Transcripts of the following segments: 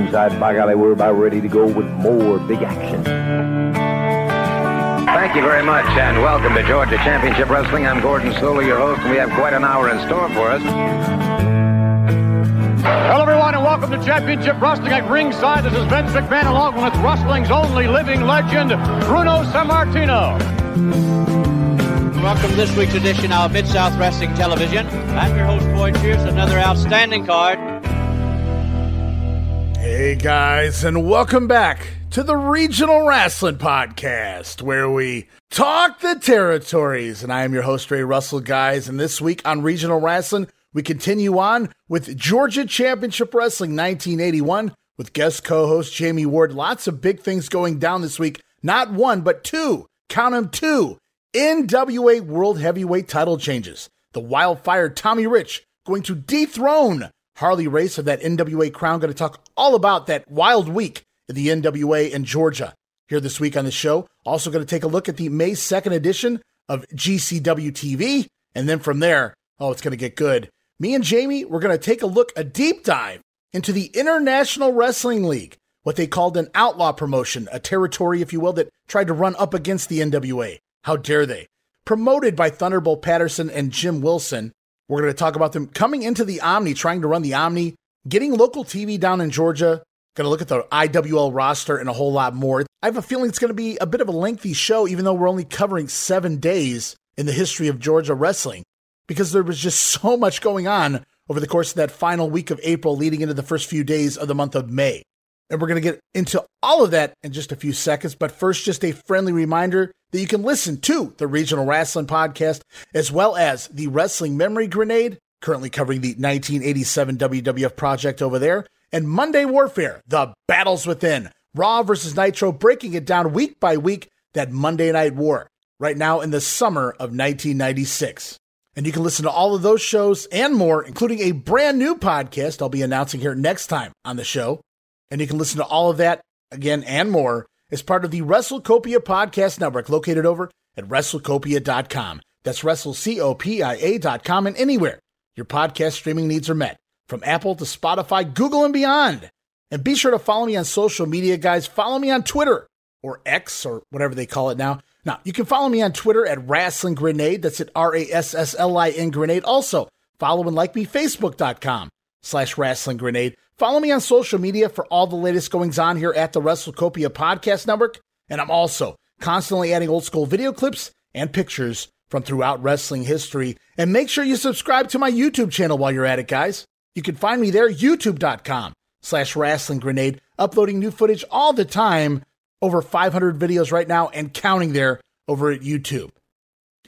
ringside. By golly, we're about ready to go with more big action. Thank you very much, and welcome to Georgia Championship Wrestling. I'm Gordon Solie, your host, and we have quite an hour in store for us. Hello, everyone, and welcome to Championship Wrestling at ringside. This is Vince McMahon, along with wrestling's only living legend, Bruno Sammartino. Welcome to this week's edition of Mid South Wrestling Television. I'm your host, Boyd Pierce. Another outstanding card. Hey guys, and welcome back to the Regional Rasslin' Podcast, where we talk the territories. And I am your host, Ray Russell, guys. And this week on Regional Rasslin', we continue on with Georgia Championship Wrestling 1981 with guest co host Jamie Ward. Lots of big things going down this week. Not one, but two. Count them two. NWA World Heavyweight title changes. The Wildfire Tommy Rich going to dethrone Harley Race of that NWA crown. Going to talk all about that wild week in the NWA in Georgia here this week on the show. Also going to take a look at the May 2nd edition of GCW TV. And then from there, oh, it's going to get good. Me and Jamie, we're going to take a look, a deep dive into the International Wrestling League, what they called an outlaw promotion, a territory, if you will, that tried to run up against the NWA. How dare they? Promoted by Thunderbolt Patterson and Jim Wilson. We're going to talk about them coming into the Omni, trying to run the Omni, getting local TV down in Georgia. Going to look at the IWL roster and a whole lot more. I have a feeling it's going to be a bit of a lengthy show, even though we're only covering seven days in the history of Georgia wrestling, because there was just so much going on over the course of that final week of April leading into the first few days of the month of May. And we're going to get into all of that in just a few seconds. But first, just a friendly reminder that you can listen to the Regional Rasslin' Podcast as well as the Wrestling Memory Grenade, currently covering the 1987 WWF project over there, and Monday Warfare, The Battles Within, Raw versus Nitro, breaking it down week by week, that Monday Night War, right now in the summer of 1996. And you can listen to all of those shows and more, including a brand new podcast I'll be announcing here next time on the show and you can listen to all of that again and more as part of the WrestleCopia Podcast Network located over at WrestleCopia.com. That's WrestleCopia.com and anywhere your podcast streaming needs are met, from Apple to Spotify, Google, and beyond. And be sure to follow me on social media, guys. Follow me on Twitter or X or whatever they call it now. Now, you can follow me on Twitter at Rasslin Grenade. That's at R A S S L I N Grenade. Also, follow and like me, Facebook.com slash Rasslin Grenade. Follow me on social media for all the latest goings on here at the WrestleCopia Podcast Network. And I'm also constantly adding old school video clips and pictures from throughout wrestling history. And make sure you subscribe to my YouTube channel while you're at it, guys. You can find me there, youtube.com slash rasslin grenade, uploading new footage all the time. Over 500 videos right now and counting there over at YouTube.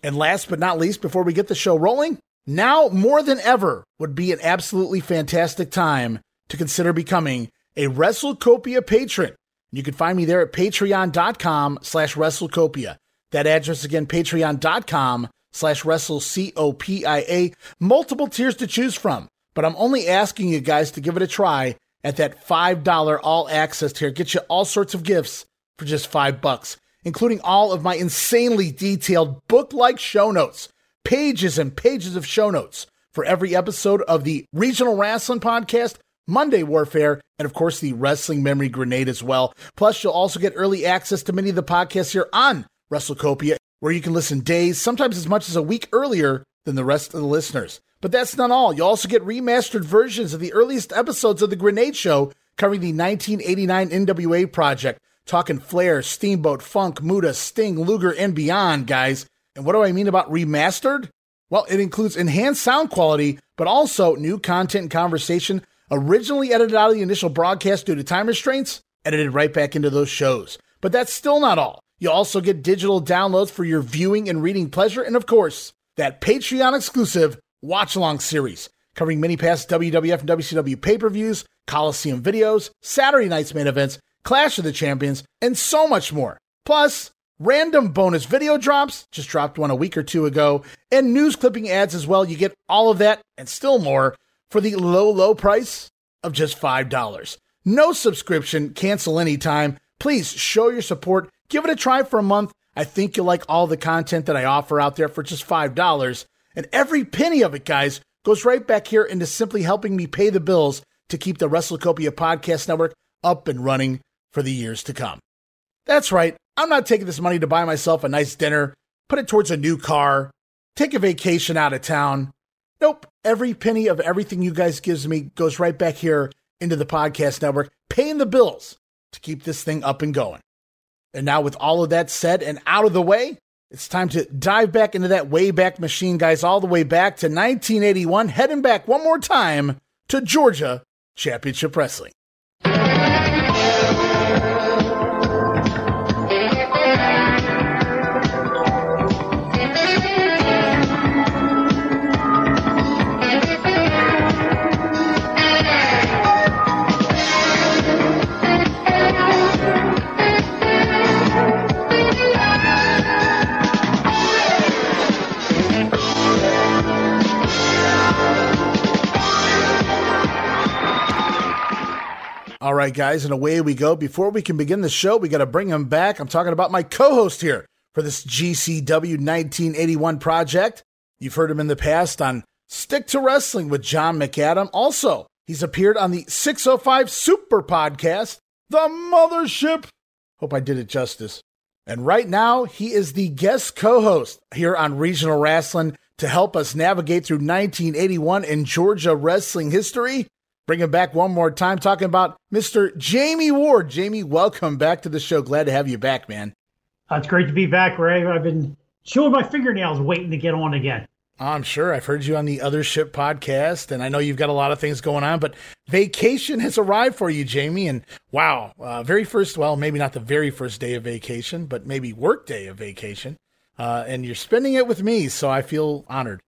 And last but not least, before we get the show rolling, now more than ever would be an absolutely fantastic time to consider becoming a WrestleCopia patron. You can find me there at patreon.com slash WrestleCopia. That address again, patreon.com slash WrestleCopia. Multiple tiers to choose from, but I'm only asking you guys to give it a try at that $5 all access tier. Get you all sorts of gifts for just five bucks, including all of my insanely detailed book-like show notes, pages and pages of show notes for every episode of the Regional Rasslin' Podcast Monday Warfare, and of course the Wrestling Memory Grenade as well. Plus, you'll also get early access to many of the podcasts here on WrestleCopia, where you can listen days, sometimes as much as a week earlier than the rest of the listeners. But that's not all. You'll also get remastered versions of the earliest episodes of The Grenade Show covering the 1989 NWA project, talking Flair, Steamboat, Funk, Muta, Sting, Luger, and beyond, guys. And what do I mean about remastered? Well, it includes enhanced sound quality, but also new content and conversation originally edited out of the initial broadcast due to time restraints, edited right back into those shows. But that's still not all. You also get digital downloads for your viewing and reading pleasure, and of course, that Patreon exclusive watch along series covering many past WWF and WCW pay per views, Coliseum videos, Saturday night's main events, Clash of the Champions, and so much more. Plus, random bonus video drops, just dropped one a week or two ago, and news clipping ads as well. You get all of that and still more for the low, low price of just $5. No subscription, cancel anytime. Please show your support. Give it a try for a month. I think you'll like all the content that I offer out there for just $5. And every penny of it, guys, goes right back here into simply helping me pay the bills to keep the WrestleCopia Podcast Network up and running for the years to come. That's right, I'm not taking this money to buy myself a nice dinner, put it towards a new car, take a vacation out of town. Nope, every penny of everything you guys gives me goes right back here into the podcast network, paying the bills to keep this thing up and going. And now, with all of that said and out of the way, it's time to dive back into that Wayback Machine, guys, all the way back to 1981, heading back one more time to Georgia Championship Wrestling. All right, guys, and away we go. Before we can begin the show, we got to bring him back. I'm talking about my co host here for this GCW 1981 project. You've heard him in the past on Stick to Wrestling with John McAdam. Also, he's appeared on the 605 Super Podcast, The Mothership. Hope I did it justice. And right now, he is the guest co host here on Regional Rasslin' to help us navigate through 1981 in Georgia wrestling history. Bring him back one more time, talking about Mr. Jamie Ward. Jamie, welcome back to the show. Glad to have you back, man. Uh, it's great to be back, Ray. I've been chewing my fingernails waiting to get on again. I'm sure. I've heard you on the Other Ship podcast, and I know you've got a lot of things going on, but vacation has arrived for you, Jamie. And wow, uh, very first, well, maybe not the very first day of vacation, but maybe work day of vacation. Uh, and you're spending it with me, so I feel honored.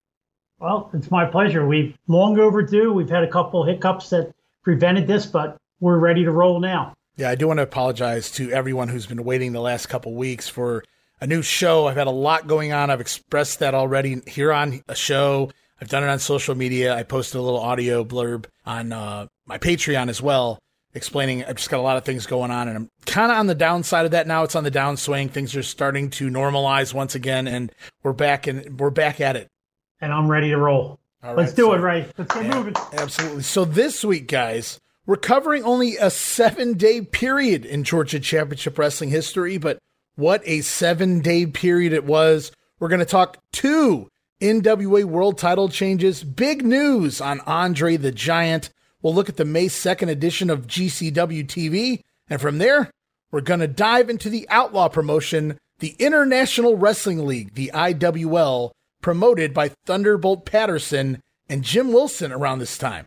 Well, it's my pleasure. We've long overdue. We've had a couple hiccups that prevented this, but we're ready to roll now. Yeah, I do want to apologize to everyone who's been waiting the last couple weeks for a new show. I've had a lot going on. I've expressed that already here on a show. I've done it on social media. I posted a little audio blurb on uh, my Patreon as well, explaining I've just got a lot of things going on, and I'm kind of on the downside of that now. It's on the downswing. Things are starting to normalize once again, and we're back and we're back at it and I'm ready to roll. Let's do so, it, Ray. Let's get yeah, moving. Absolutely. So this week, guys, we're covering only a seven day period in Georgia Championship Wrestling history, but what a seven day period it was. We're going to talk two NWA World Title changes, big news on Andre the Giant. We'll look at the May 2nd edition of GCW TV, and from there, we're going to dive into the Outlaw promotion, the International Wrestling League, the IWL, promoted by Thunderbolt Patterson and Jim Wilson around this time.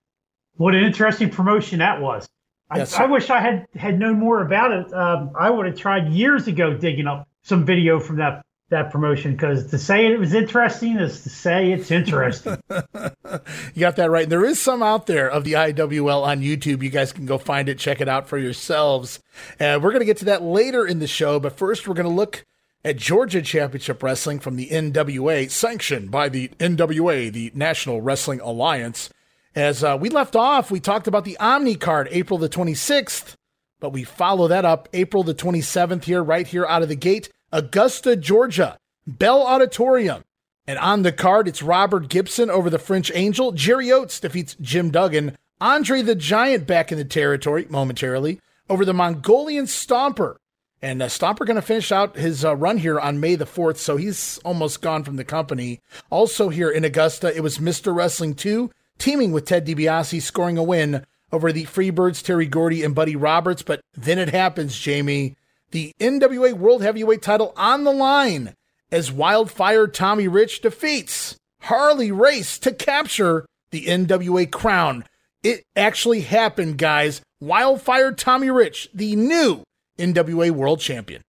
What an interesting promotion that was. Yes, I, I, wish I had had known more about it. Um, I would have tried years ago digging up some video from that that promotion because to say it was interesting is to say it's interesting. you got that right. There is some out there of the IWL on YouTube. You guys can go find it, check it out for yourselves. And we're going to get to that later in the show. But first, we're going to look at Georgia Championship Wrestling from the NWA, sanctioned by the NWA, the National Wrestling Alliance. As uh, we left off, we talked about the Omni card April the 26th, but we follow that up April the 27th here, right here out of the gate, Augusta, Georgia, Bell Auditorium. And on the card, it's Robert Gibson over the French Angel. Jerry Oates defeats Jim Duggan. Andre the Giant back in the territory momentarily over the Mongolian Stomper. And uh, Stomper going to finish out his uh, run here on May the 4th, so he's almost gone from the company. Also here in Augusta, it was Mr. Wrestling 2 teaming with Ted DiBiase, scoring a win over the Freebirds, Terry Gordy, and Buddy Roberts. But then it happens, Jamie. The NWA World Heavyweight title on the line as Wildfire Tommy Rich defeats Harley Race to capture the NWA crown. It actually happened, guys. Wildfire Tommy Rich, the new NWA World Champion.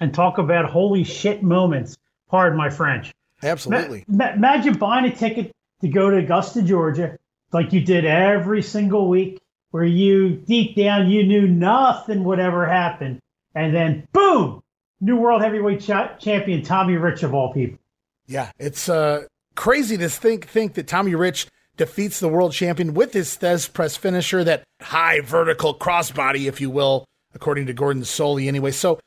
And talk about holy shit moments. Pardon my French. Absolutely. Ma- ma- imagine buying a ticket to go to Augusta, Georgia, like you did every single week, where you deep down you knew nothing would ever happen, and then boom, new World Heavyweight ch- Champion Tommy Rich of all people. Yeah, it's uh, crazy to think think that Tommy Rich defeats the world champion with his Thesz press finisher, that high vertical crossbody, if you will, according to Gordon Solie anyway. So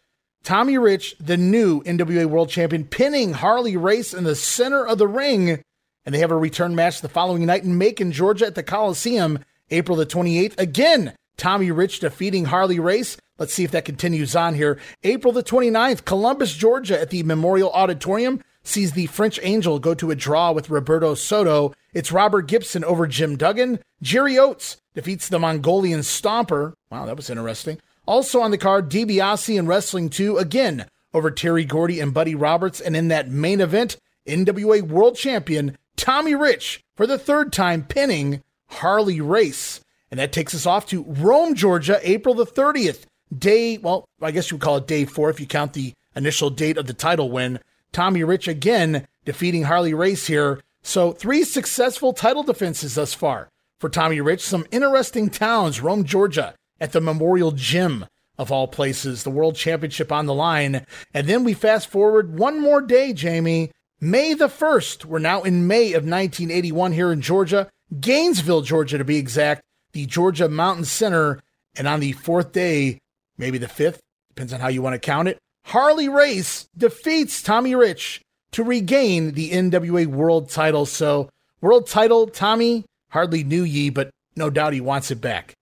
Tommy Rich, the new NWA World Champion, pinning Harley Race in the center of the ring. And they have a return match the following night in Macon, Georgia at the Coliseum, April the 28th. Again, Tommy Rich defeating Harley Race. Let's see if that continues on here. April the 29th, Columbus, Georgia at the Memorial Auditorium sees the French Angel go to a draw with Roberto Soto. It's Robert Gibson over Jim Duggan. Jerry Oates defeats the Mongolian Stomper. Wow, that was interesting. Also on the card, DiBiase and Wrestling 2 again over Terry Gordy and Buddy Roberts. And in that main event, NWA World Champion Tommy Rich for the third time pinning Harley Race. And that takes us off to Rome, Georgia, April the 30th. Day, well, I guess you would call it day four if you count the initial date of the title win. Tommy Rich again defeating Harley Race here. So three successful title defenses thus far for Tommy Rich. Some interesting towns, Rome, Georgia, at the Memorial Gym of all places, the World Championship on the line. And then we fast forward one more day, Jamie. May the 1st. We're now in May of 1981 here in Georgia, Gainesville, Georgia to be exact, the Georgia Mountain Center. And on the fourth day, maybe the fifth, depends on how you want to count it, Harley Race defeats Tommy Rich to regain the NWA World title. So, world title, Tommy hardly knew ye, but no doubt he wants it back.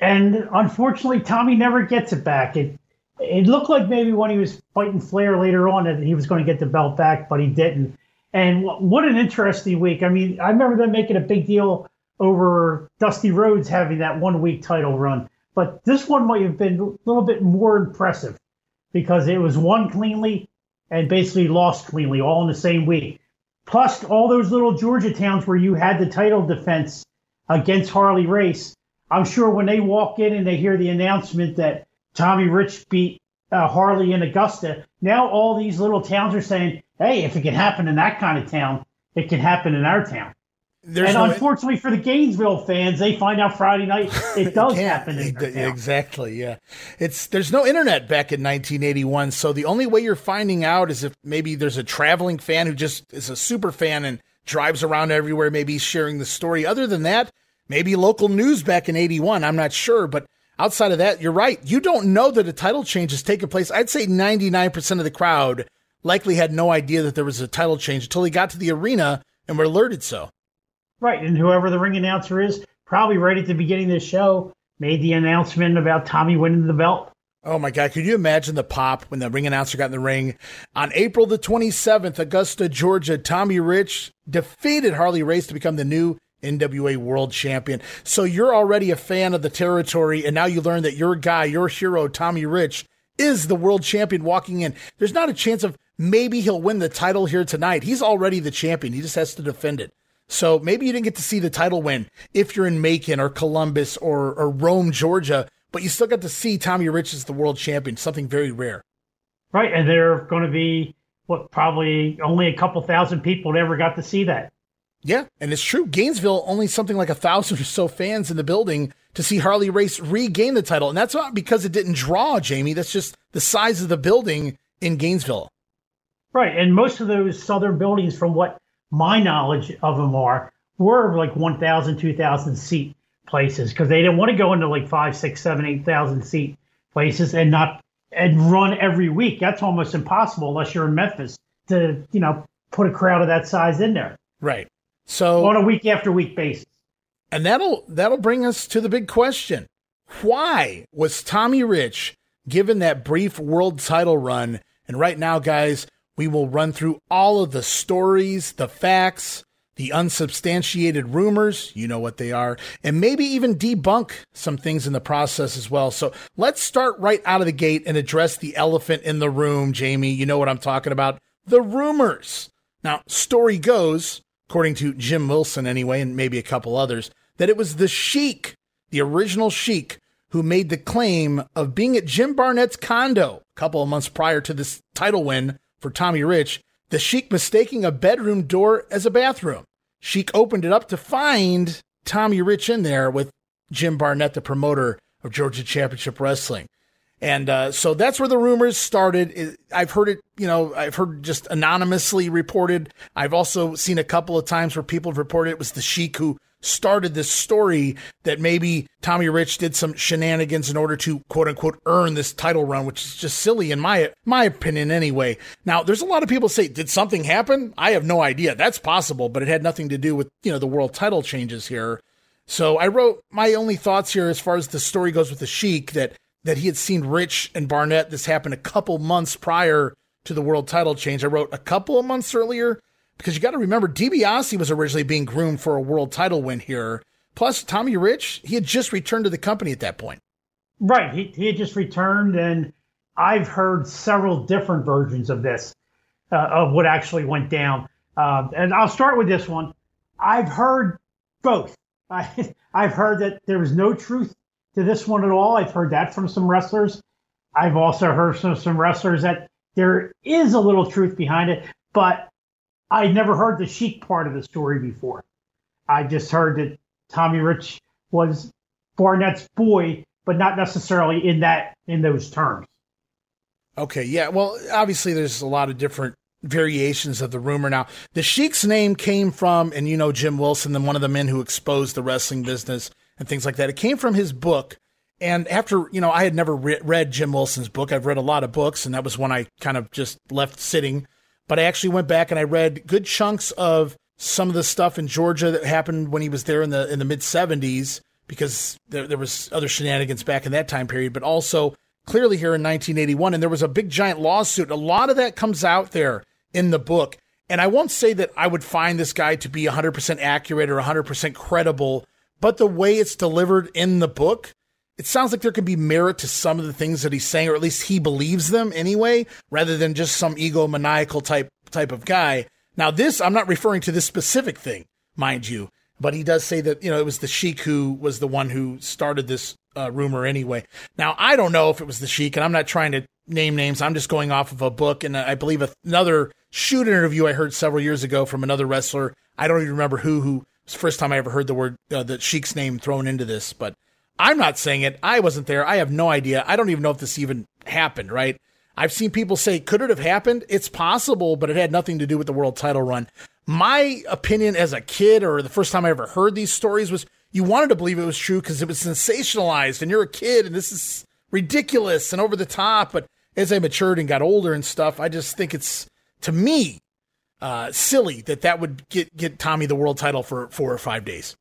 And unfortunately, Tommy never gets it back. It it looked like maybe when he was fighting Flair later on that he was going to get the belt back, but he didn't. And what an interesting week. I mean, I remember them making a big deal over Dusty Rhodes having that one week title run. But this one might have been a little bit more impressive because it was won cleanly and basically lost cleanly all in the same week. Plus, all those little Georgia towns where you had the title defense against Harley Race I'm sure when they walk in and they hear the announcement that Tommy Rich beat uh, Harley in Augusta, now all these little towns are saying, hey, if it can happen in that kind of town, it can happen in our town. There's and no unfortunately for the Gainesville fans, they find out Friday night it does happen. exactly, yeah. It's there's no internet back in 1981, so the only way you're finding out is if maybe there's a traveling fan who just is a super fan and drives around everywhere, maybe sharing the story. Other than that, maybe local news back in 81. I'm not sure. But outside of that, you're right. You don't know that a title change has taken place. I'd say 99% of the crowd likely had no idea that there was a title change until they got to the arena and were alerted so. Right. And whoever the ring announcer is, probably right at the beginning of the show, made the announcement about Tommy winning the belt. Oh my God. Could you imagine the pop when the ring announcer got in the ring? On April the 27th, Augusta, Georgia, Tommy Rich defeated Harley Race to become the new NWA World Champion. So you're already a fan of the territory, and now you learn that your guy, your hero, Tommy Rich, is the world champion walking in. There's not a chance of maybe he'll win the title here tonight. He's already the champion. He just has to defend it. So maybe you didn't get to see the title win if you're in Macon or Columbus or, or Rome, Georgia, but you still got to see Tommy Rich as the world champion, something very rare. Right. And there are going to be, what, probably only a couple thousand people that ever got to see that. Yeah, and it's true. Gainesville only something like a thousand or so fans in the building to see Harley Race regain the title, and that's not because it didn't draw, Jamie. That's just the size of the building in Gainesville. Right, and most of those southern buildings, from what my knowledge of them are, were like 1,000, 2,000 seat places because they didn't want to go into like five, six, seven, eight thousand seat places and not and run every week. That's almost impossible unless you're in Memphis to you know put a crowd of that size in there. Right. So on a week after week basis. And that'll that'll bring us to the big question. Why was Tommy Rich given that brief world title run? And right now, guys, we will run through all of the stories, the facts, the unsubstantiated rumors, you know what they are, and maybe even debunk some things in the process as well. So let's start right out of the gate and address the elephant in the room, Jamie. You know what I'm talking about. The rumors. Now, story goes according to Jim Wilson anyway, and maybe a couple others, that it was the Sheik, the original Sheik, who made the claim of being at Jim Barnett's condo a couple of months prior to this title win for Tommy Rich, the Sheik mistaking a bedroom door as a bathroom. Sheik opened it up to find Tommy Rich in there with Jim Barnett, the promoter of Georgia Championship Wrestling. And uh, so that's where the rumors started. I've heard it, you know, I've heard just anonymously reported. I've also seen a couple of times where people have reported it was the Sheik who started this story that maybe Tommy Rich did some shenanigans in order to quote unquote earn this title run, which is just silly in my my opinion anyway. Now, there's a lot of people say, did something happen? I have no idea. That's possible, but it had nothing to do with, you know, the world title changes here. So I wrote my only thoughts here as far as the story goes with the Sheik that that he had seen Rich and Barnett. This happened a couple months prior to the world title change. I wrote a couple of months earlier because you got to remember DiBiase was originally being groomed for a world title win here. Plus, Tommy Rich, he had just returned to the company at that point. Right. He, he had just returned, and I've heard several different versions of this, uh, of what actually went down. Uh, and I'll start with this one. I've heard both. I, I've heard that there was no truth to this one at all. I've heard that from some wrestlers. I've also heard from some wrestlers that there is a little truth behind it, but I'd never heard the Sheik part of the story before. I just heard that Tommy Rich was Barnett's boy, but not necessarily in that in those terms. Okay, yeah. Well, obviously, there's a lot of different variations of the rumor. Now, the Sheik's name came from, and you know Jim Wilson, then one of the men who exposed the wrestling business and things like that. It came from his book. And after, you know, I had never re- read Jim Wilson's book. I've read a lot of books, and that was one I kind of just left sitting. But I actually went back and I read good chunks of some of the stuff in Georgia that happened when he was there in the in the mid 70s because there, there was other shenanigans back in that time period, but also clearly here in 1981. And there was a big giant lawsuit. A lot of that comes out there in the book. And I won't say that I would find this guy to be 100% accurate or 100% credible, but the way it's delivered in the book, it sounds like there could be merit to some of the things that he's saying, or at least he believes them anyway, rather than just some egomaniacal type type of guy. Now, this I'm not referring to this specific thing, mind you, but he does say that you know it was the Sheik who was the one who started this uh, rumor anyway. Now, I don't know if it was the Sheik, and I'm not trying to name names. I'm just going off of a book, and I believe another shoot interview I heard several years ago from another wrestler. I don't even remember who. Who was the first time I ever heard the word uh, the Sheik's name thrown into this, but I'm not saying it. I wasn't there. I have no idea. I don't even know if this even happened. Right? I've seen people say, could it have happened? It's possible, but it had nothing to do with the world title run. My opinion as a kid, or the first time I ever heard these stories, was you wanted to believe it was true because it was sensationalized and you're a kid and this is ridiculous and over the top. But as I matured and got older and stuff, I just think it's to me uh, silly that that would get get Tommy the world title for four or five days.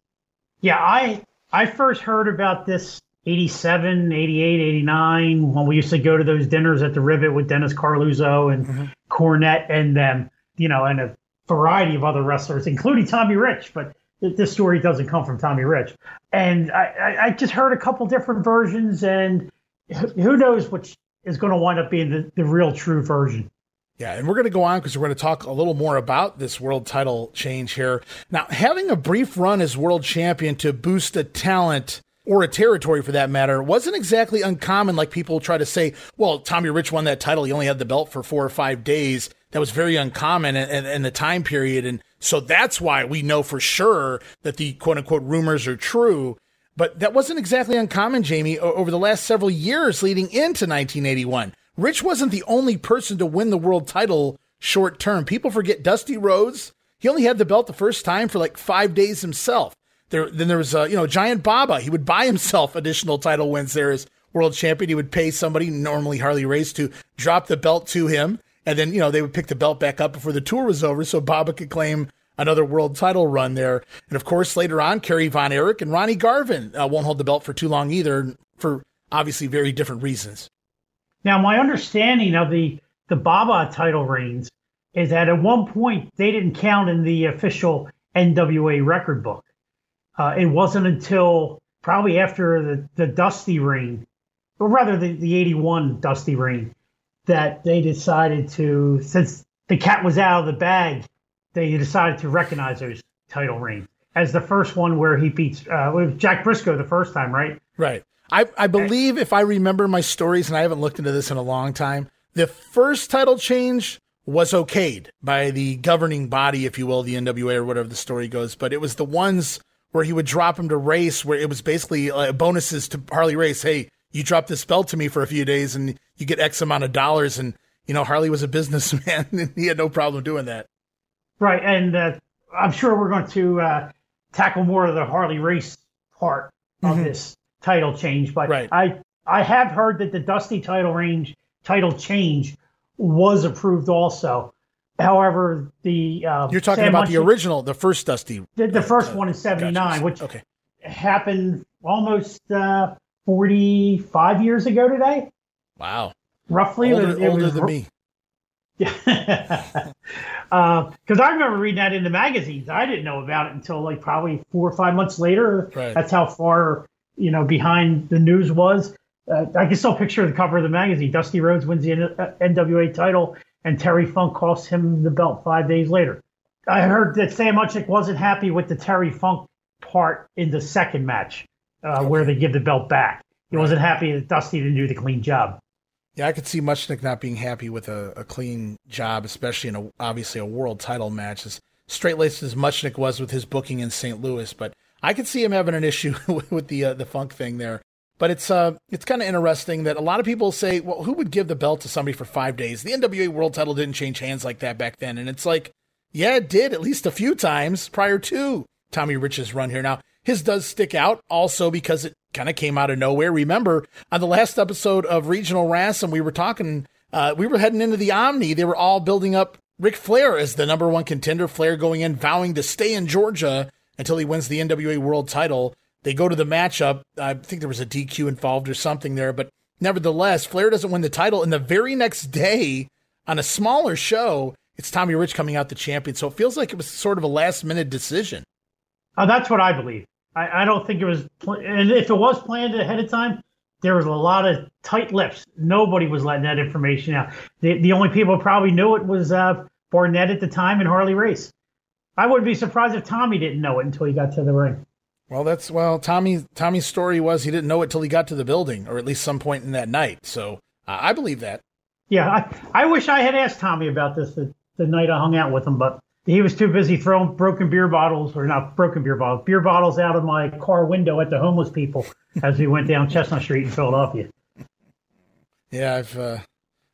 Yeah, I I first heard about this 87, 88, 89 when we used to go to those dinners at the Rivet with Dennis Coralluzzo and mm-hmm. Cornette and them, you know, and a variety of other wrestlers, including Tommy Rich. But this story doesn't come from Tommy Rich. And I, I just heard a couple different versions, and who knows which is going to wind up being the, the real true version. Yeah, and we're going to go on because we're going to talk a little more about this world title change here. Now, having a brief run as world champion to boost a talent or a territory for that matter wasn't exactly uncommon like people try to say, well, Tommy Rich won that title. He only had the belt for four or five days. That was very uncommon in, the time period. And so that's why we know for sure that the quote unquote rumors are true. But that wasn't exactly uncommon, Jamie, over the last several years leading into 1981. Rich wasn't the only person to win the world title short term. People forget Dusty Rhodes. He only had the belt the first time for like five days himself. There, then there was, uh, you know, Giant Baba. He would buy himself additional title wins there as world champion. He would pay somebody, normally Harley Race, to drop the belt to him. And then, you know, they would pick the belt back up before the tour was over so Baba could claim another world title run there. And of course, later on, Kerry Von Erich and Ronnie Garvin uh, won't hold the belt for too long either, for obviously very different reasons. Now, my understanding of the, the Baba title reigns is that at one point they didn't count in the official NWA record book. Uh, it wasn't until probably after the, the Dusty reign, or rather the, the 81 Dusty reign, that they decided to, since the cat was out of the bag, they decided to recognize those title reigns as the first one where he beats uh, Jack Brisco the first time, right? Right. I, I believe if I remember my stories, and I haven't looked into this in a long time, the first title change was okayed by the governing body, if you will, the NWA or whatever the story goes. But it was the ones where he would drop him to race, where it was basically uh, bonuses to Harley Race. Hey, you drop this belt to me for a few days and you get X amount of dollars. And, you know, Harley was a businessman and he had no problem doing that. Right. And uh, I'm sure we're going to uh, tackle more of the Harley Race part of mm-hmm. this title change. But right. I, I have heard that the Dusty title range title change was approved also. However, the uh, you're talking Sam about Muchnick, the original, the first Dusty, the, the first uh, one in '79, gotcha. which okay. happened almost uh, 45 years ago today. Wow. Roughly. Older, It was- it older was than me. Yeah. Because I remember reading that in the magazines. I didn't know about it until like probably four or five months later. Right. That's how far, you know, behind the news was. Uh, I can still picture the cover of the magazine. Dusty Rhodes wins the N- uh, NWA title, and Terry Funk costs him the belt five days later. I heard that Sam Muchnick wasn't happy with the Terry Funk part in the second match, uh, where they give the belt back. He wasn't happy that Dusty didn't do the clean job. Yeah, I could see Muchnick not being happy with a, a clean job, especially in a obviously a world title match. As straight laced as Muchnick was with his booking in St. Louis, but I could see him having an issue with the uh, the funk thing there. But it's uh it's kind of interesting that a lot of people say, well, who would give the belt to somebody for five days? The NWA World Title didn't change hands like that back then, and it's like, yeah, it did at least a few times prior to Tommy Rich's run here. Now his does stick out also because it kind of came out of nowhere. Remember on the last episode of Regional Rasslin', we were talking, uh, we were heading into the Omni. They were all building up Ric Flair as the number one contender. Flair going in, vowing to stay in Georgia until he wins the NWA World Title. They go to the matchup. I think there was a DQ involved or something there, but nevertheless, Flair doesn't win the title. And the very next day, on a smaller show, it's Tommy Rich coming out the champion. So it feels like it was sort of a last minute decision. Uh, that's what I believe. I, I don't think it was, pl- and if it was planned ahead of time, there was a lot of tight lips. Nobody was letting that information out. The the only people probably knew it was uh, Barnett at the time and Harley Race. I wouldn't be surprised if Tommy didn't know it until he got to the ring. Well, that's well. Tommy Tommy's story was he didn't know it till he got to the building, or at least some point in that night. So uh, I believe that. Yeah, I, I wish I had asked Tommy about this the, the night I hung out with him, but he was too busy throwing broken beer bottles, or not broken beer bottles, beer bottles out of my car window at the homeless people as we went down Chestnut Street in Philadelphia. Yeah, I've uh,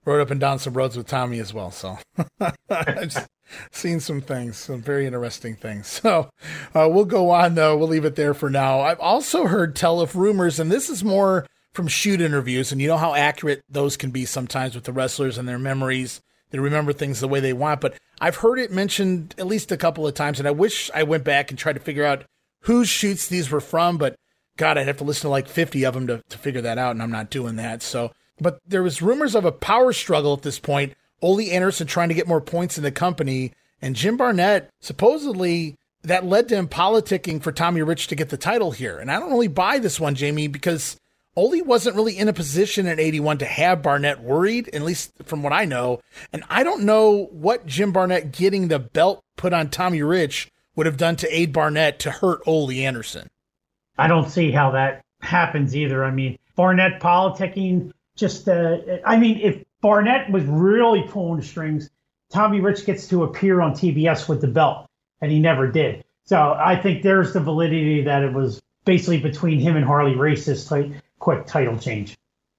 rode up and down some roads with Tommy as well, so I've just seen some things, some very interesting things. So uh, we'll go on though. We'll leave it there for now. I've also heard tell of rumors, and this is more from shoot interviews, and you know how accurate those can be sometimes with the wrestlers and their memories. They remember things the way they want, but I've heard it mentioned at least a couple of times, and I wish I went back and tried to figure out whose shoots these were from, but God, I'd have to listen to like 50 of them to, to figure that out, and I'm not doing that. So, but there was rumors of a power struggle at this point. Ole Anderson trying to get more points in the company, and Jim Barnett supposedly that led to him politicking for Tommy Rich to get the title here. And I don't really buy this one, Jamie, because Ole wasn't really in a position in 81 to have Barnett worried, at least from what I know. And I don't know what Jim Barnett getting the belt put on Tommy Rich would have done to aid Barnett to hurt Ole Anderson. I don't see how that happens either. I mean, Barnett politicking just, uh, I mean, if Barnett was really pulling the strings, Tommy Rich gets to appear on TBS with the belt, and he never did. So I think there's the validity that it was basically between him and Harley Race this quick title change.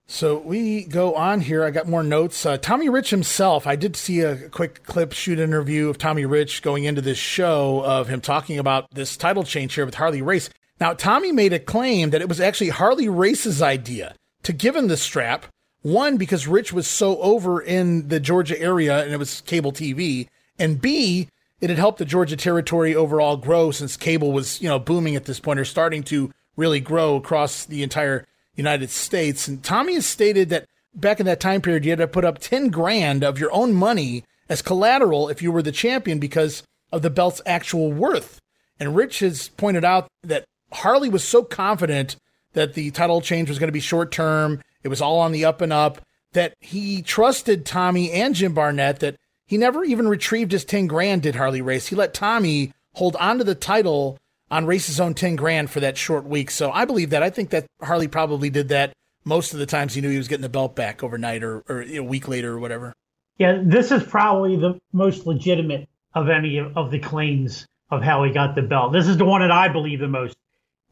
So we go on here. I got more notes. Uh, Tommy Rich himself, I did see a quick clip shoot interview of Tommy Rich going into this show of him talking about this title change here with Harley Race. Now, Tommy made a claim that it was actually Harley Race's idea to give him the strap. One, because Rich was so over in the Georgia area and it was cable TV. And B, it had helped the Georgia territory overall grow since cable was, you know, booming at this point or starting to really grow across the entire United States. And Tommy has stated that back in that time period, you had to put up 10 grand of your own money as collateral if you were the champion because of the belt's actual worth. And Rich has pointed out that Harley was so confident that the title change was going to be short term, it was all on the up and up, that he trusted Tommy and Jim Barnett that he never even retrieved his 10 grand, did Harley Race. He let Tommy hold on to the title on Race's own 10 grand for that short week. So I believe that. I think that Harley probably did that most of the times he knew he was getting the belt back overnight or, or a week later or whatever. Yeah, this is probably the most legitimate of any of, of the claims of how he got the belt. This is the one that I believe the most.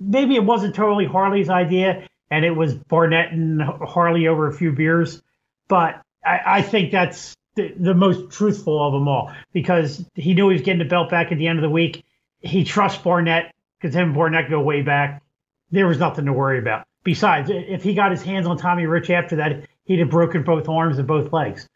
Maybe it wasn't totally Harley's idea, and it was Barnett and Harley over a few beers, but I, I think that's the, the most truthful of them all because he knew he was getting the belt back at the end of the week. He trusts Barnett because him and Barnett go way back. There was nothing to worry about. Besides, if he got his hands on Tommy Rich after that, he'd have broken both arms and both legs.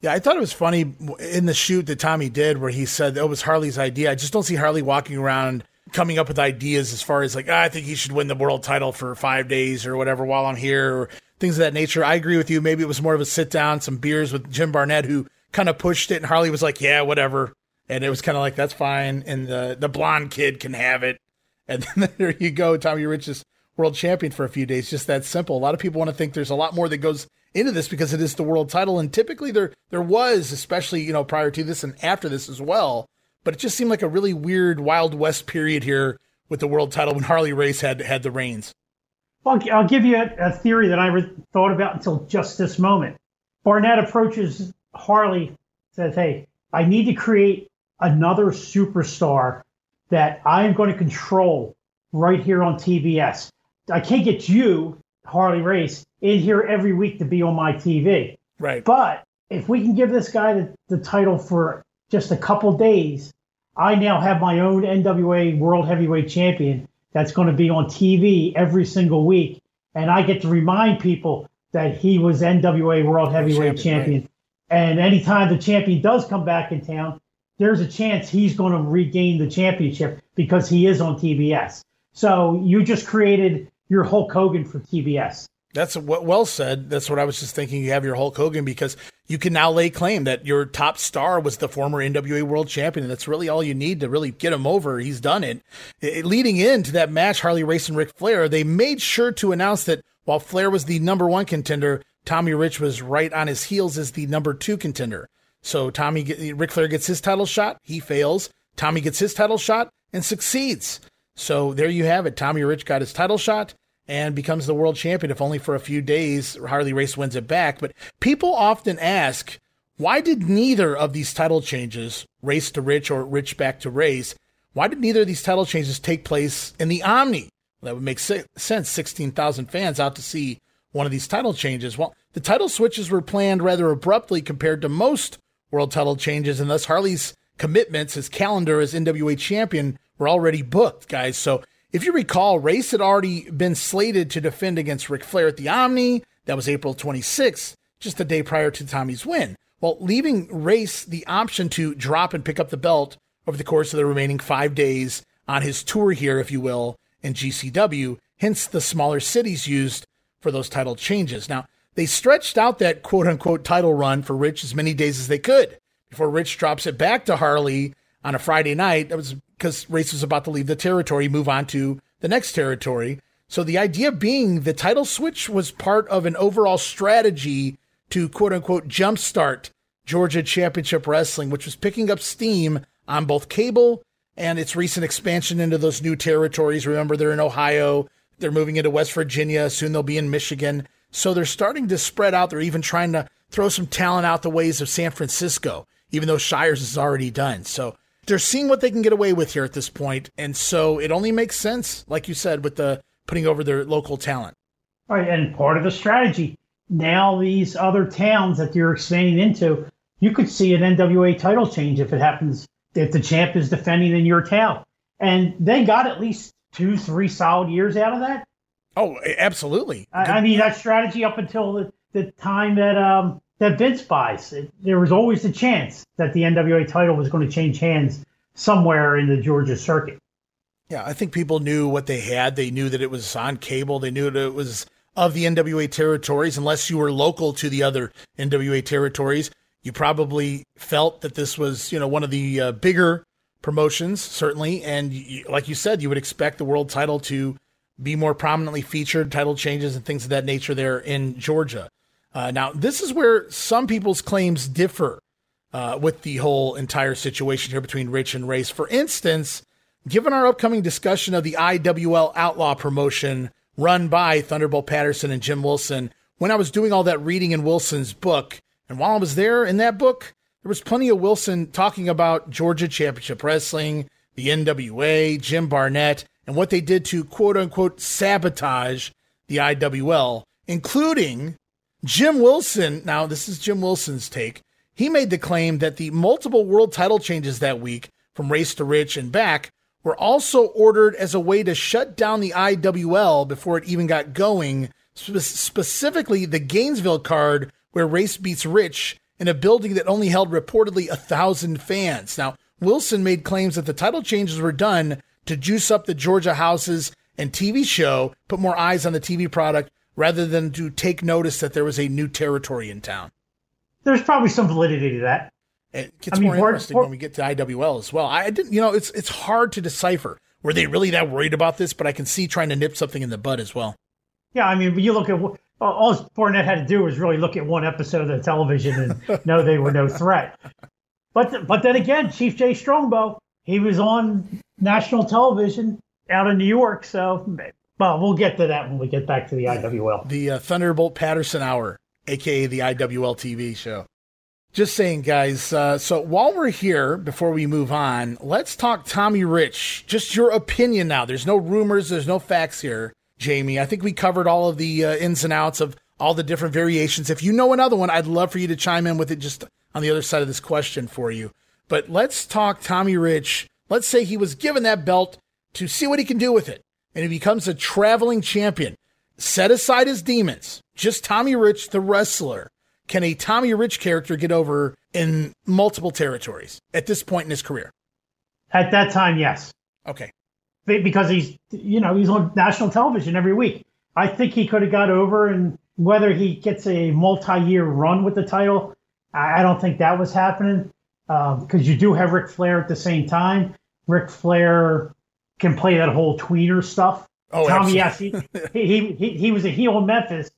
Yeah, I thought it was funny in the shoot that Tommy did where he said it was Harley's idea. I just don't see Harley walking around coming up with ideas as far as like, ah, I think he should win the world title for five days or whatever while I'm here or things of that nature. I agree with you. Maybe it was more of a sit down, some beers with Jim Barnett, who kind of pushed it, and Harley was like, yeah, whatever. And it was kind of like, that's fine. And the, the blonde kid can have it. And then there you go. Tommy Rich is world champion for a few days. Just that simple. A lot of people want to think there's a lot more that goes into this because it is the world title. And typically there, there was, especially, you know, prior to this and after this as well. But it just seemed like a really weird Wild West period here with the world title when Harley Race had, had the reins. Well, I'll give you a, a theory that I re- thought about until just this moment. Barnett approaches Harley, says, Hey, I need to create another superstar that I'm going to control right here on TBS. I can't get you, Harley Race, in here every week to be on my TV. Right. But if we can give this guy the, the title for just a couple days, I now have my own NWA World Heavyweight Champion that's going to be on TV every single week. And I get to remind people that he was NWA World Heavyweight Champion. champion. Right. And anytime the champion does come back in town, there's a chance he's going to regain the championship because he is on TBS. So you just created your Hulk Hogan for TBS. That's what well said. That's what I was just thinking. You have your Hulk Hogan because you can now lay claim that your top star was the former NWA World Champion, that's really all you need to really get him over. He's done it. it leading into that match, Harley Race and Ric Flair, they made sure to announce that while Flair was the number one contender, Tommy Rich was right on his heels as the number two contender. So Tommy, Ric Flair gets his title shot, he fails. Tommy gets his title shot and succeeds. So there you have it. Tommy Rich got his title shot and becomes the world champion, if only for a few days. Harley Race wins it back. But people often ask, why did neither of these title changes, Race to Rich or Rich back to Race, why did neither of these title changes take place in the Omni? Well, that would make sense. 16,000 fans out to see one of these title changes. Well, the title switches were planned rather abruptly compared to most world title changes, and thus Harley's commitments, his calendar as NWA champion, were already booked, guys. So if you recall, Race had already been slated to defend against Ric Flair at the Omni. That was April 26th, just a day prior to Tommy's win. Well, leaving Race the option to drop and pick up the belt over the course of the remaining five days on his tour here, if you will, in GCW, hence the smaller cities used for those title changes. Now, they stretched out that quote unquote title run for Rich as many days as they could before Rich drops it back to Harley on a Friday night. That was because Race was about to leave the territory, move on to the next territory. So the idea being the title switch was part of an overall strategy to quote unquote jumpstart Georgia Championship Wrestling, which was picking up steam on both cable and its recent expansion into those new territories. Remember, they're in Ohio, they're moving into West Virginia, soon they'll be in Michigan. So they're starting to spread out. They're even trying to throw some talent out the ways of San Francisco, even though Shire's is already done. So they're seeing what they can get away with here at this point, and so it only makes sense, like you said, with the putting over their local talent. All right, and part of the strategy now these other towns that you're expanding into, you could see an NWA title change if it happens if the champ is defending in your town, and they got at least two, three solid years out of that. Oh, absolutely. I, I mean that strategy up until the, the time that um, that Vince buys. It, there was always a chance that the NWA title was going to change hands somewhere in the Georgia circuit. Yeah, I think people knew what they had. They knew that it was on cable. They knew that it was of the NWA territories. Unless you were local to the other NWA territories, you probably felt that this was, you know, one of the uh, bigger promotions, certainly. And like you said, you would expect the world title to be more prominently featured, title changes and things of that nature there in Georgia. Uh, now, this is where some people's claims differ uh, with the whole entire situation here between Rich and Race. For instance, given our upcoming discussion of the IWL Outlaw promotion run by Thunderbolt Patterson and Jim Wilson, when I was doing all that reading in Wilson's book, and while I was there in that book, there was plenty of Wilson talking about Georgia Championship Wrestling, the NWA, Jim Barnett, and what they did to quote unquote sabotage the IWL, including Jim Wilson, now this is Jim Wilson's take. He made the claim that the multiple world title changes that week from race to rich and back were also ordered as a way to shut down the IWL before it even got going, spe- specifically the Gainesville card where race beats rich in a building that only held reportedly a thousand fans. Now, Wilson made claims that the title changes were done to juice up the Georgia houses and TV show, put more eyes on the TV product rather than to take notice that there was a new territory in town. There's probably some validity to that. It gets I mean, more interesting when we get to IWL as well. I didn't, you know, it's it's hard to decipher. Were they really that worried about this? But I can see trying to nip something in the bud as well. Yeah, I mean, you look at all Barnett had to do was really look at one episode of the television and know they were no threat. But but then again, Chief Jay Strongbow, he was on national television out in New York. So, well, we'll get to that when we get back to the IWL. The uh, Thunderbolt Patterson Hour, aka the IWL TV show. Just saying, guys. Uh, so while we're here, before we move on, let's talk Tommy Rich. Just your opinion now. There's no rumors. There's no facts here, Jamie. I think we covered all of the uh, ins and outs of all the different variations. If you know another one, I'd love for you to chime in with it just on the other side of this question for you. But let's talk Tommy Rich. Let's say he was given that belt to see what he can do with it, and he becomes a traveling champion. Set aside his demons. Just Tommy Rich, the wrestler. Can a Tommy Rich character get over in multiple territories at this point in his career? At that time, yes, Okay. Because he's you know he's on national television every week. I think he could have got over, and whether he gets a multi-year run with the title, I don't think that was happening um, because you do have Ric Flair at the same time. Ric Flair can play that whole tweener stuff. Oh, Tommy, absolutely. yes, he, he, he, he was a heel in Memphis,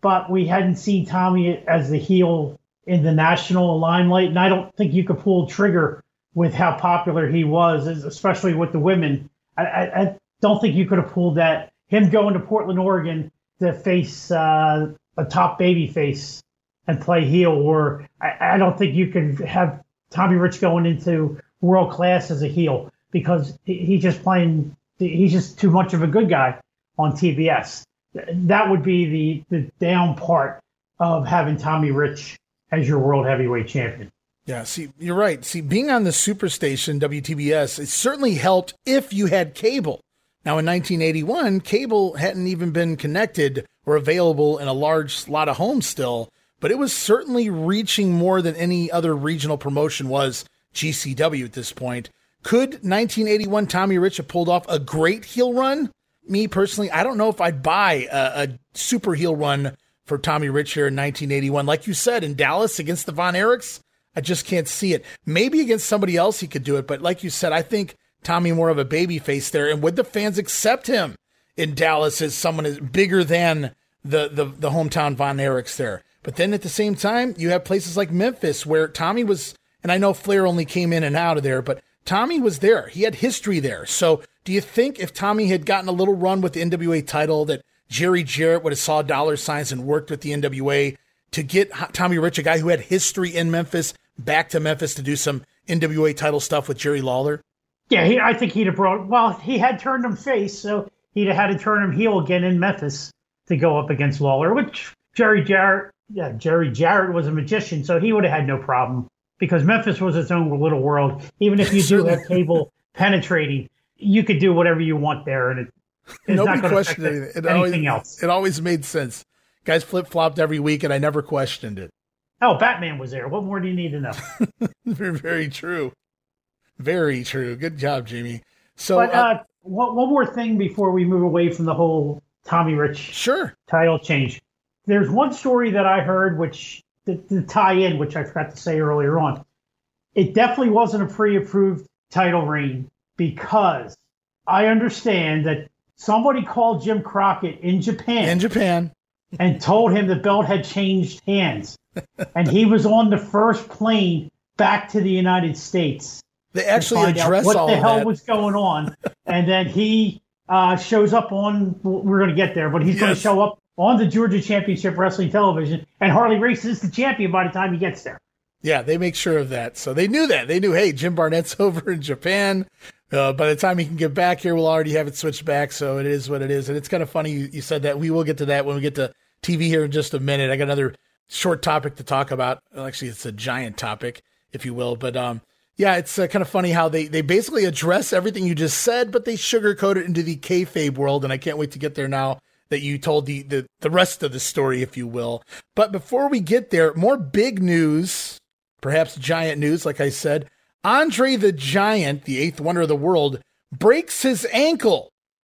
but we hadn't seen Tommy as the heel in the national limelight. And I don't think you could pull trigger with how popular he was, especially with the women. I, I, I don't think you could have pulled that. Him going to Portland, Oregon to face uh, a top baby face and play heel, or I, I don't think you could have Tommy Rich going into world class as a heel because he, he's just playing. He's just too much of a good guy on TBS. That would be the the down part of having Tommy Rich as your world heavyweight champion. Yeah, see, you're right. See, being on the superstation WTBS, it certainly helped if you had cable. Now, in 1981, cable hadn't even been connected or available in a large lot of homes still, but it was certainly reaching more than any other regional promotion was GCW at this point. Could 1981 Tommy Rich have pulled off a great heel run? Me personally, I don't know if I'd buy a, a super heel run for Tommy Rich here in 1981. Like you said, in Dallas against the Von Erichs, I just can't see it. Maybe against somebody else he could do it, but like you said, I think Tommy more of a baby face there. And would the fans accept him in Dallas as someone is bigger than the, the the hometown Von Erichs there? But then at the same time, you have places like Memphis where Tommy was, and I know Flair only came in and out of there, but Tommy was there. He had history there. So do you think if Tommy had gotten a little run with the NWA title that Jerry Jarrett would have saw dollar signs and worked with the NWA to get Tommy Rich, a guy who had history in Memphis, back to Memphis to do some NWA title stuff with Jerry Lawler? Yeah, he, I think he'd have brought. Well, he had turned him face, so he'd have had to turn him heel again in Memphis to go up against Lawler. Which Jerry Jarrett, yeah, Jerry Jarrett was a magician, so he would have had no problem because Memphis was its own little world. Even if you do have cable penetrating, you could do whatever you want there, and it, it's Nobody not going to questioned affect anything. It anything always, else. It always made sense. Guys flip flopped every week, and I never questioned it. Oh, Batman was there. What more do you need to know? very, very true. Very true. Good job, Jamie. So, But uh, uh, one, one more thing before we move away from the whole Tommy Rich sure. title change. There's one story that I heard, which the, the tie in, which I forgot to say earlier on. It definitely wasn't a pre-approved title reign because I understand that somebody called Jim Crockett in Japan In Japan. and told him the belt had changed hands, and he was on the first plane back to the United States They actually address what all the hell that. was going on, and then he uh, shows up on. We're going to get there, but he's going to show up on the Georgia Championship Wrestling Television, and Harley Race is the champion by the time he gets there. Yeah, they make sure of that. So they knew that. They knew, hey, Jim Barnett's over in Japan. Uh, by the time he can get back here, we'll already have it switched back. So it is what it is. And it's kind of funny you, you said that. We will get to that when we get to TV here in just a minute. I got another short topic to talk about. Actually, it's a giant topic, if you will. But um, yeah, it's uh, kind of funny how they, they basically address everything you just said, but they sugarcoat it into the kayfabe world. And I can't wait to get there now that you told the, the, the rest of the story, if you will. But before we get there, more big news, perhaps giant news, like I said. Andre the Giant, the eighth wonder of the world, breaks his ankle.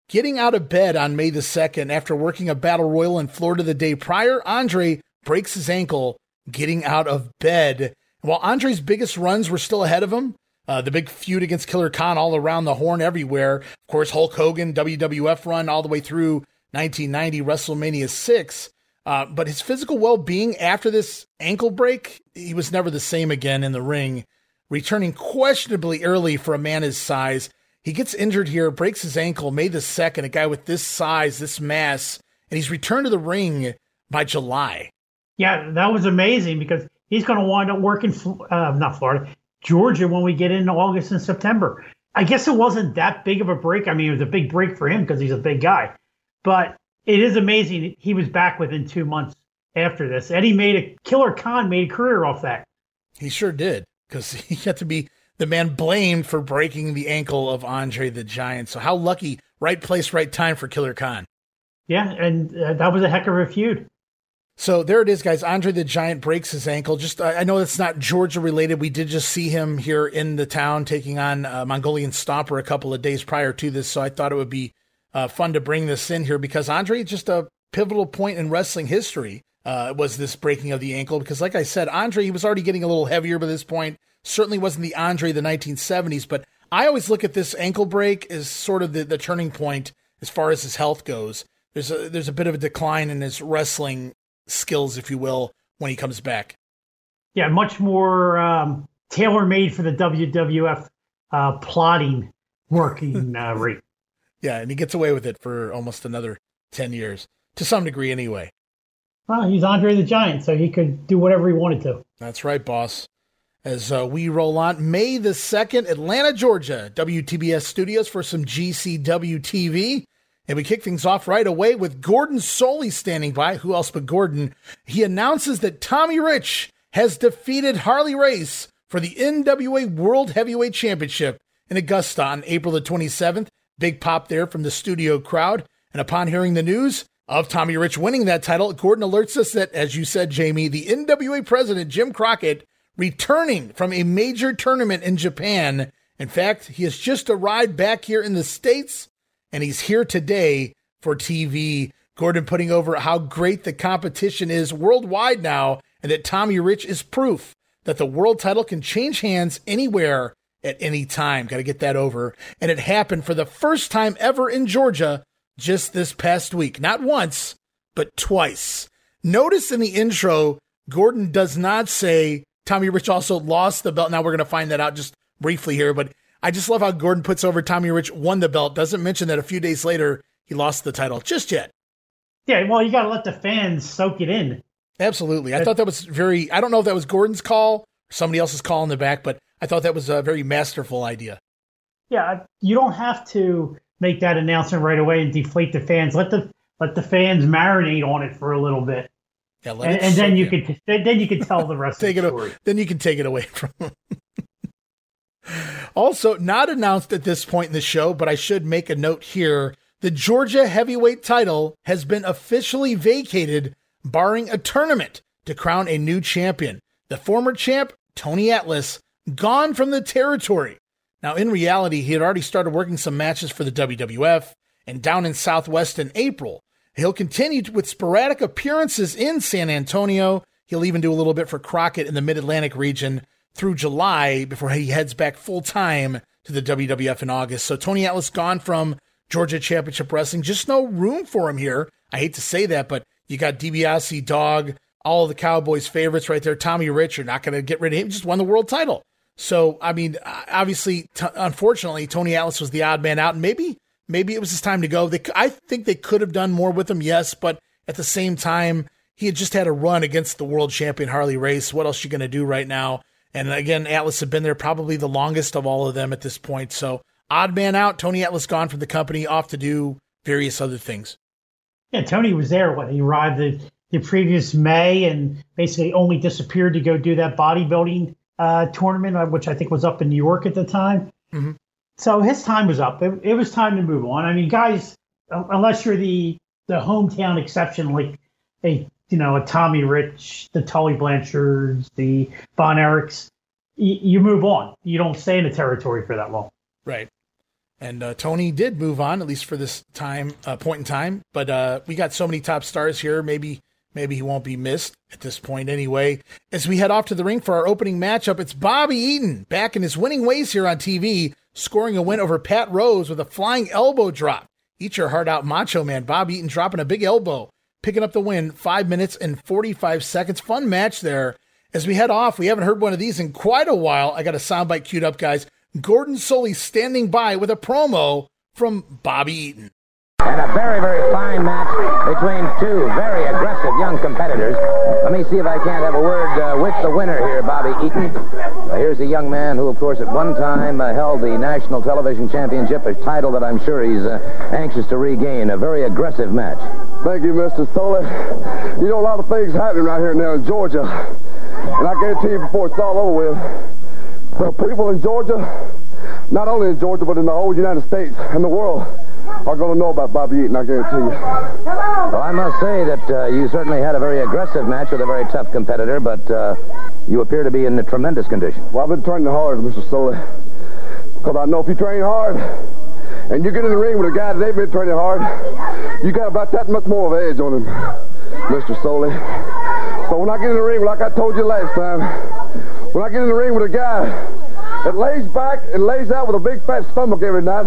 Getting out of bed on May the 2nd after working a battle royal in Florida the day prior, Andre breaks his ankle getting out of bed. While Andre's biggest runs were still ahead of him, uh, the big feud against Killer Khan all around the horn everywhere. Of course, Hulk Hogan, WWF run all the way through 1990, WrestleMania 6. Uh, but his physical well being after this ankle break, he was never the same again in the ring, returning questionably early for a man his size. He gets injured here, breaks his ankle May the 2nd, a guy with this size, this mass, and he's returned to the ring by July. Yeah, that was amazing because he's going to wind up working, uh, not Florida, Georgia when we get into August and September. I guess it wasn't that big of a break. I mean, it was a big break for him because he's a big guy. But it is amazing he was back within two months after this. Eddie made a Killer Khan made a career off that. He sure did because he had to be the man blamed for breaking the ankle of Andre the Giant. So how lucky, right place, right time for Killer Khan. Yeah, and uh, that was a heck of a feud. So there it is, guys. Andre the Giant breaks his ankle. Just I know it's not Georgia related. We did just see him here in the town taking on uh, Mongolian Stomper a couple of days prior to this. So I thought it would be uh, fun to bring this in here because Andre just a pivotal point in wrestling history uh, was this breaking of the ankle. Because, like I said, Andre he was already getting a little heavier by this point. Certainly wasn't the Andre of the 1970s, but I always look at this ankle break as sort of the, the turning point as far as his health goes. There's a there's a bit of a decline in his wrestling skills, if you will, when he comes back. Yeah, much more um, tailor made for the WWF uh, plotting working uh, rate. Yeah, and he gets away with it for almost another 10 years, to some degree anyway. Well, he's Andre the Giant, so he could do whatever he wanted to. That's right, boss. As uh, we roll on, May the 2nd, Atlanta, Georgia, WTBS Studios for some GCW TV. And we kick things off right away with Gordon Solie standing by. Who else but Gordon? He announces that Tommy Rich has defeated Harley Race for the NWA World Heavyweight Championship in Augusta on April the 27th. Big pop there from the studio crowd. And upon hearing the news of Tommy Rich winning that title, Gordon alerts us that, as you said, Jamie, the NWA president, Jim Crockett, returning from a major tournament in Japan. In fact, he has just arrived back here in the States and he's here today for TV. Gordon putting over how great the competition is worldwide now, and that Tommy Rich is proof that the world title can change hands anywhere at any time. Got to get that over. And it happened for the first time ever in Georgia just this past week. Not once, but twice. Notice in the intro, Gordon does not say Tommy Rich also lost the belt. Now we're going to find that out just briefly here, but I just love how Gordon puts over Tommy Rich won the belt. Doesn't mention that a few days later he lost the title just yet. Yeah, well, you got to let the fans soak it in. Absolutely. I thought that was very, I don't know if that was Gordon's call somebody else's call in the back, but I thought that was a very masterful idea. Yeah, you don't have to make that announcement right away and deflate the fans. Let the let the fans marinate on it for a little bit. Yeah, and, and then you could then you can tell the rest take of the it, story. Then you can take it away from them. also, not announced at this point in the show, but I should make a note here. The Georgia heavyweight title has been officially vacated, barring a tournament to crown a new champion. The former champ, Tony Atlas, gone from the territory. Now, in reality, he had already started working some matches for the WWF and down in Southwest in April. He'll continue with sporadic appearances in San Antonio. He'll even do a little bit for Crockett in the Mid Atlantic region through July before he heads back full time to the WWF in August. So Tony Atlas gone from Georgia Championship Wrestling. Just no room for him here. I hate to say that, but you got DiBiase, Dog, all the Cowboys' favorites right there. Tommy Rich, you're not going to get rid of him. Just won the world title. So, I mean, uh, obviously, t- unfortunately, Tony Atlas was the odd man out. And maybe, maybe it was his time to go. They, I think they could have done more with him, yes, but at the same time, he had just had a run against the world champion Harley Race. What else you going to do right now? And again, Atlas had been there probably the longest of all of them at this point. So odd man out. Tony Atlas gone from the company, off to do various other things. Yeah, Tony was there when he arrived the, the previous May and basically only disappeared to go do that bodybuilding uh, tournament, uh, which I think was up in New York at the time. Mm-hmm. So his time was up. It, it was time to move on. I mean, guys, unless you're the the hometown exception, like a you know, a Tommy Rich, the Tully Blanchards, the Von Erichs, y- you move on. You don't stay in the territory for that long. Right. And uh, Tony did move on, at least for this time uh, point in time. But uh, we got so many top stars here. Maybe maybe he won't be missed at this point anyway. As we head off to the ring for our opening matchup, it's Bobby Eaton back in his winning ways here on TV, scoring a win over Pat Rose with a flying elbow drop. Eat your heart out, Macho Man. Bobby Eaton dropping a big elbow, picking up the win, five minutes and 45 seconds. Fun match there. As we head off, we haven't heard one of these in quite a while. I got a soundbite queued up, guys. Gordon Solie standing by with a promo from Bobby Eaton. And a very, very fine match between two very aggressive young competitors. Let me see if I can't have a word uh, with the winner here, Bobby Eaton. Uh, here's a young man who, of course, at one time uh, held the National Television Championship, a title that I'm sure he's uh, anxious to regain. A very aggressive match. Thank you, Mr. Solie. You know, a lot of things happening right here now in Georgia. And I guarantee you before it's all over with, the people in Georgia, not only in Georgia, but in the whole United States and the world, are going to know about Bobby Eaton, I guarantee you. Well, I must say that uh, you certainly had a very aggressive match with a very tough competitor, but uh, you appear to be in a tremendous condition. Well, I've been training hard, Mr. Solie, because I know if you train hard and you get in the ring with a guy that ain't been training hard, you got about that much more of an edge on him, Mr. Solie. So when I get in the ring, like I told you last time, when I get in the ring with a guy that lays back and lays out with a big fat stomach every night,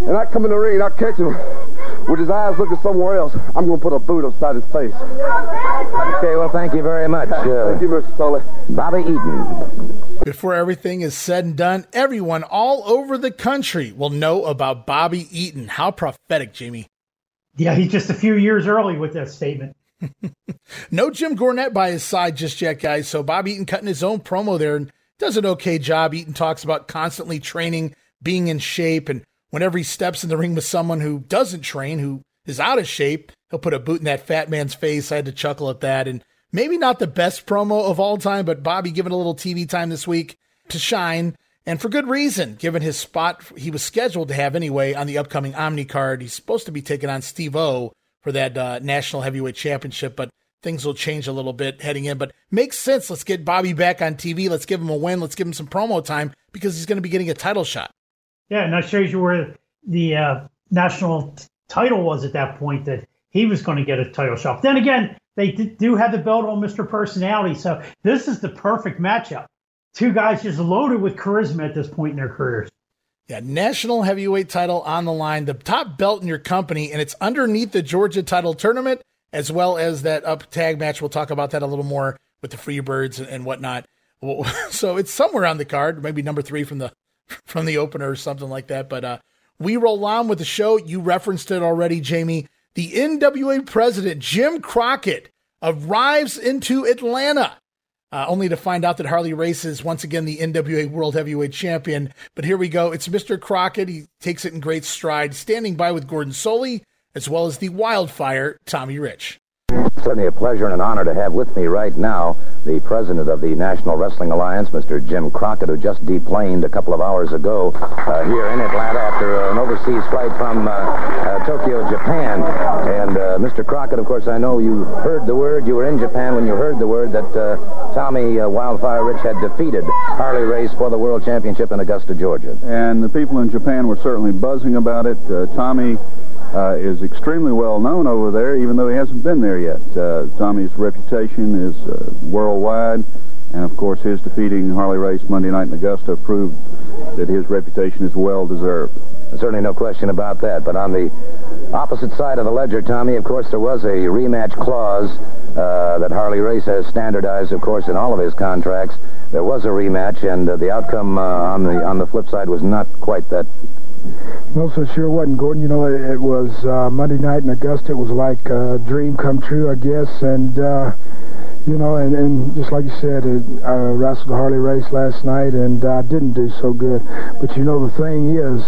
and I come in the ring and I catch him with his eyes looking somewhere else, I'm going to put a boot upside his face. Okay, well, thank you very much. Uh, Thank you, Mr. Solie. Bobby Eaton. Before everything is said and done, everyone all over the country will know about Bobby Eaton. How prophetic, Jamie. Yeah, he's just a few years early with that statement. No Jim Cornette by his side just yet, guys. So Bobby Eaton cutting his own promo there and does an okay job. Eaton talks about constantly training, being in shape, and whenever he steps in the ring with someone who doesn't train, who is out of shape, he'll put a boot in that fat man's face. I had to chuckle at that. And maybe not the best promo of all time, but Bobby given a little TV time this week to shine. And for good reason, given his spot he was scheduled to have anyway on the upcoming Omni card. He's supposed to be taking on Steve O for that uh, National Heavyweight Championship, but things will change a little bit heading in. But makes sense. Let's get Bobby back on TV. Let's give him a win. Let's give him some promo time because he's going to be getting a title shot. Yeah, and that shows you where the uh, national t- title was at that point that he was going to get a title shot. Then again, they d- do have the belt on Mr. Personality, so this is the perfect matchup. Two guys just loaded with charisma at this point in their careers. Yeah, national heavyweight title on the line, the top belt in your company, and it's underneath the Georgia title tournament, as well as that up tag match. We'll talk about that a little more with the Freebirds and, and whatnot. So it's somewhere on the card, maybe number three from the from the opener or something like that. But uh, we roll on with the show. You referenced it already, Jamie. The NWA president Jim Crockett arrives into Atlanta uh, only to find out that Harley Race is once again the NWA World Heavyweight Champion. But here we go. It's Mr. Crockett. He takes it in great stride, standing by with Gordon Solie, as well as the wildfire, Tommy Rich. Certainly a pleasure and an honor to have with me right now the president of the National Wrestling Alliance, Mr. Jim Crockett, who just deplaned a couple of hours ago uh, here in Atlanta after an overseas flight from uh, uh, Tokyo, Japan. And uh, Mr. Crockett, of course, I know you heard the word. You were in Japan when you heard the word that uh, Tommy uh, Wildfire Rich had defeated Harley Race for the World Championship in Augusta, Georgia. and the people in Japan were certainly buzzing about it. Uh, Tommy uh, is extremely well known over there, even though he hasn't been there yet. Uh, Tommy's reputation is uh, worldwide, and of course, his defeating Harley Race Monday night in Augusta proved that his reputation is well deserved. Certainly no question about that. But on the opposite side of the ledger, Tommy, of course, there was a rematch clause uh, that Harley Race has standardized, of course, in all of his contracts. There was a rematch, and uh, the outcome uh, on the on the flip side was not quite that. No, so sure wasn't, Gordon. You know, it, it was uh, Monday night in Augusta. It was like a dream come true, I guess. And, uh, you know, and, and just like you said, it, I wrestled Harley Race last night, and I didn't do so good. But, you know, the thing is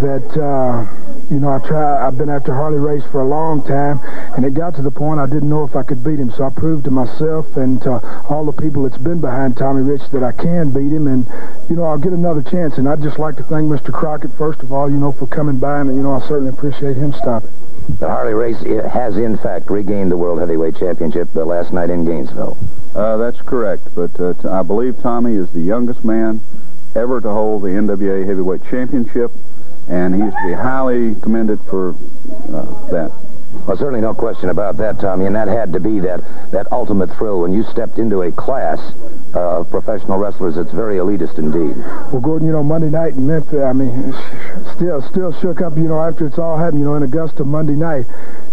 that, uh, you know, I try, I've been after Harley Race for a long time, and it got to the point I didn't know if I could beat him. So I proved to myself and to all the people that's been behind Tommy Rich that I can beat him, and, you know, I'll get another chance. And I'd just like to thank Mr. Crockett, first of all, you know, for coming by, and, you know, I certainly appreciate him stopping. The Harley Race has, in fact, regained the World Heavyweight Championship uh, last night in Gainesville. Uh, that's correct, but uh, t- I believe Tommy is the youngest man ever to hold the NWA Heavyweight Championship. And he is to be highly commended for uh, that. Well, certainly no question about that, Tommy, and that had to be that, that ultimate thrill when you stepped into a class uh, of professional wrestlers that's very elitist indeed. Well, Gordon, you know, Monday night in Memphis, I mean, still still shook up, you know, after it's all happened, you know, in Augusta Monday night.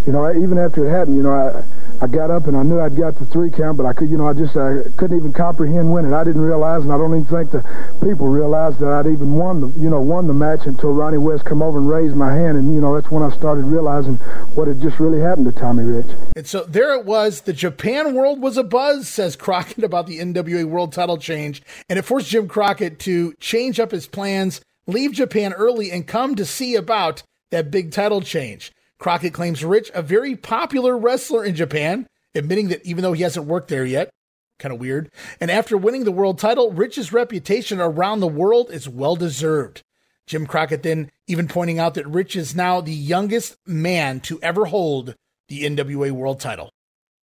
You know, even after it happened, you know, I I got up and I knew I'd got the three count, but I could, you know, I just I couldn't even comprehend winning. I didn't realize, and I don't even think the people realized that I'd even won the, you know, won the match until Ronnie West come over and raised my hand, and you know, that's when I started realizing what had just really happened to Tommy Rich. And so there it was. The Japan world was a buzz, says Crockett about the NWA World Title change, and it forced Jim Crockett to change up his plans, leave Japan early, and come to see about that big title change. Crockett claims Rich, a very popular wrestler in Japan, admitting that even though he hasn't worked there yet, kind of weird. And after winning the world title, Rich's reputation around the world is well deserved. Jim Crockett then even pointing out that Rich is now the youngest man to ever hold the NWA world title.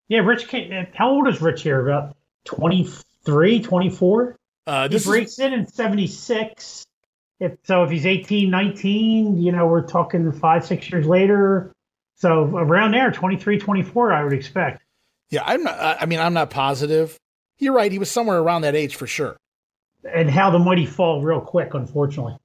Yeah, Rich, came, how old is Rich here? About 23, 24? Uh, he breaks is... in in 76. If, so if he's 18, 19, you know, we're talking five, six years later. So around there, 23, 24, I would expect. Yeah, I'm not, I mean, I'm not positive. You're right. He was somewhere around that age for sure. And how the mighty fall real quick, unfortunately.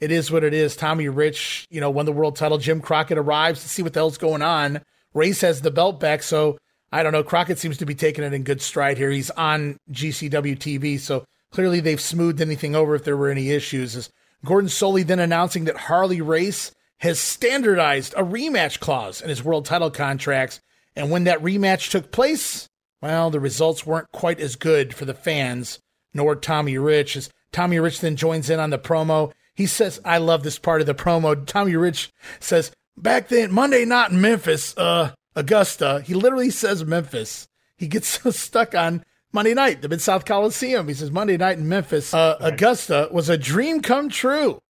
It is what it is. Tommy Rich, you know, won the world title. Jim Crockett arrives to see what the hell's going on. Race has the belt back. So I don't know. Crockett seems to be taking it in good stride here. He's on GCW TV. So clearly they've smoothed anything over if there were any issues. As Gordon Solie then announcing that Harley Race has standardized a rematch clause in his world title contracts. And when that rematch took place, well, the results weren't quite as good for the fans, nor Tommy Rich. As Tommy Rich then joins in on the promo, he says, I love this part of the promo. Tommy Rich says, back then, Monday night in Memphis, uh, Augusta, he literally says Memphis. He gets so stuck on Monday night, the Mid South Coliseum. He says Monday night in Memphis, uh, Augusta was a dream come true.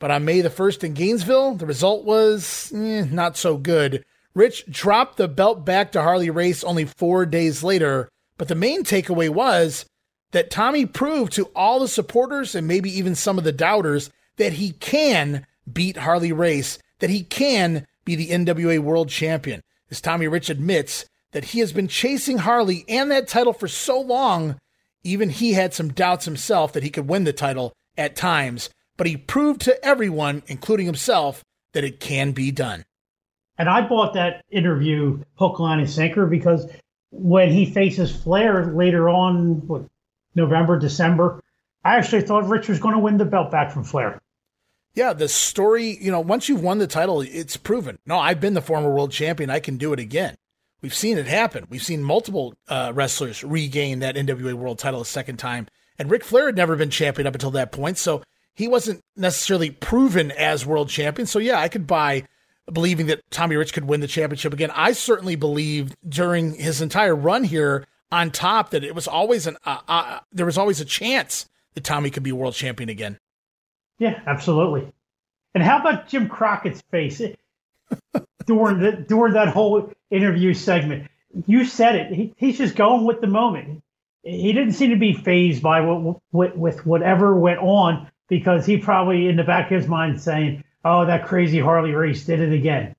But on May the 1st in Gainesville, the result was eh, not so good. Rich dropped the belt back to Harley Race only four days later. But the main takeaway was that Tommy proved to all the supporters and maybe even some of the doubters that he can beat Harley Race, that he can be the NWA World Champion. As Tommy Rich admits, that he has been chasing Harley and that title for so long, even he had some doubts himself that he could win the title at times, but he proved to everyone, including himself, that it can be done. And I bought that interview hook, line, and sinker because when he faces Flair later on, what, November, December, I actually thought Rich was going to win the belt back from Flair. Yeah, the story, you know, once you've won the title, it's proven. No, I've been the former world champion. I can do it again. We've seen it happen. We've seen multiple uh, wrestlers regain that NWA World Title a second time, and Ric Flair had never been champion up until that point, so he wasn't necessarily proven as world champion. So yeah, I could buy believing that Tommy Rich could win the championship again. I certainly believed during his entire run here on top that it was always an uh, uh, there was always a chance that Tommy could be world champion again. Yeah, absolutely. And how about Jim Crockett's face? During the during that whole interview segment. You said it. He, he's just going with the moment. He didn't seem to be phased by what, what with whatever went on because he probably in the back of his mind saying, "Oh, that crazy Harley Race did it again."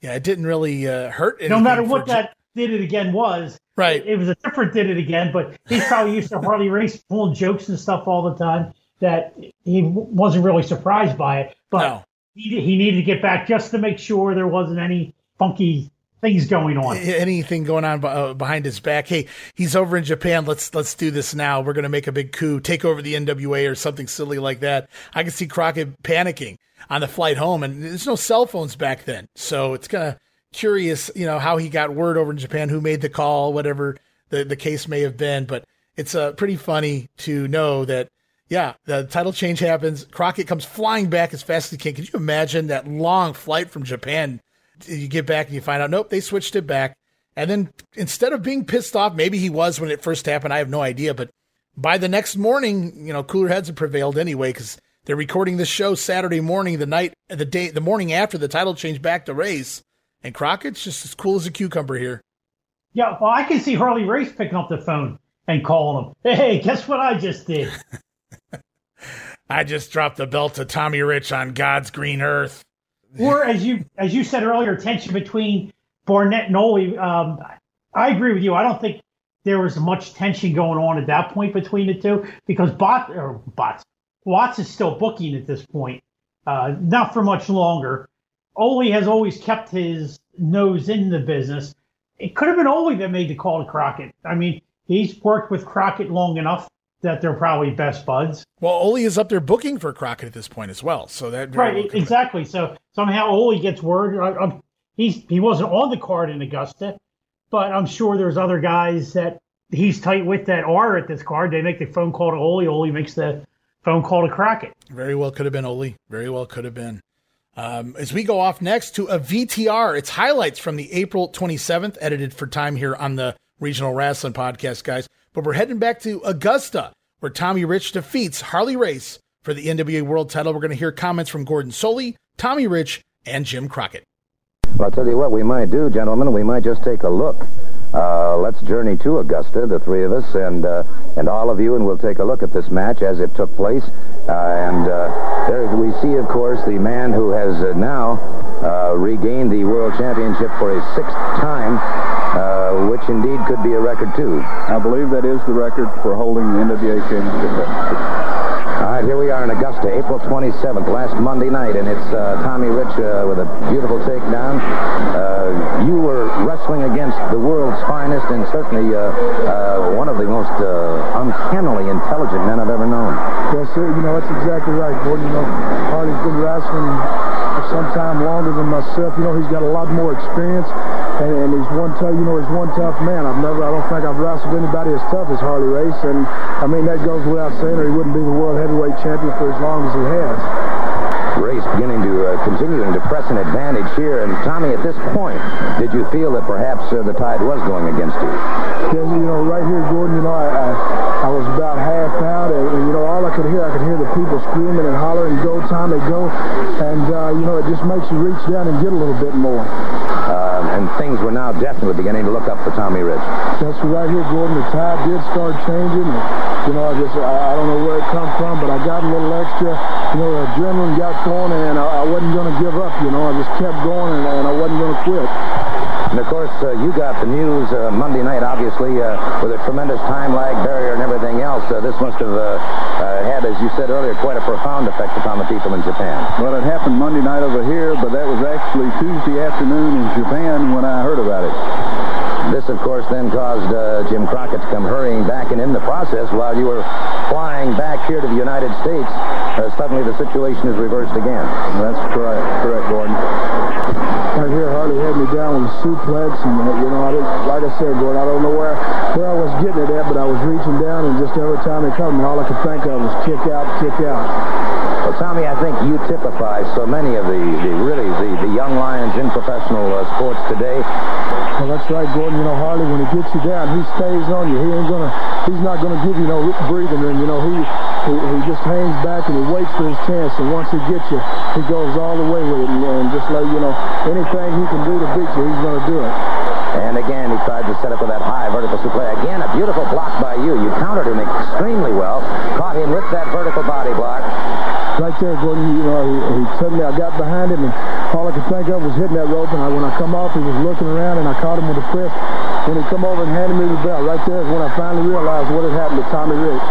Yeah, it didn't really uh, hurt. No matter what that did it again was, right? It, it was a different did it again, but he's probably used to Harley Race pulling jokes and stuff all the time that he wasn't really surprised by it. But no he, he needed to get back just to make sure there wasn't any funky things going on. Anything going on uh, behind his back? Hey, he's over in Japan. Let's let's do this now. We're going to make a big coup, take over the NWA or something silly like that. I can see Crockett panicking on the flight home, and there's no cell phones back then, so it's kind of curious, you know, how he got word over in Japan, who made the call, whatever the the case may have been. But it's uh, pretty funny to know that yeah, the title change happens. Crockett comes flying back as fast as he can. Can you imagine that long flight from Japan? You get back and you find out, nope, they switched it back. And then instead of being pissed off, maybe he was when it first happened. I have no idea. But by the next morning, you know, cooler heads have prevailed anyway because they're recording this show Saturday morning, the night, the day, the morning after the title change back to Race. And Crockett's just as cool as a cucumber here. Yeah, well, I can see Harley Race picking up the phone and calling him. Hey, guess what I just did? I just dropped the belt to Tommy Rich on God's green earth. Or as you as you said earlier, tension between Barnett and Ole. Um, I agree with you. I don't think there was much tension going on at that point between the two because Bot or Bots Watts is still booking at this point, uh, not for much longer. Ole has always kept his nose in the business. It could have been Ole that made the call to Crockett. I mean, he's worked with Crockett long enough that they're probably best buds. Well, Ole is up there booking for Crockett at this point as well, so that right well exactly. So somehow Ole gets word. I, I, he's he wasn't on the card in Augusta, but I'm sure there's other guys that he's tight with that are at this card. They make the phone call to Ole. Ole makes the phone call to Crockett. Very well could have been Ole. Very well could have been. Um, as we go off next to a VTR, it's highlights from the April 27th, edited for time here on the Regional Wrestling Podcast, guys. But we're heading back to Augusta, where Tommy Rich defeats Harley Race for the NWA World title. We're going to hear comments from Gordon Solie, Tommy Rich, and Jim Crockett. Well, I'll tell you what we might do, gentlemen. We might just take a look uh, let's journey to Augusta, the three of us, and uh, and all of you, and we'll take a look at this match as it took place. Uh, and uh, there we see, of course, the man who has uh, now uh, regained the World Championship for his sixth time, which indeed could be a record, too. I believe that is the record for holding the NWA Championship. All right, here we are in Augusta, April 27th, last Monday night, and it's uh, Tommy Rich uh, with a beautiful takedown. Uh, you were wrestling against the world's finest and certainly uh, uh, one of the most uh, uncannily intelligent men I've ever known. Yes, sir. You know, that's exactly right, Gordon. You know, Harley's been wrestling for some time longer than myself. You know, he's got a lot more experience, and, and he's one tough, you know, he's one tough man. I've never, I don't think I've wrestled anybody as tough as Harley Race, and I mean, that goes without saying, or he wouldn't be the world heavyweight champion for as long as he has. Race beginning to uh, continuing to press an advantage here. And Tommy, at this point, did you feel that perhaps uh, the tide was going against you? Yeah, you know, right here, Gordon, you know, I, I, I was about half out, and, and, you know, all I could hear, I could hear the people screaming and hollering, go, Tommy, go. And, uh, you know, it just makes you reach down and get a little bit more. Um, and things were now definitely beginning to look up for Tommy Rich. That's right here, Gordon. The tide did start changing. And, you know, I just, I, I don't know where it come from, but I got a little extra, you know, adrenaline got going, and I, I wasn't going to give up, you know. I just kept going, and, and I wasn't going to quit. And of course, uh, you got the news uh, Monday night, obviously, uh, with a tremendous time lag barrier and everything else. Uh, this must have uh, uh, had, as you said earlier, quite a profound effect upon the people in Japan. Well, it happened Monday night over here, but that was actually Tuesday afternoon in Japan when I heard about it. This, of course, then caused uh, Jim Crockett to come hurrying back, and in the process, while you were flying back here to the United States, uh, suddenly the situation is reversed again. That's correct, correct, Gordon. Right here, Harley had me down with a suplex, and uh, you know, I like I said, Gordon, I don't know where where I was getting it at, but I was reaching down, and just every time they come, all I could think of was kick out, kick out. Well, Tommy, I think you typify so many of the, the really the, the young lions in professional uh, sports today. Well, that's right, Gordon. You know, Harley, when he gets you down, he stays on you. He ain't gonna, he's not gonna give you no breathing room. You know, he, he, he just hangs back and he waits for his chance. And once he gets you, he goes all the way with it. And, and just like you know, anything he can do to beat you, he's gonna do it. And again, he tried to set up with that high vertical suplex. Again, a beautiful block by you. You countered him extremely well. Caught him with that vertical body block. Right there, Gordon, you know, he, he suddenly, I got behind him, and all I could think of was hitting that rope, and I, when I come off, he was looking around, and I caught him with a fist. When he come over and handed me the belt, right there is when I finally realized what had happened to Tommy Rich.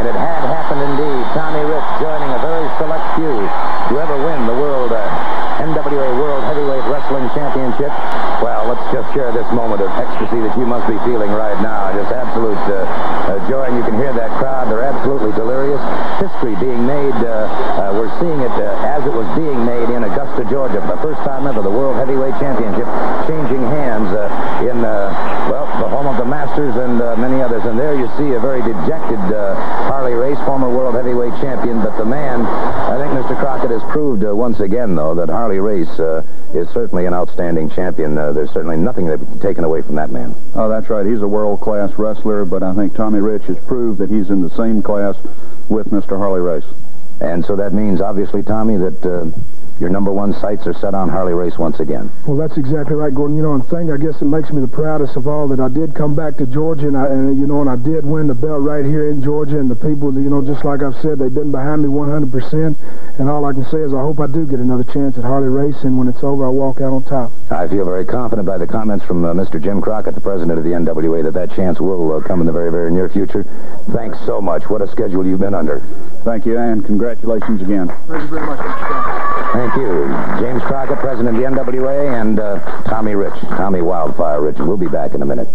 And it had happened indeed. Tommy Rich joining a very select few to ever win the World uh, NWA World Heavyweight Wrestling Championship. Well, let's just share this moment of ecstasy that you must be feeling right now. Just absolute uh, uh, joy, and you can hear that crowd. They're absolutely delirious. History being made, uh, uh, we're seeing it uh, as it was being made in Augusta, Georgia, for the first time ever, the World Heavyweight Championship changing hands in, well, the home of the Masters and many others. And there you see a very dejected Harley Race, former World Heavyweight Champion, but the man, I think Mr. Crockett has proved once again, though, that Harley Race uh, is certainly an outstanding champion. Uh, there's certainly nothing that can be taken away from that man. Oh, that's right. He's a world-class wrestler, but I think Tommy Rich has proved that he's in the same class with Mr. Harley Race. And so that means, obviously, Tommy, that uh, your number one sights are set on Harley Race once again. Well, that's exactly right, Gordon. You know, and thing I guess it makes me the proudest of all that I did come back to Georgia, and, I, and you know, and I did win the belt right here in Georgia, and the people, you know, just like I've said, they've been behind me 100%. And all I can say is I hope I do get another chance at Harley Race, and when it's over, I'll walk out on top. I feel very confident by the comments from uh, Mr. Jim Crockett, the president of the NWA, that that chance will uh, come in the very, very near future. Thanks so much. What a schedule you've been under. Thank you, and congratulations again. Thank you very much, Mr. Scott. Thank you. James Crockett, president of the NWA, and uh, Tommy Rich, Tommy Wildfire Rich. We'll be back in a minute.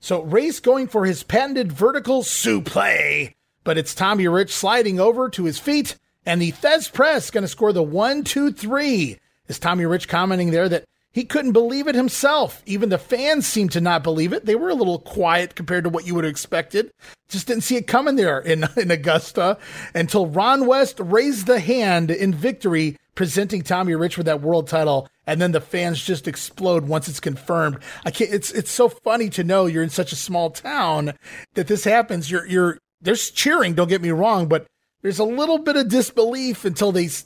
So Race going for his patented vertical suplex, but it's Tommy Rich sliding over to his feet, and the Thesz Press going to score the one, two, three. Is Tommy Rich commenting there that he couldn't believe it himself. Even the fans seemed to not believe it. They were a little quiet compared to what you would have expected. Just didn't see it coming there in, in Augusta until Ron West raised the hand in victory, presenting Tommy Rich with that world title. And then the fans just explode once it's confirmed. I can't, it's, it's so funny to know you're in such a small town that this happens. You're, you're, there's cheering. Don't get me wrong, but there's a little bit of disbelief until they, is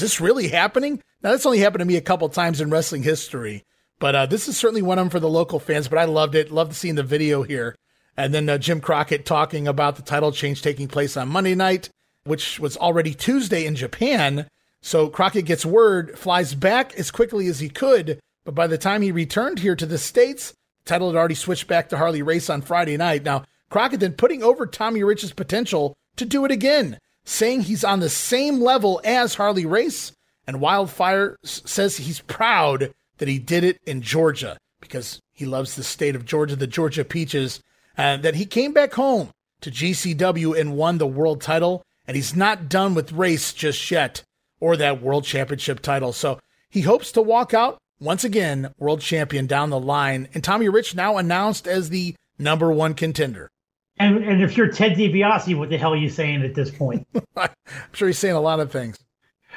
this really happening? Now, that's only happened to me a couple times in wrestling history, but uh, this is certainly one of them for the local fans. But I loved it. Loved seeing the video here. And then uh, Jim Crockett talking about the title change taking place on Monday night, which was already Tuesday in Japan. So Crockett gets word, flies back as quickly as he could. But by the time he returned here to the States, the title had already switched back to Harley Race on Friday night. Now, Crockett then putting over Tommy Rich's potential to do it again, saying he's on the same level as Harley Race and Wildfire says he's proud that he did it in Georgia because he loves the state of Georgia, the Georgia Peaches, and that he came back home to GCW and won the world title. And he's not done with race just yet or that world championship title. So he hopes to walk out once again world champion down the line. And Tommy Rich now announced as the number one contender. And, and if you're Ted DiBiase, what the hell are you saying at this point? I'm sure he's saying a lot of things.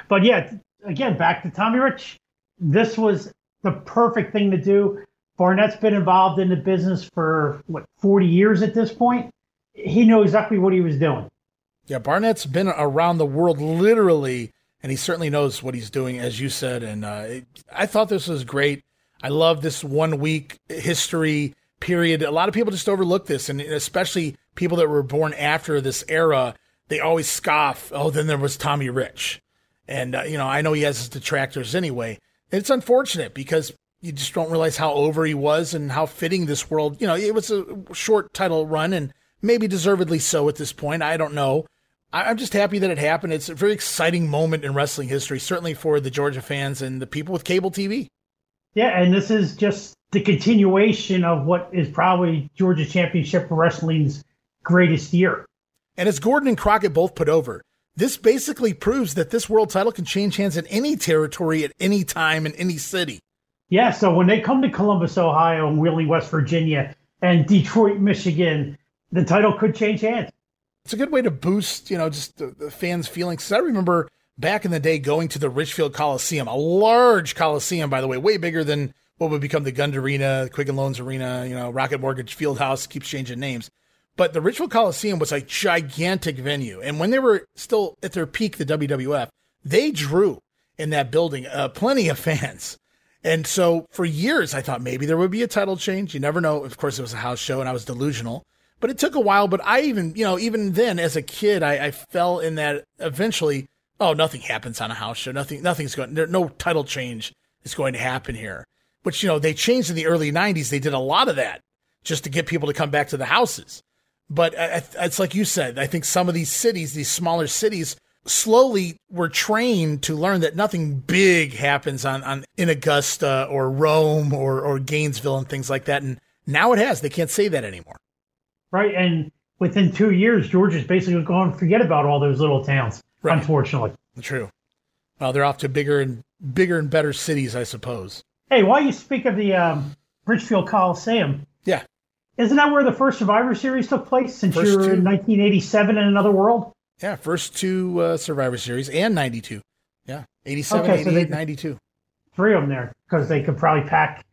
But yeah, again, back to Tommy Rich. This was the perfect thing to do. Barnett's been involved in the business for what 40 years at this point. He knew exactly what he was doing. Yeah, Barnett's been around the world literally, and he certainly knows what he's doing, as you said. And uh, it, I thought this was great. I love this one week history period. A lot of people just overlook this, and especially people that were born after this era. They always scoff. Oh, then there was Tommy Rich. And, uh, you know, I know he has his detractors anyway. It's unfortunate because you just don't realize how over he was and how fitting this world, you know, it was a short title run and maybe deservedly so at this point. I don't know. I'm just happy that it happened. It's a very exciting moment in wrestling history, certainly for the Georgia fans and the people with cable TV. Yeah, and this is just the continuation of what is probably Georgia Championship Wrestling's greatest year. And as Gordon and Crockett both put over, this basically proves that this world title can change hands in any territory at any time in any city. Yeah, so when they come to Columbus, Ohio, and Wheeling, West Virginia, and Detroit, Michigan, the title could change hands. It's a good way to boost, you know, just the, the fans' feelings. Because I remember back in the day going to the Richfield Coliseum, a large coliseum, by the way, way bigger than what would become the Gund Arena, Quicken Loans Arena, you know, Rocket Mortgage Fieldhouse keeps changing names. But the Richfield Coliseum was a gigantic venue. And when they were still at their peak, the WWF, they drew in that building uh, plenty of fans. And so for years, I thought maybe there would be a title change. You never know. Of course, it was a house show and I was delusional. But it took a while. But I even, you know, even then as a kid, I, I fell in that eventually, oh, nothing happens on a house show. Nothing, nothing's going, there, no title change is going to happen here. Which, you know, they changed in the early 90s. They did a lot of that just to get people to come back to the houses. But it's like you said, I think some of these cities, these smaller cities, slowly were trained to learn that nothing big happens on, on in Augusta or Rome or, or Gainesville and things like that. And now it has. They can't say that anymore. Right. And within two years, Georgia's basically going to forget about all those little towns, right. unfortunately. True. Well, they're off to bigger and bigger and better cities, I suppose. Hey, while you speak of the um, Richfield Coliseum, yeah, isn't that where the first Survivor Series took place since first you're two. in 1987 in another world? Yeah, first two uh, Survivor Series and 92. Yeah, 87, okay, 88, so they, 92. Three of them there because they could probably pack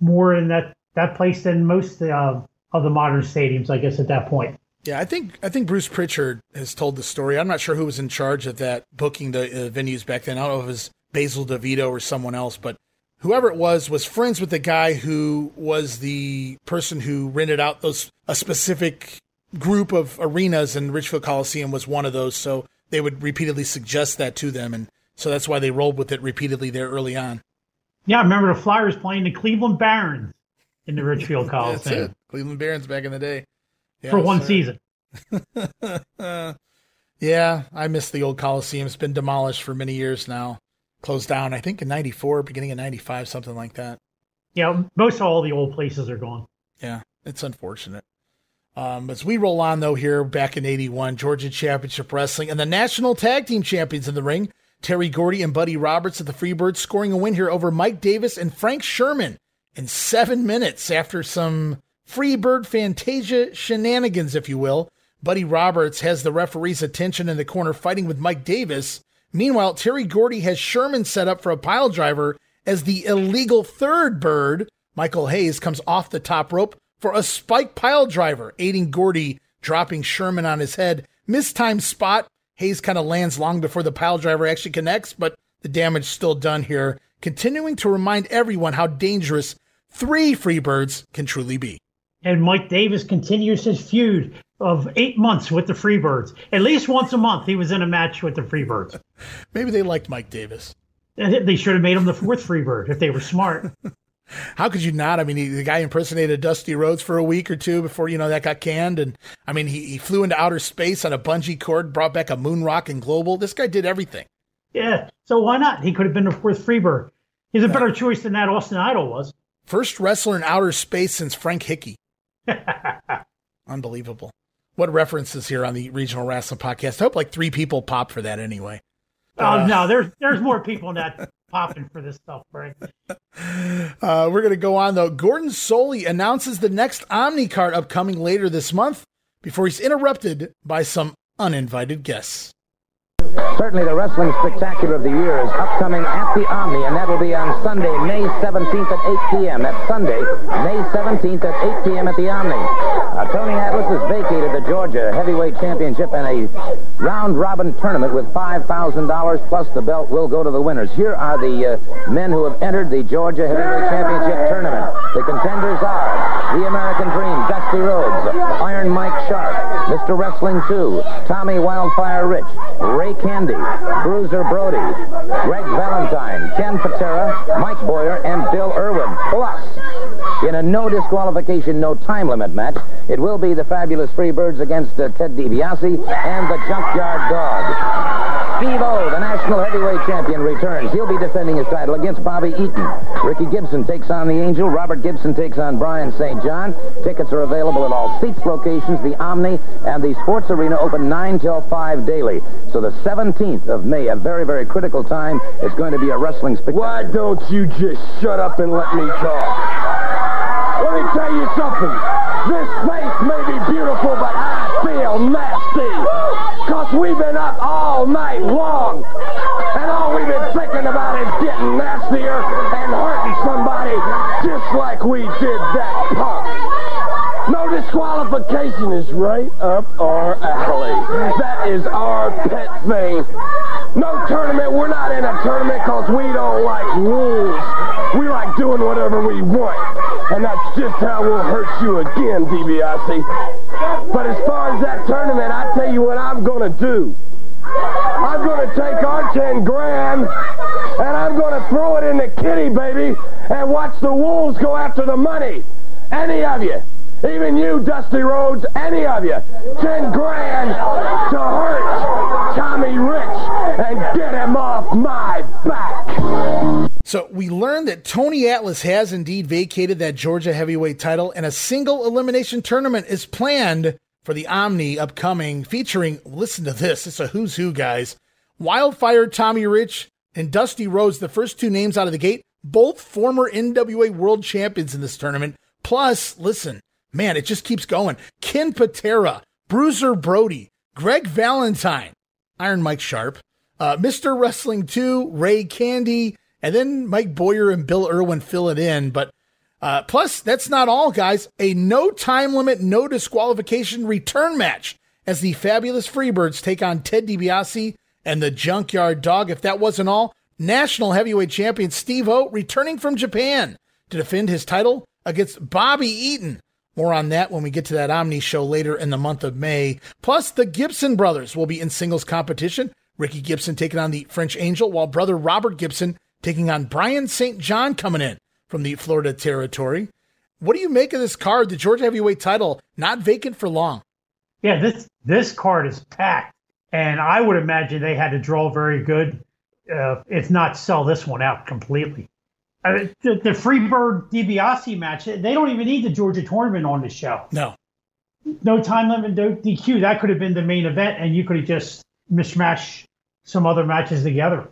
more in that, that place than most uh, of the modern stadiums, I guess, at that point. Yeah, I think I think Bruce Prichard has told the story. I'm not sure who was in charge of that booking the uh, venues back then. I don't know if it was Basil DeVito or someone else, but whoever it was was friends with the guy who was the person who rented out those a specific group of arenas, and Richfield Coliseum was one of those. So they would repeatedly suggest that to them, and so that's why they rolled with it repeatedly there early on. Yeah, I remember the Flyers playing the Cleveland Barons in the Richfield That's Coliseum it. Cleveland Barons back in the day. Yeah, for one sir. season. yeah, I miss the old Coliseum. It's been demolished for many years now. Closed down, I think, in '94, beginning of '95, something like that. Yeah, most of all the old places are gone. Yeah, it's unfortunate. Um, as we roll on, though, here back in 81, Georgia Championship Wrestling and the National Tag Team Champions in the ring, Terry Gordy and Buddy Roberts of the Freebirds scoring a win here over Mike Davis and Frank Sherman in seven minutes after some Freebird Fantasia shenanigans, if you will. Buddy Roberts has the referee's attention in the corner fighting with Mike Davis. Meanwhile, Terry Gordy has Sherman set up for a pile driver as the illegal third bird. Michael Hayes comes off the top rope for a spike pile driver, aiding Gordy, dropping Sherman on his head. Mistimed spot. Hayes kind of lands long before the pile driver actually connects, but the damage still done here, continuing to remind everyone how dangerous three Freebirds can truly be. And Mike Davis continues his feud of eight months with the Freebirds. At least once a month, he was in a match with the Freebirds. Maybe they liked Mike Davis. They should have made him the fourth Freebird if they were smart. How could you not? I mean, he, the guy impersonated Dusty Rhodes for a week or two before you know that got canned, and I mean, he, he flew into outer space on a bungee cord, brought back a moon rock and global. This guy did everything. Yeah, so why not? He could have been the fourth Freebird. He's a better choice than that Austin Idol was. First wrestler in outer space since Frank Hickey. Unbelievable. What references here on the Regional Rasslin' Podcast? I hope like three people pop for that anyway. Oh Uh, no, there's there's more people not popping for this stuff, Frank. Uh, we're going to go on though. Gordon Solie announces the next Omni card upcoming later this month before he's interrupted by some uninvited guests. Certainly the wrestling spectacular of the year is upcoming at the Omni, and that'll be on Sunday, May 17th at 8 p.m. That's Sunday, May 17th at 8 p.m. at the Omni. Uh, Tony Atlas has vacated the Georgia Heavyweight Championship in a round-robin tournament with $5,000 plus the belt will go to the winners. Here are the uh, men who have entered the Georgia Heavyweight Championship tournament. The contenders are the American Dream, Dusty Rhodes, Iron Mike Sharpe, Mr. Wrestling 2, Tommy Wildfire Rich, Ray Candy, Bruiser Brody, Greg Valentine, Ken Patera, Mike Boyer, and Bill Irwin. Plus, in a no disqualification, no time limit match, it will be the fabulous Freebirds against uh, Ted DiBiase and the Junkyard Dog. Steve O, the national heavyweight champion, returns. He'll be defending his title against Bobby Eaton. Ricky Gibson takes on the Angel. Robert Gibson takes on Brian St. John. Tickets are available at all seats locations, the Omni, and the Sports Arena open 9 till 5 daily. So the 17th of May, a very, very critical time, is going to be a wrestling spectacular. Why don't you just shut up and let me talk? Let me tell you something. This face may be beautiful, but I feel nasty. Cause we've been up all night long. And all we've been thinking about is getting nastier and hurting somebody just like we did that punk. No disqualification is right up our alley. That is our pet thing. No tournament. We're not in a tournament because we don't like rules. We like doing whatever we want. And that's just how we'll hurt you again, DiBiase. But as far as that tournament, I tell you what I'm going to do. I'm going to take our 10 grand and I'm going to throw it in the kitty, baby, and watch the wolves go after the money. Any of you. Even you, Dusty Rhodes, any of you. 10 grand to hurt Tommy Rich and get him off my back. So we learned that Tony Atlas has indeed vacated that Georgia heavyweight title, and a single elimination tournament is planned for the Omni upcoming, featuring, listen to this, it's a who's who, guys. Wildfire Tommy Rich and Dusty Rhodes, the first two names out of the gate, both former NWA world champions in this tournament. Plus, listen, man, it just keeps going. Ken Patera, Bruiser Brody, Greg Valentine, Iron Mike Sharpe, uh, Mr. Wrestling 2, Ray Candy, and then Mike Boyer and Bill Irwin fill it in. But Uh, plus, that's not all, guys. A no time limit, no disqualification return match as the fabulous Freebirds take on Ted DiBiase and the Junkyard Dog. If that wasn't all, national heavyweight champion Steve O returning from Japan to defend his title against Bobby Eaton. More on that when we get to that Omni show later in the month of May. Plus, the Gibson brothers will be in singles competition. Ricky Gibson taking on the French Angel, while brother Robert Gibson taking on Brian St. John coming in from the Florida territory. What do you make of this card? The Georgia heavyweight title not vacant for long. Yeah, this this card is packed, and I would imagine they had to draw very good, uh, if not sell this one out completely. I mean, the, the Freebird DiBiase match, they don't even need the Georgia tournament on the show. No, no time limit, no DQ. That could have been the main event, and you could have just mishmash some other matches together.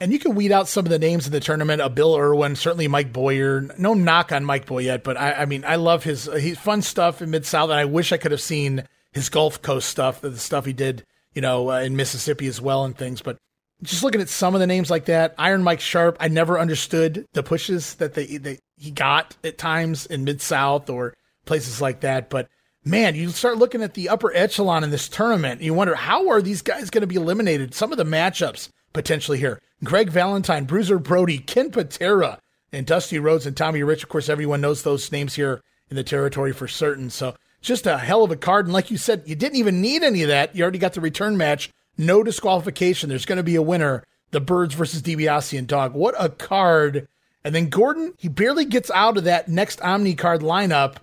And you can weed out some of the names of the tournament. A Bill Irwin, certainly Mike Boyer. No knock on Mike Boyer, but I, I mean, I love his he's fun stuff in Mid South, and I wish I could have seen his Gulf Coast stuff, the stuff he did, you know, uh, in Mississippi as well and things. But just looking at some of the names like that, Iron Mike Sharpe, I never understood the pushes that they, they he got at times in Mid South or places like that. But man, you start looking at the upper echelon in this tournament, you wonder how are these guys going to be eliminated? Some of the matchups potentially here. Greg Valentine, Bruiser Brody, Ken Patera, and Dusty Rhodes and Tommy Rich. Of course, everyone knows those names here in the territory for certain. So just a hell of a card. And like you said, you didn't even need any of that. You already got the return match. No disqualification. There's going to be a winner. The Birds versus DiBiase and Dog. What a card. And then Gordon, he barely gets out of that next Omni card lineup,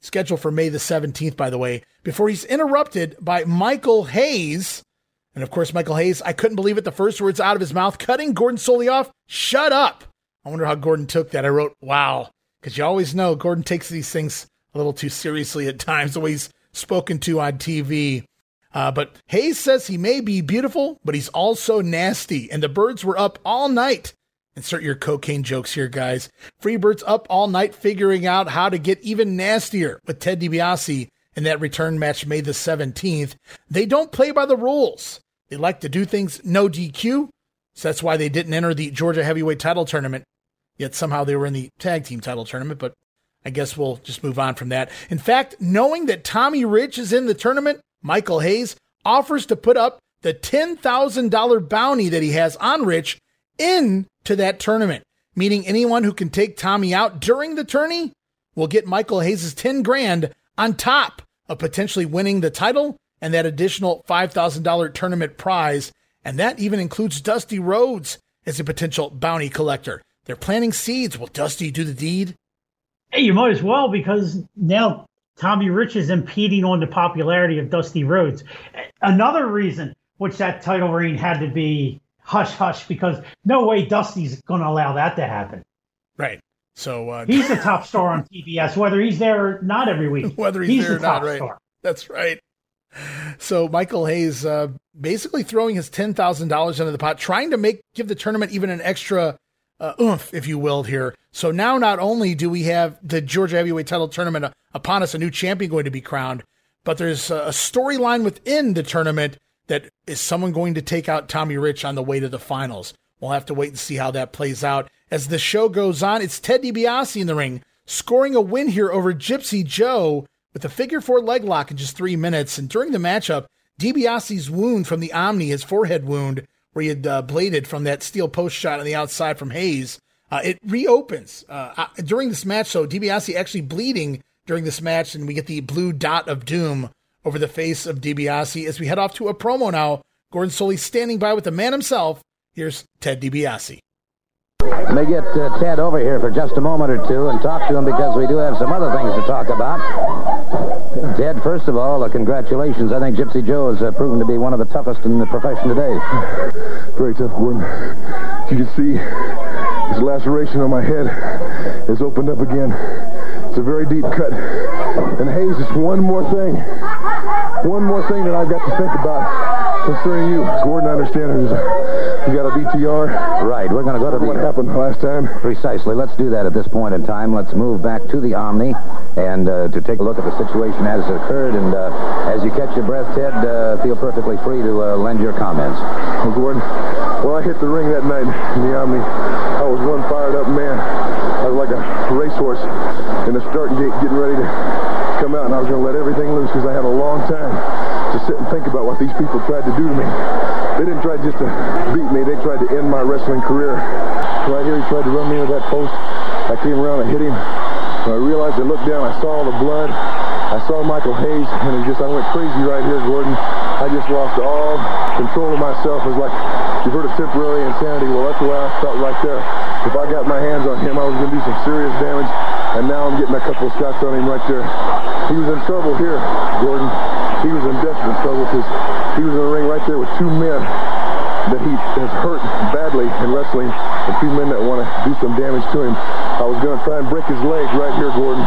scheduled for May the 17th, by the way, before he's interrupted by Michael Hayes and of course, Michael Hayes, I couldn't believe it. The first words out of his mouth, cutting Gordon Solie off. Shut up. I wonder how Gordon took that. I wrote, wow. Because you always know Gordon takes these things a little too seriously at times, the way he's spoken to on TV. Uh, but Hayes says he may be beautiful, but he's also nasty. And the birds were up all night. Insert your cocaine jokes here, guys. Freebirds up all night figuring out how to get even nastier with Ted DiBiase in that return match May the 17th. They don't play by the rules. They like to do things no DQ. So that's why they didn't enter the Georgia heavyweight title tournament. Yet somehow they were in the tag team title tournament, but I guess we'll just move on from that. In fact, knowing that Tommy Rich is in the tournament, Michael Hayes offers to put up the $10,000 bounty that he has on Rich into that tournament, meaning anyone who can take Tommy out during the tourney will get Michael Hayes' 10 grand on top of potentially winning the title and that additional $5,000 tournament prize. And that even includes Dusty Rhodes as a potential bounty collector. They're planting seeds. Will Dusty do the deed? Hey, you might as well because now Tommy Rich is impeding on the popularity of Dusty Rhodes. Another reason which that title reign had to be hush hush because no way Dusty's going to allow that to happen. Right. So uh, he's the top star on TBS, whether he's there or not every week. Whether he's, he's there the or not, right? Star. That's right. So Michael Hayes uh, basically throwing his ten thousand dollars into the pot, trying to make give the tournament even an extra uh, oomph, if you will, here. So now not only do we have the Georgia Heavyweight Title tournament uh, upon us, a new champion going to be crowned, but there's a storyline within the tournament that is someone going to take out Tommy Rich on the way to the finals. We'll have to wait and see how that plays out. As the show goes on, it's Ted DiBiase in the ring, scoring a win here over Gypsy Joe with a figure four leg lock in just three minutes. And during the matchup, DiBiase's wound from the Omni, his forehead wound, where he had uh, bladed from that steel post shot on the outside from Hayes, uh, it reopens. Uh, uh during this match, so DiBiase actually bleeding during this match, and we get the blue dot of doom over the face of DiBiase as we head off to a promo now. Gordon Solie standing by with the man himself. Here's Ted DiBiase. Let me get uh, Ted over here for just a moment or two and talk to him because we do have some other things to talk about. Ted, first of all, uh, congratulations. I think Gypsy Joe has uh, proven to be one of the toughest in the profession today. Very tough. As you can see, this laceration on my head has opened up again. It's a very deep cut. And Hayes, just one more thing. One more thing that I've got to think about concerning you. Gordon, I understand you got a VTR. Right. We're going to go to the... What happened last time? Precisely. Let's do that at this point in time. Let's move back to the Omni and uh, to take a look at the situation as it occurred. And uh, as you catch your breath, Ted, uh, feel perfectly free to uh, lend your comments. Well, Gordon, well, I hit the ring that night in the Omni. I was one fired up man. I I was like a racehorse in the starting gate getting ready to come out, and I was going to let everything loose because I had a long time to sit and think about what these people tried to do to me. They didn't try just to beat me. They tried to end my wrestling career. Right here, he tried to run me into that post. I came around and hit him. When I realized, I looked down, I saw all the blood. I saw Michael Hayes, and it just, I went crazy right here, Gordon. I just lost all control of myself. It was like, you've heard of temporary insanity. Well, that's the way I felt right there. If I got my hands on him, I was going to do some serious damage. And now I'm getting a couple of shots on him right there. He was in trouble here, Gordon. He was in desperate trouble because he was in the ring right there with two men that he has hurt badly in wrestling A few men that want to do some damage to him. I was going to try and break his leg right here, Gordon.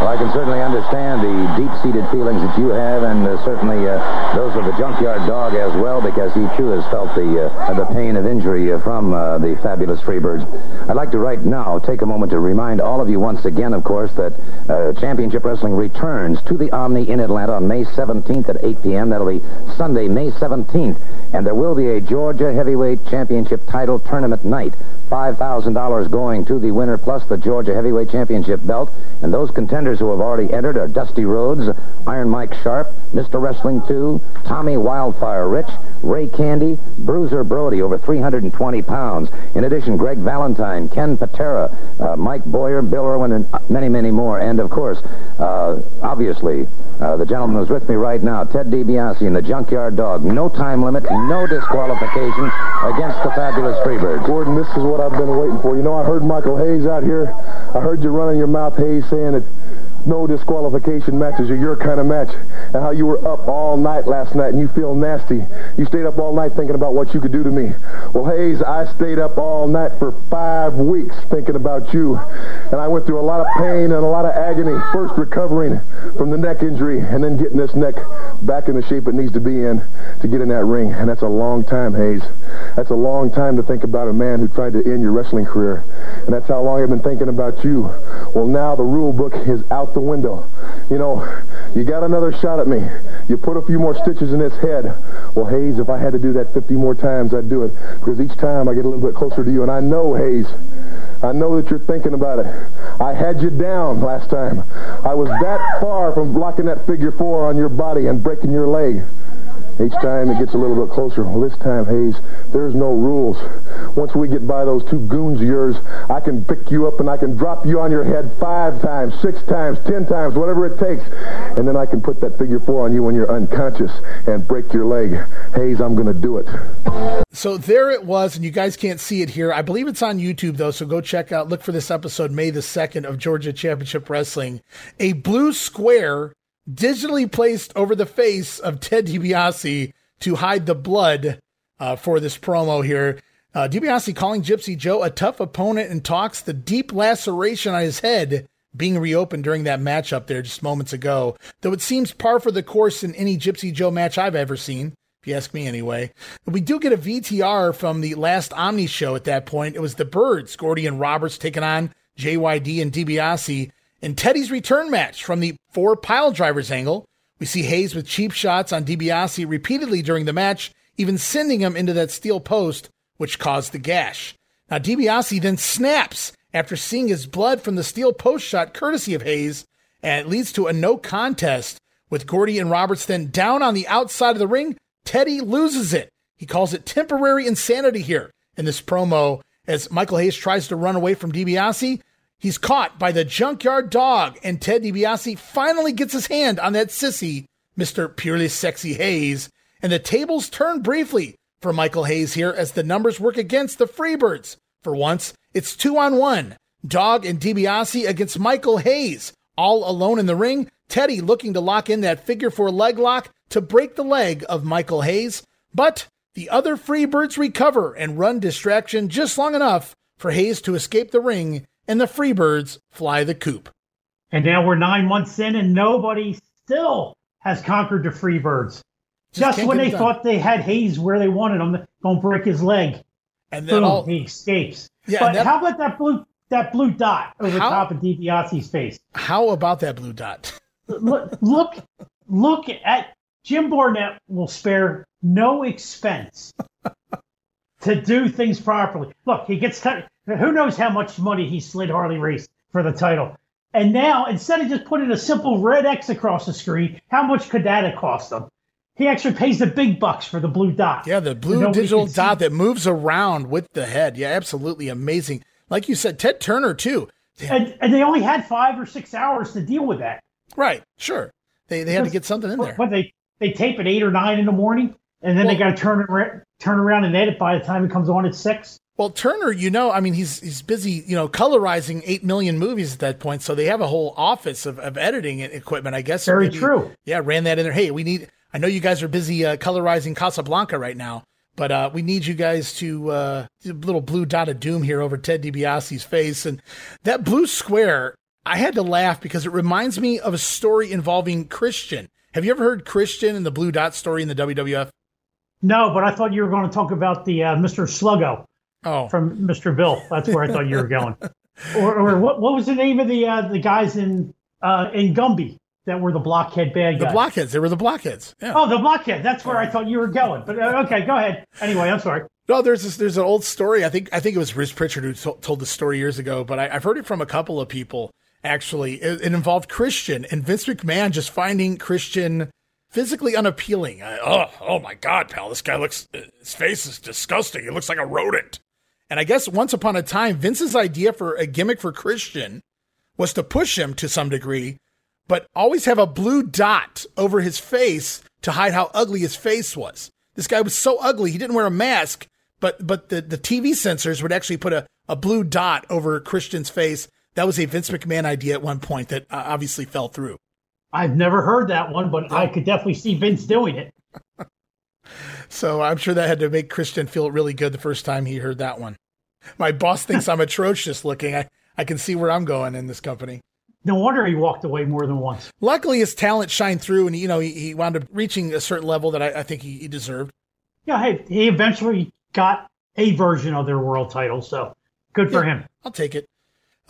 Well, I can certainly understand the deep-seated feelings that you have, and uh, certainly uh, those of the junkyard dog as well, because he too has felt the uh, the pain of injury uh, from uh, the fabulous Freebirds. I'd like to right now take a moment to remind all of you once again, of course, that uh, Championship Wrestling returns to the Omni in Atlanta on May 17th at 8 p.m. That'll be Sunday, May 17th, and there will be a Georgia Heavyweight Championship title tournament night. $5,000 going to the winner plus the Georgia Heavyweight Championship belt. And those contenders who have already entered are Dusty Rhodes, Iron Mike Sharpe, Mr. Wrestling 2, Tommy Wildfire Rich, Ray Candy, Bruiser Brody, over 320 pounds. In addition, Greg Valentine, Ken Patera, uh, Mike Boyer, Bill Irwin, and many, many more. And, of course, uh, obviously, uh, the gentleman who's with me right now, Ted DiBiase and the Junkyard Dog. No time limit, no disqualifications against the fabulous Freebirds. Gordon, this is what I've been waiting for. You know, I heard Michael Hayes out here. I heard you running your mouth, Hayes, saying that no disqualification matches are your kind of match and how you were up all night last night and you feel nasty. You stayed up all night thinking about what you could do to me. Well, Hayes, I stayed up all night for five weeks thinking about you. And I went through a lot of pain and a lot of agony, first recovering from the neck injury and then getting this neck back in the shape it needs to be in to get in that ring. And that's a long time, Hayes. That's a long time to think about a man who tried to end your wrestling career. And that's how long I've been thinking about you. Well, now the rule book is out the window. You know, you got another shot at me. You put a few more stitches in this head. Well, Hayes, if I had to do that 50 more times, I'd do it. Because each time I get a little bit closer to you. And I know, Hayes, I know that you're thinking about it. I had you down last time. I was that far from blocking that figure four on your body and breaking your leg. Each time it gets a little bit closer. Well, this time, Hayes, there's no rules. Once we get by those two goons of yours, I can pick you up and I can drop you on your head five times, six times, ten times, whatever it takes. And then I can put that figure four on you when you're unconscious and break your leg. Hayes, I'm going to do it. So there it was, and you guys can't see it here. I believe it's on YouTube though, so go check out, look for this episode, May the 2nd of Georgia Championship Wrestling. A blue square digitally placed over the face of Ted DiBiase to hide the blood uh, for this promo here. Uh, DiBiase calling Gypsy Joe a tough opponent and talks the deep laceration on his head being reopened during that matchup there just moments ago. Though it seems par for the course in any Gypsy Joe match I've ever seen, if you ask me anyway. We do get a VTR from the last Omni show at that point. It was the Birds, Gordy and Roberts taking on JYD and DiBiase. In Teddy's return match from the four pile drivers angle, we see Hayes with cheap shots on DiBiase repeatedly during the match, even sending him into that steel post, which caused the gash. Now, DiBiase then snaps after seeing his blood from the steel post shot courtesy of Hayes, and it leads to a no contest with Gordy and Roberts then down on the outside of the ring. Teddy loses it. He calls it temporary insanity here in this promo as Michael Hayes tries to run away from DiBiase. He's caught by the junkyard dog, and Ted DiBiase finally gets his hand on that sissy, Mr. Purely Sexy Hayes. And the tables turn briefly for Michael Hayes here as the numbers work against the Freebirds. For once, it's two on one. Dog and DiBiase against Michael Hayes. All alone in the ring, Teddy looking to lock in that figure four leg lock to break the leg of Michael Hayes. But the other Freebirds recover and run distraction just long enough for Hayes to escape the ring and the Freebirds fly the coop. And now we're nine months in, and nobody still has conquered the Freebirds. Just, can't when they thought they had Hayes where they wanted him, gonna break his leg. And then Boom, all, he escapes. Yeah, but that- how about that blue that blue dot over How- top of DiBiase's face? how about that blue dot? look, look, look at Jim Barnett will spare no expense to do things properly. Look, he gets t- who knows how much money he slid Harley Race for the title. And now, instead of just putting a simple red X across the screen, how much could that have cost him? He actually pays the big bucks for the blue dot. Yeah, the blue digital dot that moves around with the head. Yeah, absolutely amazing. Like you said, Ted Turner too. And, and, they only had five or six hours to deal with that. Right. Sure. They they had to get something in there. But they they tape at eight or nine in the morning, and then well, they got to turn it turn around and edit by the time it comes on at six. Well, Turner, you know, I mean, he's he's busy, you know, colorizing eight million movies at that point, so they have a whole office of, of editing equipment. I guess. Very maybe, true. Yeah, ran that in there. Hey, we need. I know you guys are busy uh, colorizing Casablanca right now, but uh, we need you guys to uh, do a little blue dot of doom here over Ted DiBiase's face, and that blue square. I had to laugh because it reminds me of a story involving Christian. Have you ever heard Christian and the blue dot story in the WWF? No, but I thought you were going to talk about the uh, Mr. Sluggo. Oh, from Mr. Bill. That's where I thought you were going. or, or what? What was the name of the uh, the guys in uh, in Gumby that were the blockhead bad guys? The blockheads. They were the blockheads. Yeah. Oh, the blockhead. That's where I thought you were going. But uh, okay, go ahead. Anyway, I'm sorry. No, there's this, there's an old story. I think I think it was Rich Prichard who to- told the story years ago, but I, have heard it from a couple of people. Actually, it, it, involved Christian and Vince McMahon just finding Christian physically unappealing. oh, oh my God, pal, this guy looks his face is disgusting. He looks like a rodent. And I guess once upon a time, Vince's idea for a gimmick for Christian was to push him to some degree, but always have a blue dot over his face to hide how ugly his face was. This guy was so ugly, he didn't wear a mask, but but the, the TV censors would actually put a, a blue dot over Christian's face. That was a Vince McMahon idea at one point that uh, obviously fell through. I've never heard that one, but I could definitely see Vince doing it. So I'm sure that had to make Christian feel really good the first time he heard that one. My boss thinks I'm atrocious looking. I, I can see where I'm going in this company. No wonder he walked away more than once. Luckily, his talent shined through, and you know he, he wound up reaching a certain level that I, I think he, he deserved. Yeah, hey, he eventually got a version of their world title, so good for yeah, him. I'll take it.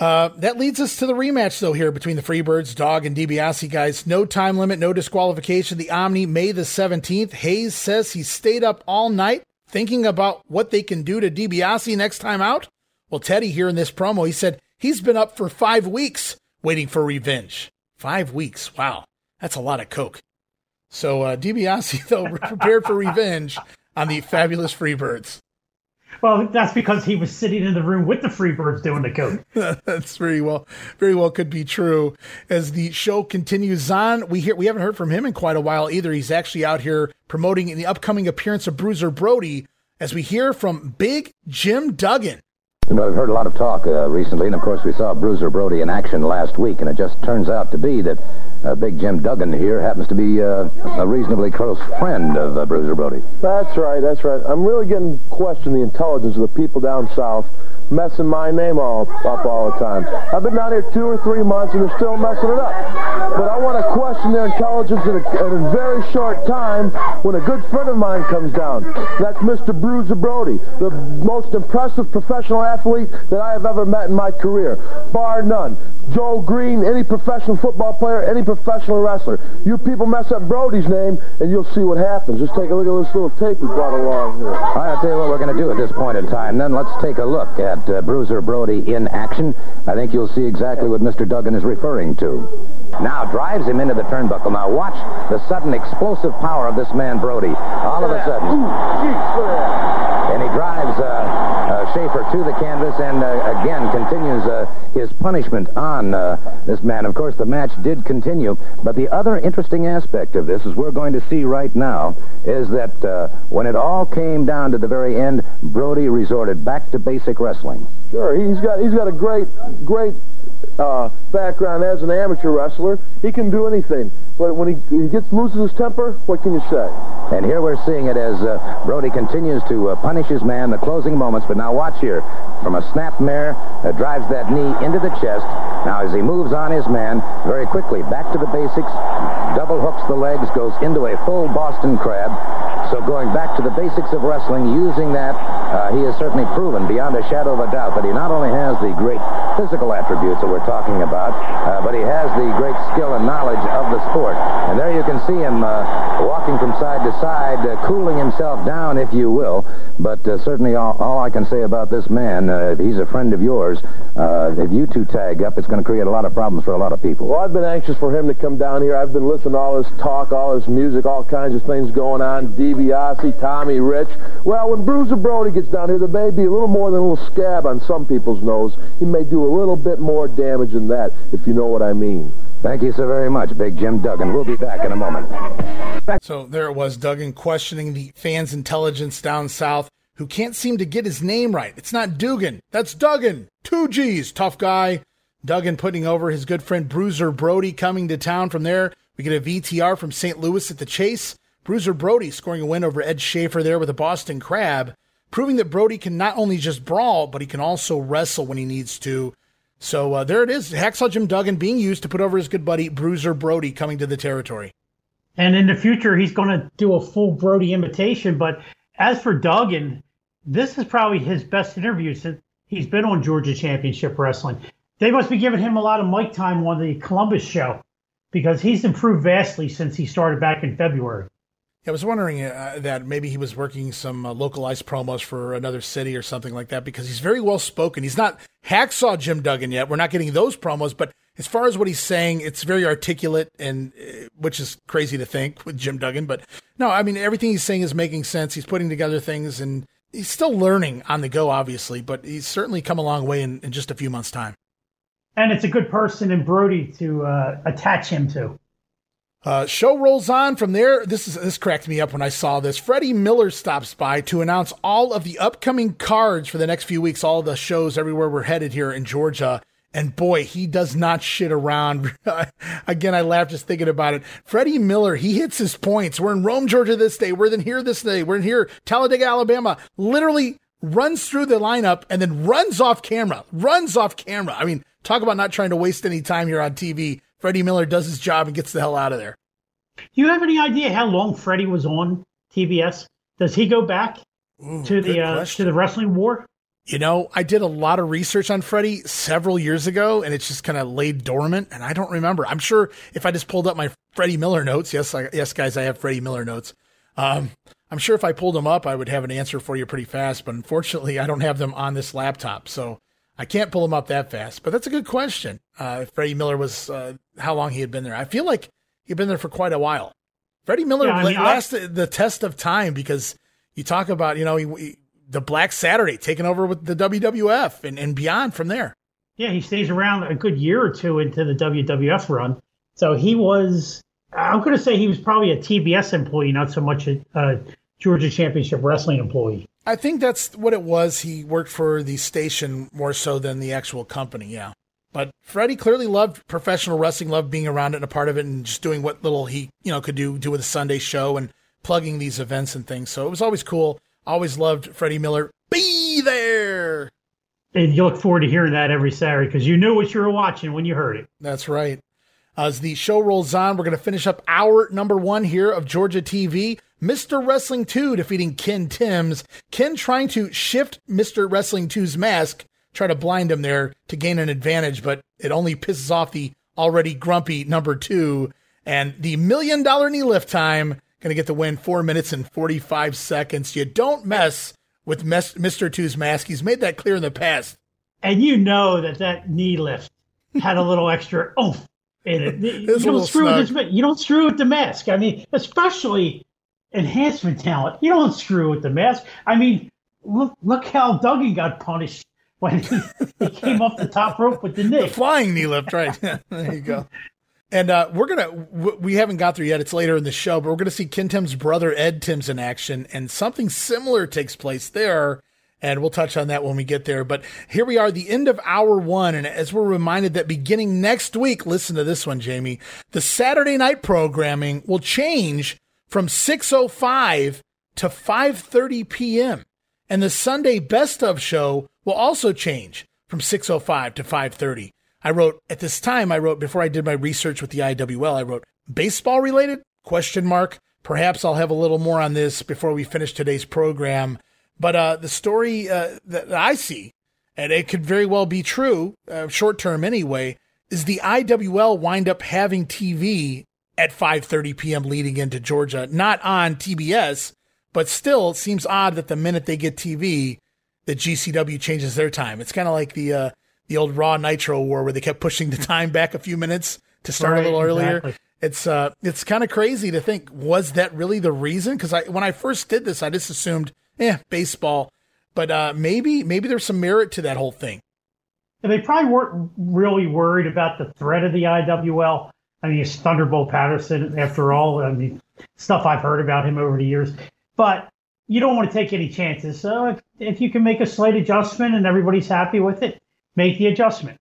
Uh, that leads us to the rematch, though, here between the Freebirds, Dog, and DiBiase guys. No time limit, no disqualification. The Omni, May the 17th. Hayes says he stayed up all night thinking about what they can do to DiBiase next time out. Well, Teddy here in this promo, he said he's been up for five weeks waiting for revenge. Five weeks. Wow. That's a lot of coke. So uh, DiBiase, though, prepared for revenge on the fabulous Freebirds. Well, that's because he was sitting in the room with the Freebirds doing the code. that's very well, very well could be true. As the show continues on, we hear we haven't heard from him in quite a while either. He's actually out here promoting the upcoming appearance of Bruiser Brody. As we hear from Big Jim Duggan. You know, I've heard a lot of talk uh, recently, and of course we saw Bruiser Brody in action last week, and it just turns out to be that uh, Big Jim Duggan here happens to be uh, a reasonably close friend of uh, Bruiser Brody. That's right, that's right. I'm really getting question the intelligence of the people down south messing my name all up all the time. I've been down here two or three months and they're still messing it up. But I want to question their intelligence in a, in a very short time when a good friend of mine comes down. That's Mr. Bruiser Brody, the most impressive professional athlete that I have ever met in my career, bar none. Joe Greene, any professional football player, any professional wrestler. You people mess up Brody's name, and you'll see what happens. Just take a look at this little tape we brought along here. All right, I'll tell you what we're going to do at this point in time. Then let's take a look at uh, Bruiser Brody in action. I think you'll see exactly what Mr. Duggan is referring to. Now drives him into the turnbuckle. Now watch the sudden explosive power of this man, Brody. All of a sudden. And he drives... Uh, Schaefer to the canvas and uh, again continues uh, his punishment on uh, this man. Of course, the match did continue, but the other interesting aspect of this, as we're going to see right now, is that uh, when it all came down to the very end, Brody resorted back to basic wrestling. Sure, he's got he's got a great great uh, background as an amateur wrestler. He can do anything. But when he, he gets loses his temper, what can you say? And here we're seeing it as uh, Brody continues to uh, punish his man, the closing moments. But now watch here. From a snap mare, uh, drives that knee into the chest. Now as he moves on his man, very quickly, back to the basics, double hooks the legs, goes into a full Boston crab, So going back to the basics of wrestling, using that, uh, he has certainly proven beyond a shadow of a doubt that he not only has the great physical attributes that we're talking about, uh, but he has the great skill and knowledge of the sport. And there you can see him uh, walking from side to side, uh, cooling himself down, if you will. But uh, certainly all, all, I can say about this man, uh, he's a friend of yours. if you two tag up, it's going to create a lot of problems for a lot of people. Well, I've been anxious for him to come down here. I've been listening to all this talk, all this music, all kinds of things going on. DiBiase, Tommy Rich. Well, when Bruiser Brody gets down here, there may be a little more than a little scab on some people's nose. He may do a little bit more damage than that, if you know what I mean. Thank you so very much, Big Jim Duggan. We'll be back in a moment. So there it was, Duggan questioning the fans' intelligence down south who can't seem to get his name right. It's not Dugan. That's Duggan. Two G's. Tough guy. Duggan putting over his good friend Bruiser Brody coming to town from there. We get a VTR from St. Louis at the Chase. Bruiser Brody scoring a win over Ed Schaefer there with a Boston Crab, proving that Brody can not only just brawl, but he can also wrestle when he needs to. So uh, there it is. Hacksaw Jim Duggan being used to put over his good buddy Bruiser Brody coming to the territory. And in the future, he's going to do a full Brody imitation. But as for Duggan, this is probably his best interview since he's been on Georgia Championship Wrestling. They must be giving him a lot of mic time on the Columbus show because he's improved vastly since he started back in February. I was wondering uh, that maybe he was working some uh, localized promos for another city or something like that because he's very well spoken. He's not hacksaw Jim Duggan yet. We're not getting those promos, but as far as what he's saying, it's very articulate and uh, which is crazy to think with Jim Duggan. But no, I mean everything he's saying is making sense. He's putting together things and he's still learning on the go, obviously, but he's certainly come a long way in, in just a few months' time. And it's a good person in Brody to uh, attach him to. Uh, show rolls on from there. This is this cracked me up when I saw this. Freddie Miller stops by to announce all of the upcoming cards for the next few weeks, all the shows everywhere we're headed here in Georgia. And boy, he does not shit around. Again, I laugh just thinking about it. Freddie Miller, he hits his points. We're in Rome, Georgia this day. We're in here this day. We're in here, Talladega, Alabama. Literally runs through the lineup and then runs off camera. Runs off camera. I mean, talk about not trying to waste any time here on TV. Freddie Miller does his job and gets the hell out of there. Do you have any idea how long Freddie was on TBS? Does he go back Ooh, to the uh, to the wrestling war? You know, I did a lot of research on Freddie several years ago, and it's just kind of laid dormant, and I don't remember. I'm sure if I just pulled up my Freddie Miller notes, yes, I, yes, guys, I have Freddie Miller notes. Um, I'm sure if I pulled them up, I would have an answer for you pretty fast, but unfortunately, I don't have them on this laptop, so I can't pull them up that fast. But that's a good question. Uh, Freddie Miller was uh, how long he had been there. I feel like he'd been there for quite a while. Freddie Miller yeah, I mean, lasted I, the test of time because you talk about, you know, he, he, the Black Saturday taking over with the WWF and, and beyond from there. Yeah, he stays around a good year or two into the WWF run. So he was, I'm going to say he was probably a TBS employee, not so much a, a Georgia Championship Wrestling employee. I think that's what it was. He worked for the station more so than the actual company. Yeah. But Freddie clearly loved professional wrestling, loved being around it and a part of it, and just doing what little he you know could do do with a Sunday show and plugging these events and things. So it was always cool. Always loved Freddie Miller. Be there. And you look forward to hearing that every Saturday because you knew what you were watching when you heard it. That's right. As the show rolls on, we're going to finish up our number one here of Georgia TV. Mr. Wrestling 2 defeating Ken Timbs. Ken trying to shift Mr. Wrestling 2's mask try to blind him there to gain an advantage, but it only pisses off the already grumpy number two. And the million dollar knee lift time going to get the win four minutes and 45 seconds. You don't mess with Mr. Two's mask. He's made that clear in the past. And you know that that knee lift had a little extra oomph in it. you, don't screw with this, you don't screw with the mask. I mean, especially enhancement talent. You don't screw with the mask. I mean, look look how Duggan got punished when he, he came off the top rope with the knee. The flying knee lift, right? there you go. And uh, we're gonna we haven't got there yet. It's later in the show, but we're gonna see Ken Timbs' brother Ed Timbs in action, and something similar takes place there. And we'll touch on that when we get there. But here we are, the end of hour one. And as we're reminded that beginning next week, listen to this one, Jamie, the Saturday night programming will change from 6.05 to 5.30 p.m. And the Sunday best of show will also change from 605 to 530. I wrote at this time I wrote before I did my research with the IWL I wrote baseball related question mark perhaps I'll have a little more on this before we finish today's program. But uh, the story uh, that I see, and it could very well be true, uh, short term anyway, is the IWL wind up having TV at 5:30 p.m. leading into Georgia, not on TBS, but still it seems odd that the minute they get TV, that GCW changes their time. It's kind of like the uh, the old Raw Nitro war where they kept pushing the time back a few minutes to start right, a little earlier. Exactly. It's uh it's kind of crazy to think was that really the reason? Because I when I first did this, I just assumed, eh, baseball. But uh, maybe maybe there's some merit to that whole thing. And they probably weren't really worried about the threat of the IWL. I mean, it's Thunderbolt Patterson, after all. I mean, stuff I've heard about him over the years. But you don't want to take any chances. So if, if you can make a slight adjustment and everybody's happy with it, make the adjustment.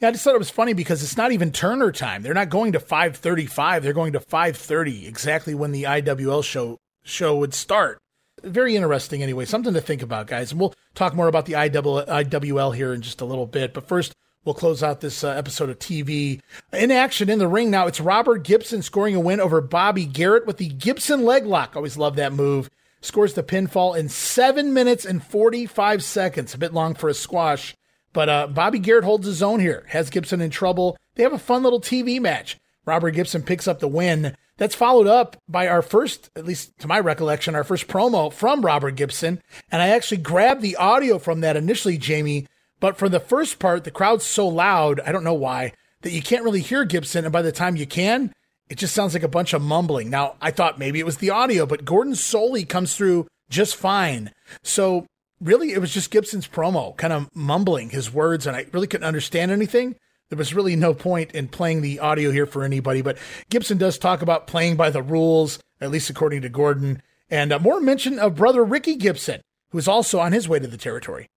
Yeah, I just thought it was funny because it's not even Turner time. They're not going to 5:35. They're going to 5:30, exactly when the IWL show show would start. Very interesting, anyway. Something to think about, guys. And we'll talk more about the IWL here in just a little bit. But first, we'll close out this uh, episode of TV. In action in the ring now, it's Robert Gibson scoring a win over Bobby Garrett with the Gibson leg lock. Always love that move. Scores the pinfall in seven minutes and 45 seconds. A bit long for a squash. But uh, Bobby Garrett holds his own here, has Gibson in trouble. They have a fun little TV match. Robert Gibson picks up the win. That's followed up by our first, at least to my recollection, our first promo from Robert Gibson. And I actually grabbed the audio from that initially, Jamie. But for the first part, the crowd's so loud, I don't know why, that you can't really hear Gibson. And by the time you can, it just sounds like a bunch of mumbling. Now, I thought maybe it was the audio, but Gordon Solie comes through just fine. So really it was just Gibson's promo, kind of mumbling his words, and I really couldn't understand anything. There was really no point in playing the audio here for anybody, but Gibson does talk about playing by the rules, at least according to Gordon, and uh, more mention of brother Ricky Gibson, who is also on his way to the territory.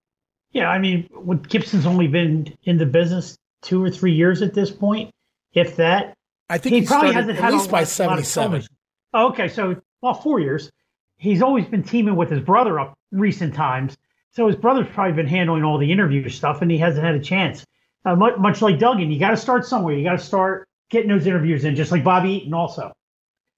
Yeah, I mean, Gibson's only been in the business two or three years at this point, if that. I think he, he probably hasn't at had least by seventy-seven. okay, so well, four years. He's always been teaming with his brother up recent times. So his brother's probably been handling all the interview stuff, and he hasn't had a chance. Uh, much, much like Duggan, you got to start somewhere. You got to start getting those interviews in, just like Bobby Eaton also.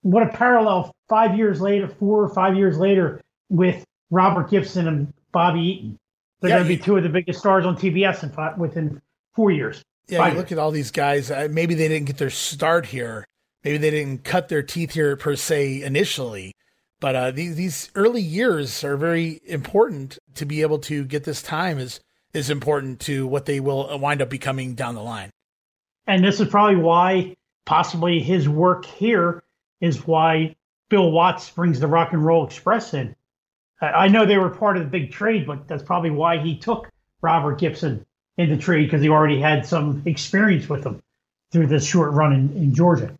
What a parallel five years later, four or five years later, with Robert Gibson and Bobby Eaton. They're yeah, going to be two of the biggest stars on TBS in five, within four years. Yeah, you look at all these guys. Uh, maybe they didn't get their start here. Maybe they didn't cut their teeth here per se initially. But uh, these these early years are very important to be able to get this time is is important to what they will wind up becoming down the line. And this is probably why possibly his work here is why Bill Watts brings the Rock and Roll Express in. I know they were part of the big trade, but that's probably why he took Robert Gibson in the trade because he already had some experience with them through this short run in, in Georgia.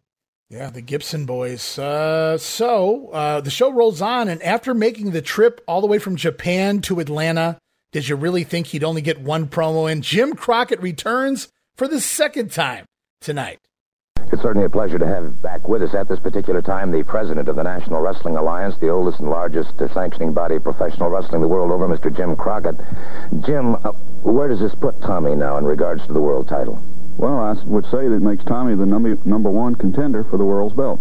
Yeah, the Gibson boys. Uh, so uh, the show rolls on, and after making the trip all the way from Japan to Atlanta, did you really think he'd only get one promo in? Jim Crockett returns for the second time tonight. It's certainly a pleasure to have back with us at this particular time the president of the National Wrestling Alliance, the oldest and largest sanctioning body of professional wrestling the world over, Mr. Jim Crockett. Jim, uh, where does this put Tommy now in regards to the world title? Well, I would say that makes Tommy the number number one contender for the world's belt.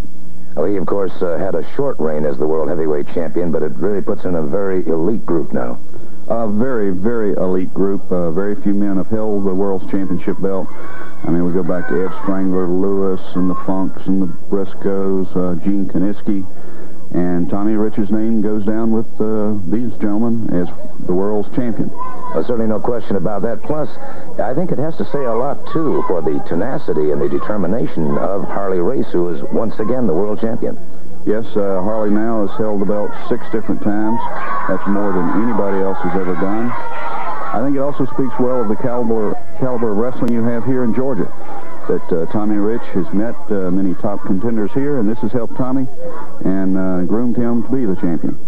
Well, he, of course, uh, had a short reign as the world heavyweight champion, but it really puts him in a very elite group now. A very, very elite group. Uh, very few men have held the world's championship belt. I mean, we go back to Ed Strangler, Lewis, and the Funks, and the Briscoes, uh, Gene Kiniski. And Tommy Rich's name goes down with uh, these gentlemen as the world's champion. Well, certainly no question about that. Plus, I think it has to say a lot, too, for the tenacity and the determination of Harley Race, who is once again the world champion. Yes, uh, Harley now has held the belt six different times. That's more than anybody else has ever done. I think it also speaks well of the caliber, caliber of wrestling you have here in Georgia that uh, Tommy Rich has met uh, many top contenders here, and this has helped Tommy and uh, groomed him to be the champion.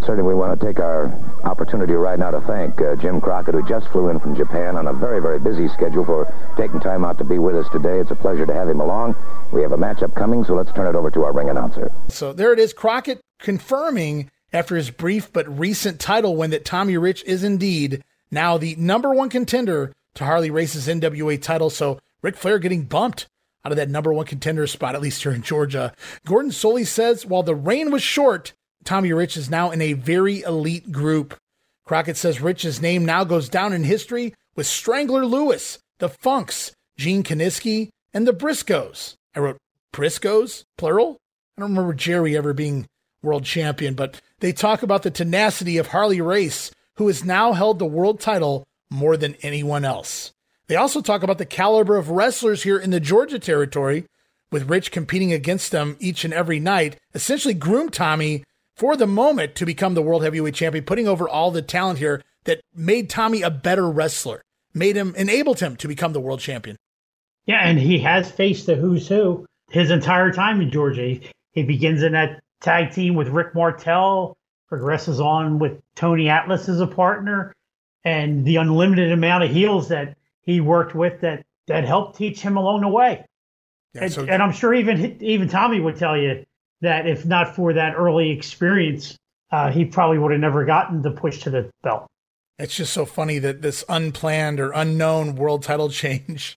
Certainly, we want to take our opportunity right now to thank uh, Jim Crockett, who just flew in from Japan on a very, very busy schedule for taking time out to be with us today. It's a pleasure to have him along. We have a matchup coming, so let's turn it over to our ring announcer. So there it is, Crockett confirming after his brief but recent title win that Tommy Rich is indeed now the number one contender to Harley Race's NWA title. So Ric Flair getting bumped out of that number one contender spot, at least here in Georgia. Gordon Solie says while the reign was short, Tommy Rich is now in a very elite group. Crockett says Rich's name now goes down in history with Strangler Lewis, the Funks, Gene Kiniski, and the Briscoes. I wrote Briscoes, plural? I don't remember Jerry ever being world champion, but they talk about the tenacity of Harley Race, who has now held the world title more than anyone else. They also talk about the caliber of wrestlers here in the Georgia territory, with Rich competing against them each and every night, essentially groomed Tommy for the moment to become the world heavyweight champion, putting over all the talent here that made Tommy a better wrestler, made him, enabled him to become the world champion. Yeah, and he has faced the who's who his entire time in Georgia. He, begins in that tag team with Rick Martel, progresses on with Tony Atlas as a partner, and the unlimited amount of heels that he worked with that that helped teach him along the way. Yeah, and, so- and I'm sure even even Tommy would tell you that if not for that early experience, uh, he probably would have never gotten the push to the belt. It's just so funny that this unplanned or unknown world title change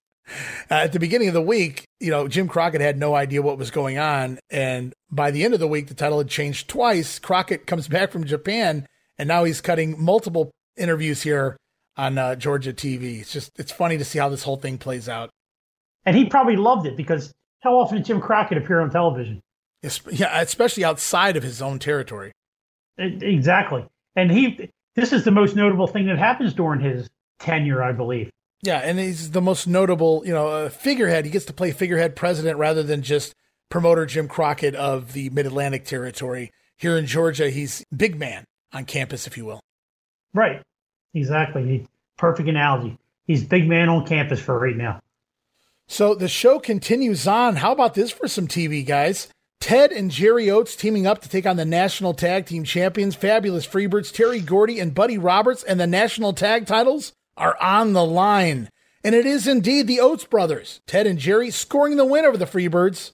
at the beginning of the week, you know, Jim Crockett had no idea what was going on. And by the end of the week, the title had changed twice. Crockett comes back from Japan, and now he's cutting multiple interviews here on uh, Georgia TV. It's just, it's funny to see how this whole thing plays out. And he probably loved it because how often did Jim Crockett appear on television? Yeah, especially outside of his own territory. Exactly. And he, this is the most notable thing that happens during his tenure, I believe. Yeah, and he's the most notable, you know, uh, figurehead. He gets to play figurehead president rather than just promoter Jim Crockett of the Mid Atlantic territory. Here in Georgia, he's big man on campus, if you will. Right. Exactly. Perfect analogy. He's big man on campus for right now. So the show continues on. How about this for some TV, guys? Ted and Jerry Oates teaming up to take on the national tag team champions, fabulous Freebirds, Terry Gordy and Buddy Roberts, and the national tag titles are on the line. And it is indeed the Oates brothers, Ted and Jerry, scoring the win over the Freebirds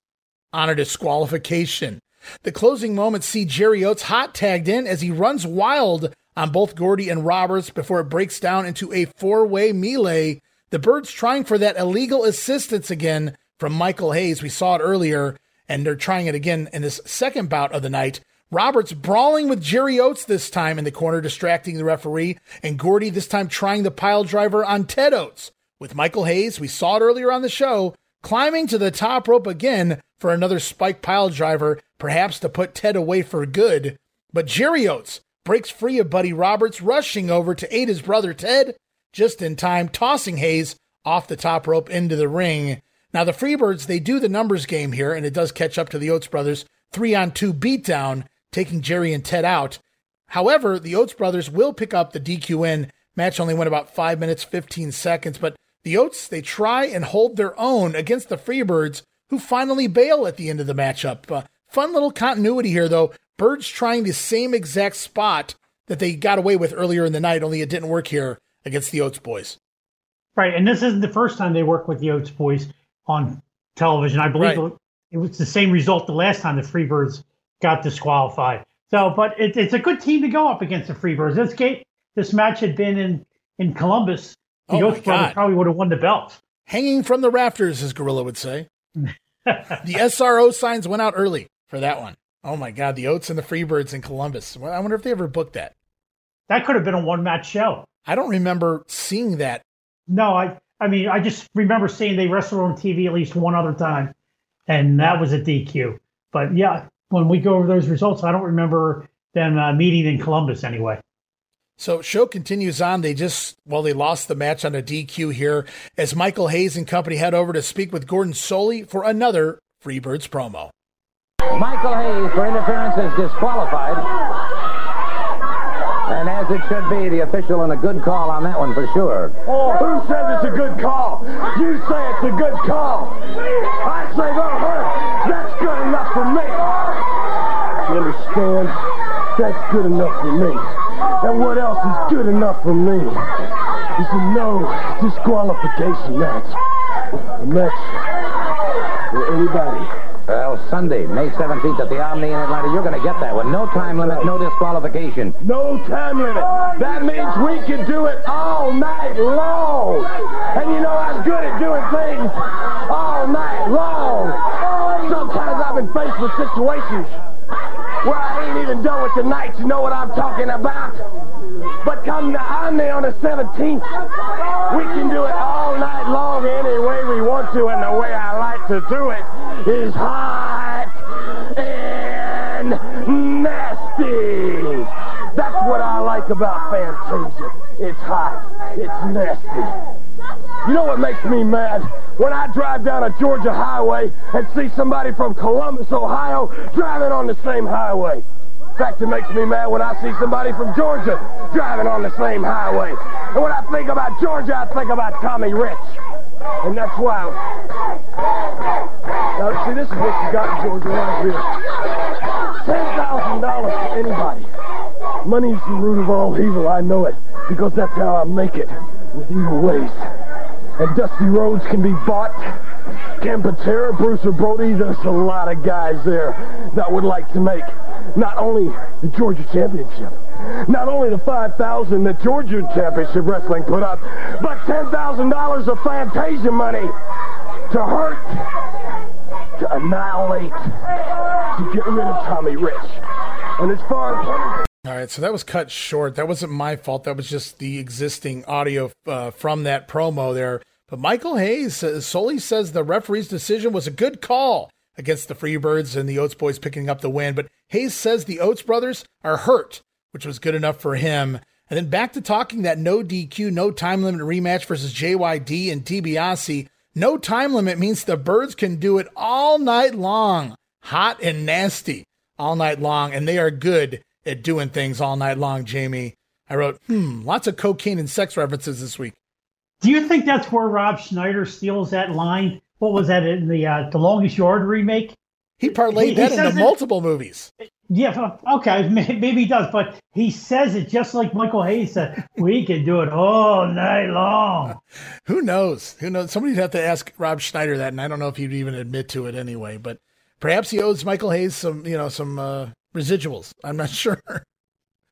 on a disqualification. The closing moments see Jerry Oates hot tagged in as he runs wild on both Gordy and Roberts before it breaks down into a four way melee. The Birds trying for that illegal assistance again from Michael Hayes. We saw it earlier, and they're trying it again in this second bout of the night. Roberts brawling with Jerry Oates this time in the corner, distracting the referee, and Gordy this time trying the pile driver on Ted Oates. With Michael Hayes, we saw it earlier on the show, climbing to the top rope again for another spike pile driver, perhaps to put Ted away for good. But Jerry Oates breaks free of Buddy Roberts, rushing over to aid his brother Ted, just in time, tossing Hayes off the top rope into the ring. Now, the Freebirds, they do the numbers game here, and it does catch up to the Oates brothers. Three on two beatdown taking Jerry and Ted out. However, the Oates brothers will pick up the DQN. Match only went about 5 minutes 15 seconds, but the Oates, they try and hold their own against the Freebirds, who finally bail at the end of the matchup. Uh, fun little continuity here, though. Birds trying the same exact spot that they got away with earlier in the night, only it didn't work here against the Oates boys. Right, and this isn't the first time they worked with the Oates boys on television. I believe right. it was the same result the last time the Freebirds got disqualified. So, but it, it's a good team to go up against the Freebirds. This game, this match had been in in Columbus. The oh Oates brothers probably would have won the belt. Hanging from the rafters, as Gorilla would say. the SRO signs went out early for that one. Oh my God, the Oates and the Freebirds in Columbus. I wonder if they ever booked that. That could have been a one match show. I don't remember seeing that. No, I I mean I just remember seeing they wrestled on TV at least one other time, and that was a DQ. But yeah, when we go over those results, I don't remember them uh, meeting in Columbus anyway. So show continues on. They just well, they lost the match on a DQ here as Michael Hayes and company head over to speak with Gordon Solie for another Freebirds promo. Michael Hayes for interference is disqualified. And as it should be, the official and a good call on that one for sure. Oh, who says it's a good call? You say it's a good call. I say the hurt. That's good enough for me. Understand? That's good enough for me. And what else is good enough for me? It's a no disqualification match. A match for anybody. Well, Sunday, May 17th at the Omni in Atlanta. You're going to get that one. No time limit, no disqualification. No time limit. That means we can do it all night long. And you know I'm good at doing things all night long. Sometimes I've been faced with situations where I ain't even done with tonight. You know what I'm talking about? But come to Omni on the 17th, we can do it all night long any way we want to, and the way I like to do it is hot and nasty. That's what I like about Fantasia. It's hot. It's nasty. You know what makes me mad? When I drive down a Georgia highway and see somebody from Columbus, Ohio, driving on the same highway. In fact, it makes me mad when I see somebody from Georgia driving on the same highway. And when I think about Georgia, I think about Tommy Rich. And that's why. Now, see, this is what you got in Georgia right here. $10,000 for anybody. Money is the root of all evil, I know it, because that's how I make it, with evil ways. And Dusty Rhodes can be bought. Ken Patera, or Brody, there's a lot of guys there that would like to make not only the Georgia Championship, not only the 5000 that Georgia Championship Wrestling put up, but $10,000 of Fantasia money to hurt, to annihilate, to get rid of Tommy Rich. And as far as... All right, so that was cut short. That wasn't my fault. That was just the existing audio uh, from that promo there. But Michael Hayes uh, Solie says the referee's decision was a good call against the Freebirds and the Oates boys picking up the win. But Hayes says the Oates brothers are hurt, which was good enough for him. And then back to talking that no DQ, no time limit rematch versus JYD and DiBiase. No time limit means the birds can do it all night long, hot and nasty, all night long, and they are good at doing things all night long, Jamie. I wrote, hmm, lots of cocaine and sex references this week. Do you think that's where Rob Schneider steals that line? What was that in the uh, the Longest Yard remake? He parlayed he, that he into multiple it, movies. Yeah, okay, maybe he does, but he says it just like Michael Hayes said. we can do it all night long. Who knows? Who knows? Somebody'd have to ask Rob Schneider that, and I don't know if he'd even admit to it anyway. But perhaps he owes Michael Hayes some, you know, some uh, residuals. I'm not sure.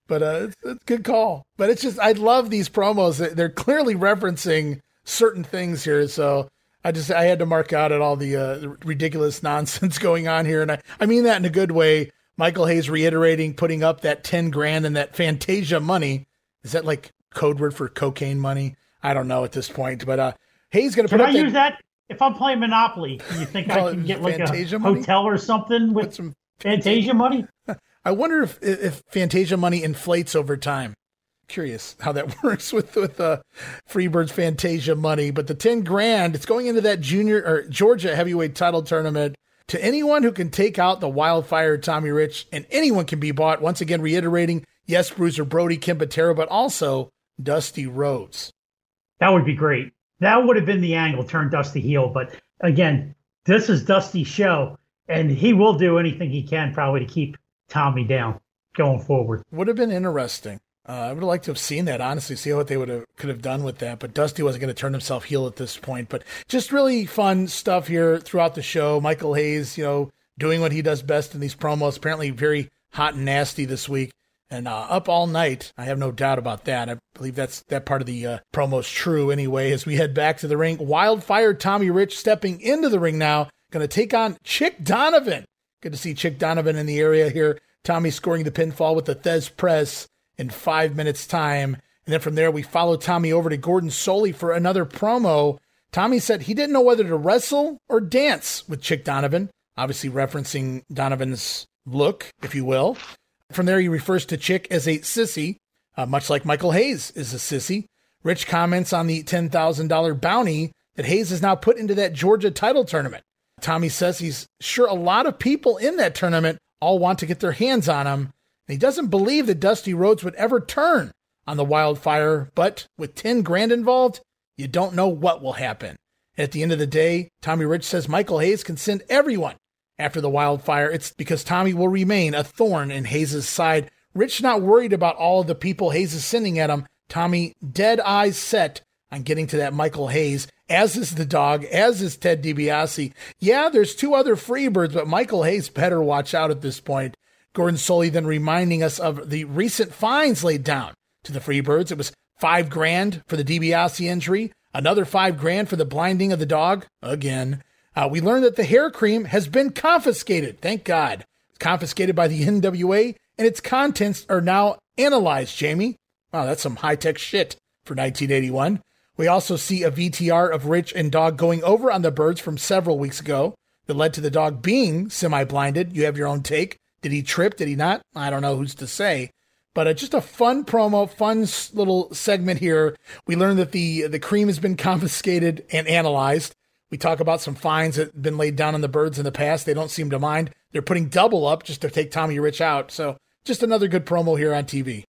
But uh, it's, it's a good call. But it's just I love these promos. They're clearly referencing certain things here. So I just I had to mark out at all the, uh, ridiculous nonsense going on here, and I I mean that in a good way. Michael Hayes reiterating putting up that ten grand and that Fantasia money. Is that like code word for cocaine money? I don't know at this point, but uh, Hayes going to put can. I that, use that if I'm playing Monopoly? You think I can get like Fantasia a money? hotel or something with some Fantasia money? I wonder if if Fantasia money inflates over time. Curious how that works with with uh, Freebird's Fantasia money, but the ten grand it's going into that junior or Georgia heavyweight title tournament to anyone who can take out the wildfire Tommy Rich, and anyone can be bought. Once again, reiterating, yes, Bruiser Brody, Ken Patera, but also Dusty Rhodes. That would be great. That would have been the angle, turn Dusty heel. But again, this is Dusty's show, and he will do anything he can probably to keep Tommy down going forward. Would have been interesting. Uh, I would have liked to have seen that, honestly, see what they would have could have done with that. But Dusty wasn't going to turn himself heel at this point. But just really fun stuff here throughout the show. Michael Hayes, you know, doing what he does best in these promos. Apparently, very hot and nasty this week, and uh, up all night. I have no doubt about that. I believe that's that part of the uh, promo's true anyway. As we head back to the ring, Wildfire Tommy Rich stepping into the ring now, going to take on Chick Donovan. Good to see Chick Donovan in the area here. Tommy scoring the pinfall with the Thesz press in five minutes' time. And then from there, we follow Tommy over to Gordon Solie for another promo. Tommy said he didn't know whether to wrestle or dance with Chick Donovan, obviously referencing Donovan's look, if you will. From there, he refers to Chick as a sissy, uh, much like Michael Hayes is a sissy. Rich comments on the $10,000 bounty that Hayes has now put into that Georgia title tournament. Tommy says he's sure a lot of people in that tournament all want to get their hands on him. And he doesn't believe that Dusty Rhodes would ever turn on the wildfire, but with 10 grand involved, you don't know what will happen. At the end of the day, Tommy Rich says Michael Hayes can send everyone after the wildfire. It's because Tommy will remain a thorn in Hayes' side. Rich not worried about all of the people Hayes is sending at him. Tommy dead eyes set on getting to that Michael Hayes, as is the dog, as is Ted DiBiase. Yeah, there's two other Freebirds, but Michael Hayes better watch out at this point. Gordon Solie then reminding us of the recent fines laid down to the Freebirds. It was five grand for the DiBiase injury, another five grand for the blinding of the dog. Again, uh, we learned that the hair cream has been confiscated. Thank God. It's confiscated by the NWA, and its contents are now analyzed, Jamie. Wow, that's some high tech shit for 1981. We also see a VTR of Rich and Dog going over on the birds from several weeks ago that led to the dog being semi blinded. You have your own take. Did he trip? Did he not? I don't know who's to say. But uh, just a fun promo, fun little segment here. We learned that the the cream has been confiscated and analyzed. We talk about some fines that have been laid down on the birds in the past. They don't seem to mind. They're putting double up just to take Tommy Rich out. So just another good promo here on TV.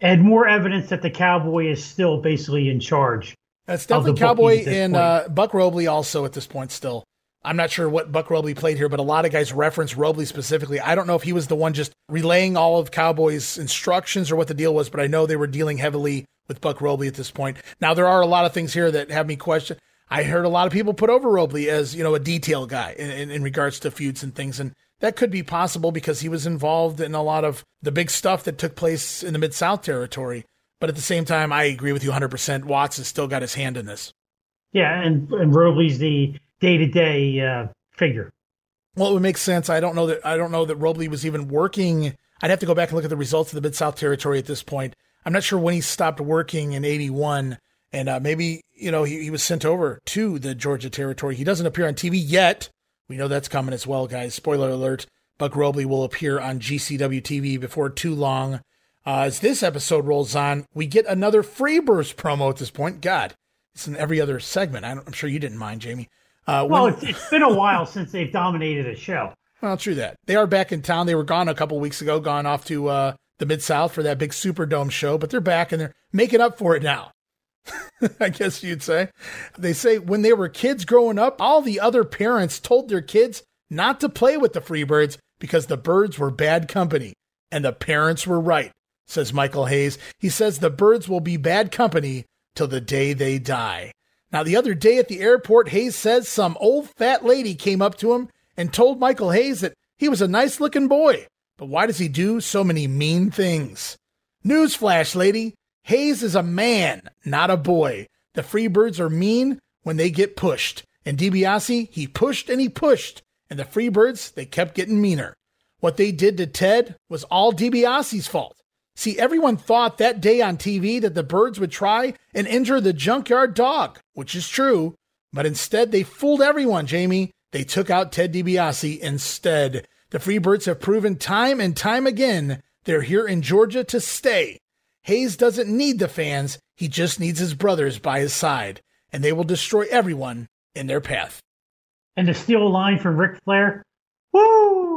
And more evidence that the cowboy is still basically in charge. That's definitely Cowboy and uh, Buck Robley also at this point still. I'm not sure what Buck Robley played here, but a lot of guys reference Robley specifically. I don't know if he was the one just relaying all of Cowboy's instructions or what the deal was, but I know they were dealing heavily with Buck Robley at this point. Now there are a lot of things here that have me question. I heard a lot of people put over Robley as you know a detail guy in, in, in regards to feuds and things, and that could be possible because he was involved in a lot of the big stuff that took place in the Mid South territory. But at the same time, I agree with you 100%. Watts has still got his hand in this. Yeah, and, and Robley's the day to day figure. Well, it would make sense. I don't know that I don't know that Robley was even working. I'd have to go back and look at the results of the Mid South Territory at this point. I'm not sure when he stopped working in '81, and uh, maybe you know he, he was sent over to the Georgia Territory. He doesn't appear on TV yet. We know that's coming as well, guys. Spoiler alert: Buck Robley will appear on GCW TV before too long. Uh, as this episode rolls on, we get another Freebirds promo at this point. God, it's in every other segment. I'm sure you didn't mind, Jamie. Uh, well, when, it's, it's been a while since they've dominated a show. Well, true that. They are back in town. They were gone a couple weeks ago, gone off to uh, the Mid South for that big Superdome show, but they're back and they're making up for it now. I guess you'd say. They say when they were kids growing up, all the other parents told their kids not to play with the Freebirds because the birds were bad company. And the parents were right says Michael Hayes. He says the birds will be bad company till the day they die. Now, the other day at the airport, Hayes says some old fat lady came up to him and told Michael Hayes that he was a nice looking boy, but why does he do so many mean things? Newsflash, lady Hayes is a man, not a boy. The Freebirds are mean when they get pushed. And DiBiase, he pushed and he pushed. And the Freebirds, they kept getting meaner. What they did to Ted was all DiBiase's fault. See, everyone thought that day on TV that the birds would try and injure the junkyard dog, which is true, but instead they fooled everyone, Jamie. They took out Ted DiBiase instead. The Freebirds have proven time and time again they're here in Georgia to stay. Hayes doesn't need the fans, he just needs his brothers by his side, and they will destroy everyone in their path. And to steal a line from Ric Flair, woo!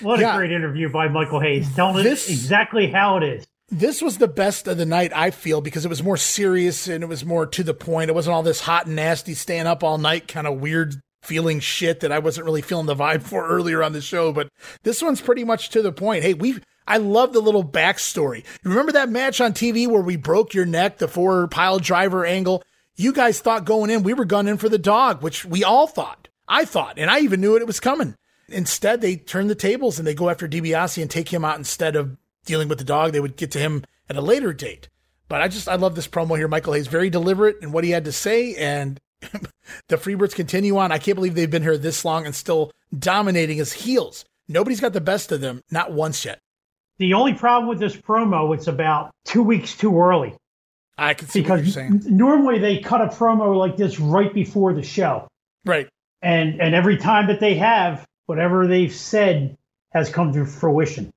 What yeah. a great interview by Michael Hayes, this, us exactly how it is. This was the best of the night, I feel, because it was more serious and it was more to the point. It wasn't all this hot and nasty, staying up all night kind of weird feeling shit that I wasn't really feeling the vibe for earlier on the show. But this one's pretty much to the point. Hey, we I love the little backstory. You remember that match on TV where we broke your neck, the four pile driver angle? You guys thought going in, we were gunning for the dog, which we all thought. I thought, and I even knew it, it was coming. Instead, they turn the tables and they go after DiBiase and take him out instead of dealing with the dog. They would get to him at a later date. But I just I love this promo here. Michael Hayes very deliberate in what he had to say, and the Freebirds continue on. I can't believe they've been here this long and still dominating as heels. Nobody's got the best of them, not once yet. The only problem with this promo, it's about two weeks too early. I can see because normally they cut a promo like this right before the show, right? And and every time that they have, whatever they've said has come to fruition.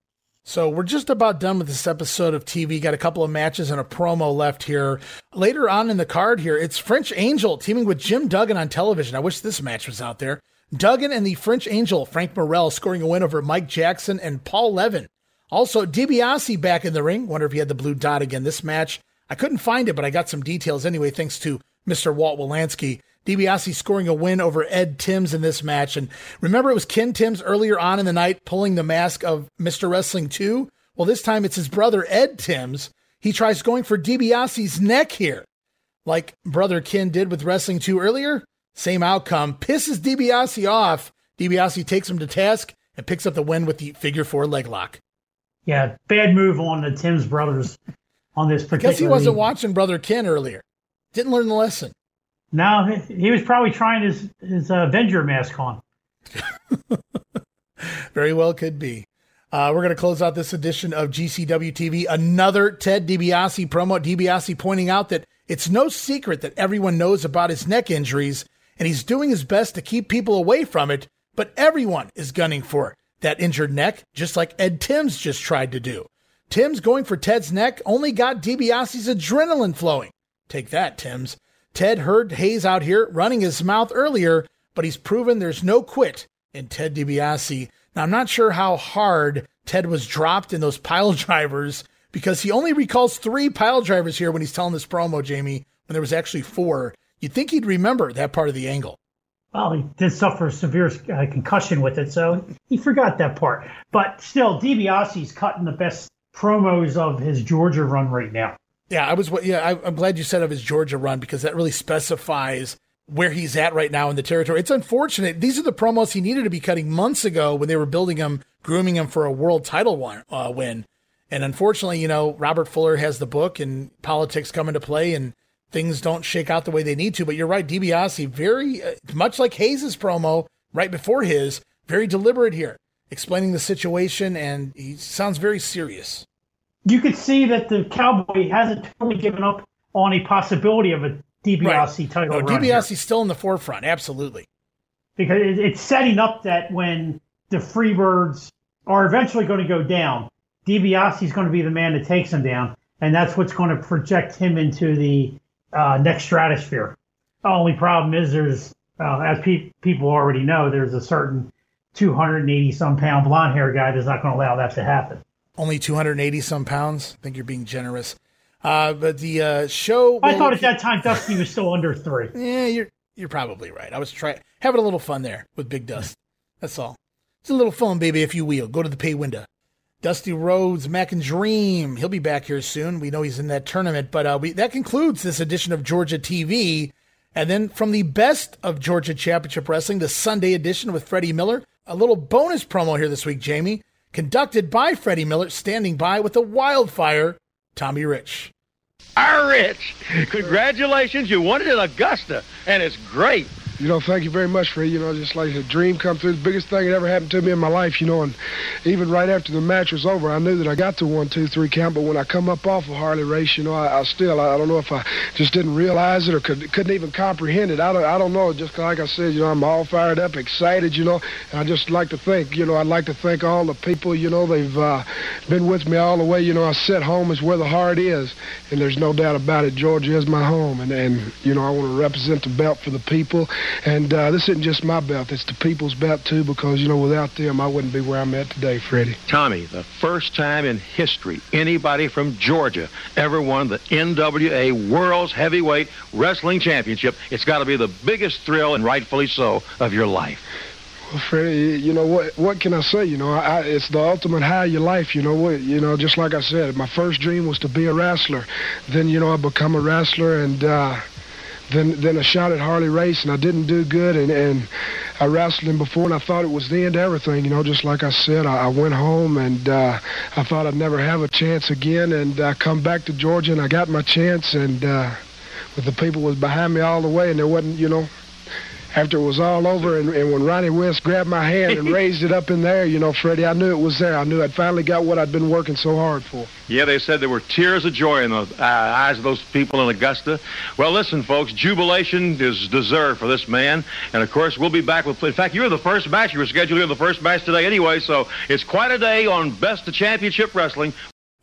So we're just about done with this episode of TV. Got a couple of matches and a promo left here. Later on in the card here, it's French Angel teaming with Jim Duggan on television. I wish this match was out there. Duggan and the French Angel, Frank Morel, scoring a win over Mike Jackson and Paul Levin. Also, DiBiase back in the ring. Wonder if he had the blue dot again this match. I couldn't find it, but I got some details anyway, thanks to Mr. Walt Wilansky. DiBiase scoring a win over Ed Timbs in this match. And remember, it was Ken Timbs earlier on in the night pulling the mask of Mr. Wrestling 2? Well, this time it's his brother, Ed Timbs. He tries going for DiBiase's neck here. like Brother Ken did with Wrestling 2 earlier. Same outcome. Pisses DiBiase off. DiBiase takes him to task and picks up the win with the figure four leg lock. Yeah, bad move on the Timbs brothers on this particular. Guess he wasn't watching Brother Ken earlier. Didn't learn the lesson. No, he was probably trying his his uh, Avenger mask on. Very well could be. Uh, we're going to close out this edition of GCW TV. Another Ted DiBiase promo. DiBiase pointing out that it's no secret that everyone knows about his neck injuries, and he's doing his best to keep people away from it. But everyone is gunning for that injured neck, just like Ed Timbs just tried to do. Timbs going for Ted's neck only got DiBiase's adrenaline flowing. Take that, Timbs. Ted heard Hayes out here running his mouth earlier, but he's proven there's no quit in Ted DiBiase. Now, I'm not sure how hard Ted was dropped in those pile drivers because he only recalls three pile drivers here when he's telling this promo, Jamie, when there was actually four. You'd think he'd remember that part of the angle. Well, he did suffer a severe uh, concussion with it, so he forgot that part. But still, DiBiase's cutting the best promos of his Georgia run right now. Yeah, I was. Yeah, I, I'm glad you said of his Georgia run because that really specifies where he's at right now in the territory. It's unfortunate. These are the promos he needed to be cutting months ago when they were building him, grooming him for a world title one, uh, win. And unfortunately, you know, Robert Fuller has the book and politics come into play and things don't shake out the way they need to. But you're right, DiBiase, very uh, much like Hayes's promo right before his, very deliberate here, explaining the situation, and he sounds very serious. You could see that the Cowboy hasn't totally given up on a possibility of a DiBiase right. title. No, DiBiase's still in the forefront, absolutely. Because it's setting up that when the Freebirds are eventually going to go down, DiBiase's going to be the man that takes them down, and that's what's going to project him into the uh, next stratosphere. The only problem is there's, uh, as pe- people already know, there's a certain 280 some pound blonde hair guy that's not going to allow that to happen. Only 280 some pounds? I think you're being generous. Uh, but the uh, show. I thought at that time Dusty was still under three. Yeah, you're you're probably right. I was trying having a little fun there with Big Dust. That's all. It's a little fun, baby, if you will. Go to the pay window. Dusty Rhodes, American Dream. He'll be back here soon. We know he's in that tournament, but uh, we, that concludes this edition of Georgia TV. And then from the best of Georgia Championship Wrestling, the Sunday edition with Freddie Miller, a little bonus promo here this week, Jamie, conducted by Freddie Miller, standing by with a wildfire, Tommy Rich. Our Rich, congratulations. You won it at Augusta, and it's great. You know, thank you very much, Fred. You know, just like a dream come true. The biggest thing that ever happened to me in my life, you know, and even right after the match was over, I knew that I got to one, two, three count. But when I come up off of Harley Race, you know, I, I still, I, I, don't know if I just didn't realize it or could, couldn't even comprehend it. I don't, I don't know. Just like I said, you know, I'm all fired up, excited, you know. And I just like to think, you know, I'd like to thank all the people, you know, they've uh, been with me all the way. You know, I said home is where the heart is, and there's no doubt about it. Georgia is my home, and, and you know, I want to represent the belt for the people. And uh, this isn't just my belt, it's the people's belt, too, because, you know, without them, I wouldn't be where I'm at today, Freddie. Tommy, the first time in history anybody from Georgia ever won the NWA World's Heavyweight Wrestling Championship. It's got to be the biggest thrill, and rightfully so, of your life. Well, Freddie, you know what? What can I say? You know, I, it's the ultimate high of your life. You know what? You know, just like I said, my first dream was to be a wrestler. Then, you know, I become a wrestler, and uh, then then I shot at Harley Race and I didn't do good and, and I wrestled him before and I thought it was the end of everything. You know, just like I said, I, I went home and uh, I thought I'd never have a chance again and I come back to Georgia and I got my chance and uh, with the people was behind me all the way and there wasn't, you know, after it was all over and, and when Ronnie West grabbed my hand and raised it up in there, you know, Freddie, I knew it was there. I knew I'd finally got what I'd been working so hard for. Yeah, they said there were tears of joy in the uh, eyes of those people in Augusta. Well, listen, folks, jubilation is deserved for this man. And, of course, we'll be back with... In fact, you're the first match. You were scheduled here the first match today anyway, so it's quite a day on Best of Championship Wrestling.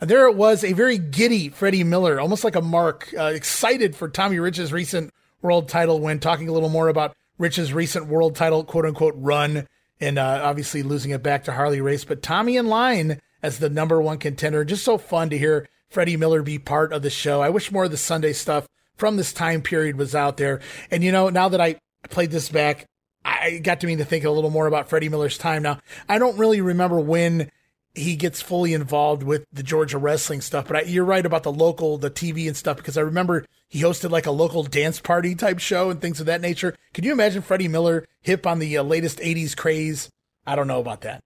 And there it was, a very giddy Freddie Miller, almost like a mark, uh, excited for Tommy Rich's recent world title win, talking a little more about Rich's recent world title quote unquote run and uh, obviously losing it back to Harley Race. But Tommy in line as the number one contender. Just so fun to hear Freddie Miller be part of the show. I wish more of the Sunday stuff from this time period was out there. And you know, now that I played this back, I got to me to think a little more about Freddie Miller's time. Now, I don't really remember when he gets fully involved with the Georgia wrestling stuff. But I, you're right about the local, the TV and stuff, because I remember he hosted like a local dance party type show and things of that nature. Can you imagine Freddie Miller hip on the uh, latest 80s craze? I don't know about that.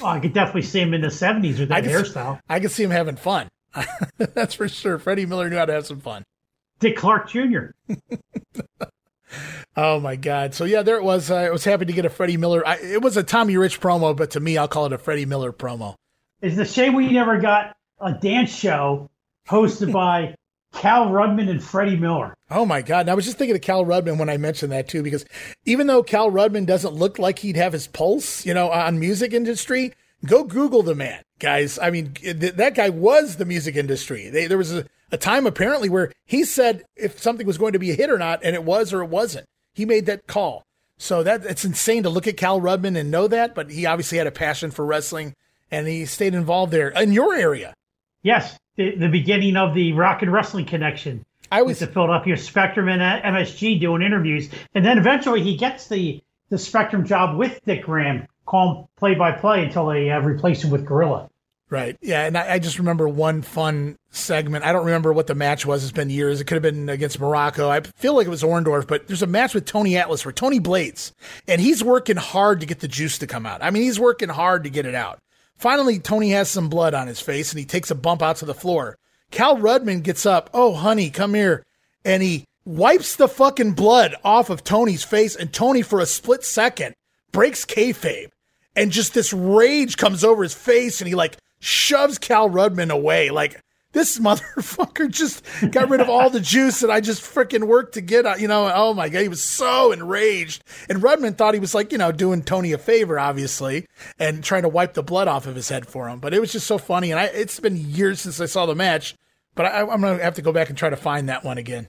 Well, I could definitely see him in the 70s with that I hairstyle. I could see him having fun. That's for sure. Freddie Miller knew how to have some fun. Dick Clark Jr. oh my God! So yeah, there it was. I was happy to get a Freddie Miller. I, it was a Tommy Rich promo, but to me, I'll call it a Freddie Miller promo. It's a shame we never got a dance show hosted by Cal Rudman and Freddie Miller. Oh my God! And I was just thinking of Cal Rudman when I mentioned that too, because even though Cal Rudman doesn't look like he'd have his pulse, you know, on music industry, go Google the man, guys. I mean, th- that guy was the music industry. They, there was a, a time apparently where he said if something was going to be a hit or not, and it was or it wasn't. He made that call. So that it's insane to look at Cal Rudman and know that, but he obviously had a passion for wrestling and he stayed involved there in your area. Yes, the, the beginning of the Rock and Wrestling connection. I was the Philadelphia Spectrum and MSG doing interviews, and then eventually he gets the the Spectrum job with Dick Graham, call play by play until they uh, replace him with Gorilla. Right. Yeah. And I, I, just remember one fun segment. I don't remember what the match was. It's been years. It could have been against Muraco. I feel like it was Orndorff, but there's a match with Tony Atlas where Tony Blades, and he's working hard to get the juice to come out. I mean, he's working hard to get it out. Finally, Tony has some blood on his face and he takes a bump out to the floor. Cal Rudman gets up. Oh, honey, come here. And he wipes the fucking blood off of Tony's face. And Tony, for a split second, breaks kayfabe. And just this rage comes over his face and he like shoves Cal Rudman away. Like, this motherfucker just got rid of all the juice that I just freaking worked to get. Uh, you know, oh my god, he was so enraged. And Rudman thought he was like, you know, doing Tony a favor, obviously, and trying to wipe the blood off of his head for him. But it was just so funny, and I, it's been years since I saw the match, but I, I'm gonna have to go back and try to find that one again.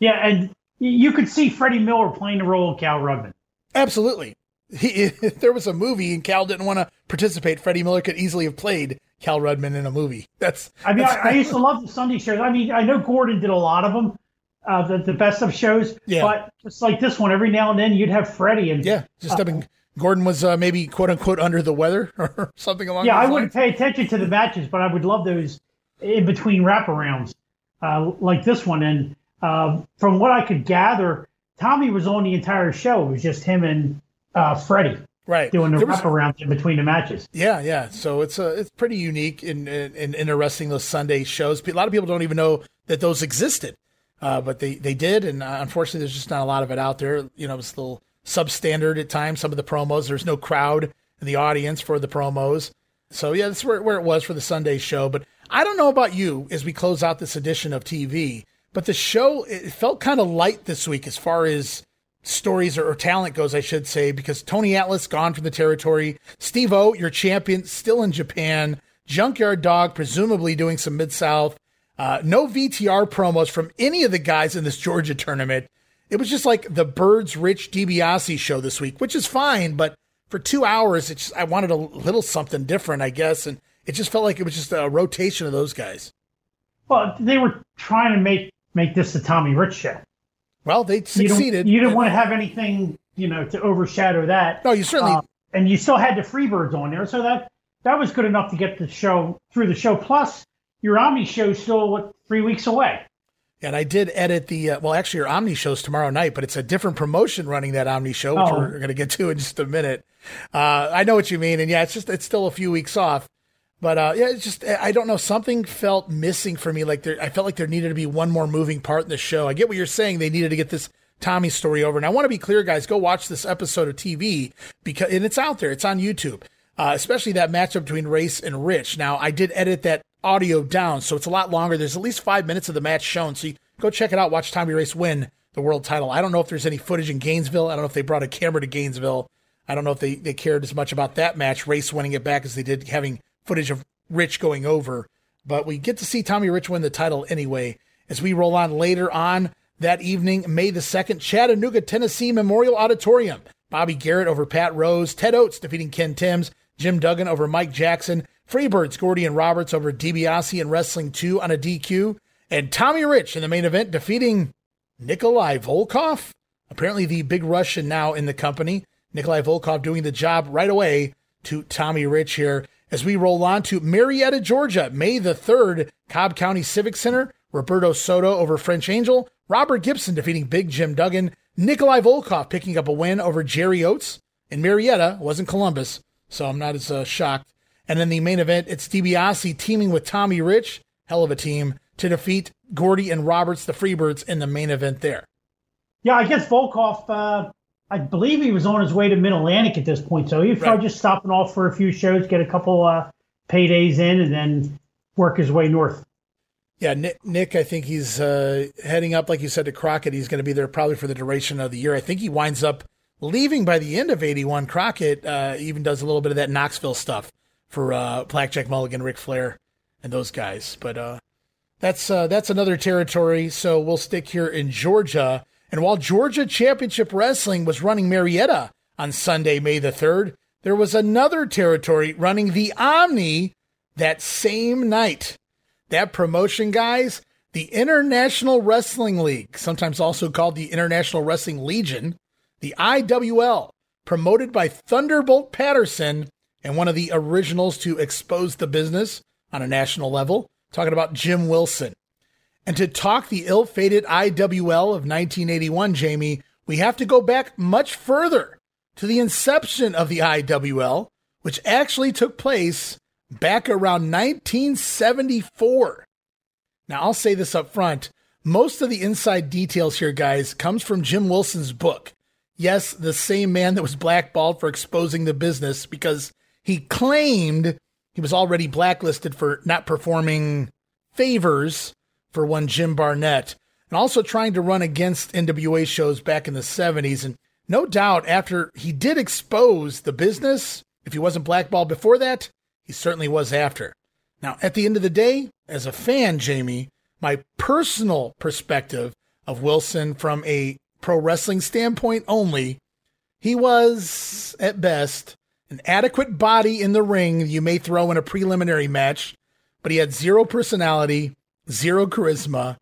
Yeah, and you could see Freddie Miller playing the role of Cal Rudman. Absolutely. He, if there was a movie and Cal didn't want to participate, Freddie Miller could easily have played Cal Rudman in a movie. That's. I mean, that's, I, I, used to love the Sunday shows. I mean, I know Gordon did a lot of them, uh, the the best of shows. Yeah. But just like this one, every now and then you'd have Freddie and yeah, just uh, I mean, Gordon was uh, maybe quote unquote under the weather or something along. Yeah, I lines. wouldn't pay attention to the matches, but I would love those in between wraparounds, uh, like this one. And uh, from what I could gather, Tommy was on the entire show. It was just him and uh, Freddie right doing the wraparound in between the matches. Yeah, yeah. So it's a it's pretty unique and, and, and, interesting those Sunday shows. A lot of people don't even know that those existed, uh, but they they did, and uh, unfortunately, there's just not a lot of it out there. You know, it's a little substandard at times. Some of the promos, there's no crowd in the audience for the promos. So yeah, that's where where it was for the Sunday show. But I don't know about you as we close out this edition of TV, but the show it felt kind of light this week as far as stories or, or, talent goes, I should say, because Tony Atlas gone from the territory. Steve O, your champion, still in Japan. Junkyard Dog, presumably doing some Mid South. Uh, no VTR promos from any of the guys in this Georgia tournament. It was just like the Birds Rich DiBiase show this week, which is fine, but for two hours, it's I wanted a little something different, I guess, and it just felt like it was just a rotation of those guys. Well, they were trying to make make this the Tommy Rich show. Well, they succeeded. You, you didn't want to have anything, you know, to overshadow that. No, you certainly. Uh, and you still had the Freebirds on there, so that that was good enough to get the show through the show. Plus, your Omni show still what three weeks away. And I did edit the uh, well, actually, your Omni show's tomorrow night, but it's a different promotion running that Omni show, which oh. we're going to get to in just a minute. Uh, I know what you mean, and yeah, it's just it's still a few weeks off. But uh, yeah, it's just I don't know. Something felt missing for me. Like there, I felt like there needed to be one more moving part in the show. I get what you're saying. They needed to get this Tommy story over. And I want to be clear, guys. Go watch this episode of TV because and it's out there. It's on YouTube. Uh, especially that matchup between Race and Rich. Now I did edit that audio down, so it's a lot longer. There's at least five minutes of the match shown. So you go check it out. Watch Tommy Race win the world title. I don't know if there's any footage in Gainesville. I don't know if they brought a camera to Gainesville. I don't know if they, they cared as much about that match, Race winning it back, as they did having footage of Rich going over. But we get to see Tommy Rich win the title anyway as we roll on later on that evening, May the 2nd, Chattanooga, Tennessee Memorial Auditorium. Bobby Garrett over Pat Rose, Ted Oates defeating Ken Timbs, Jim Duggan over Mike Jackson, Freebirds Gordy and Roberts over DiBiase and Wrestling 2 on a DQ, and Tommy Rich in the main event defeating Nikolai Volkov. Apparently, the big Russian now in the company. Nikolai Volkov doing the job right away to Tommy Rich here as we roll on to Marietta, Georgia, May the 3rd, Cobb County Civic Center, Roberto Soto over French Angel, Robert Gibson defeating Big Jim Duggan, Nikolai Volkov picking up a win over Jerry Oates, and Marietta wasn't Columbus, so I'm not as uh, shocked. And then the main event, it's DiBiase teaming with Tommy Rich, hell of a team, to defeat Gordy and Roberts, the Freebirds, in the main event there. Yeah, I guess Volkov, uh, I believe he was on his way to Mid Atlantic at this point, so he was probably just stopping off for a few shows, get a couple uh, paydays in, and then work his way north. Yeah, Nick, Nick I think he's uh, heading up, like you said, to Crockett. He's going to be there probably for the duration of the year. I think he winds up leaving by the end of 81. Crockett uh, even does a little bit of that Knoxville stuff for uh, Blackjack Mulligan, Ric Flair, and those guys. But uh, that's uh, that's another territory. So we'll stick here in Georgia. And while Georgia Championship Wrestling was running Marietta on Sunday, May the 3rd, there was another territory running the Omni that same night. That promotion, guys, the International Wrestling League, sometimes also called the International Wrestling Legion, the IWL, promoted by Thunderbolt Patterson and one of the originals to expose the business on a national level, talking about Jim Wilson. And to talk the ill fated IWL of 1981, Jamie, we have to go back much further to the inception of the IWL, which actually took place back around 1974. Now, I'll say this up front. Most of the inside details here, guys, comes from Jim Wilson's book. Yes, the same man that was blackballed for exposing the business because he claimed he was already blacklisted for not performing favors for one Jim Barnett and also trying to run against NWA shows back in the 70s. And no doubt, after he did expose the business, if he wasn't blackballed before that, he certainly was after. Now, at the end of the day, as a fan, Jamie, my personal perspective of Wilson from a pro wrestling standpoint only, he was, at best, an adequate body in the ring you may throw in a preliminary match, but he had zero personality, zero charisma.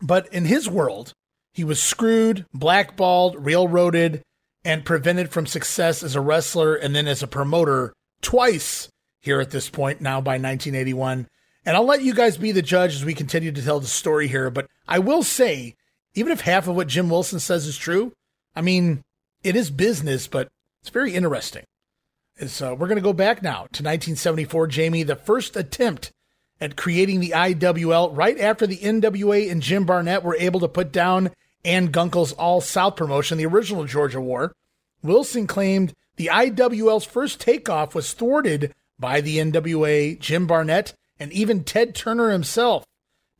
But in his world, he was screwed, blackballed, railroaded, and prevented from success as a wrestler and then as a promoter twice here at this point now by 1981. And I'll let you guys be the judge as we continue to tell the story here. But I will say, even if half of what Jim Wilson says is true, I mean, it is business, but it's very interesting. So uh, we're going to go back now to 1974, Jamie, the first attempt at creating the IWL right after the NWA and Jim Barnett were able to put down Ann Gunkel's All South promotion, the original Georgia War. Wilson claimed the IWL's first takeoff was thwarted by the NWA, Jim Barnett, and even Ted Turner himself.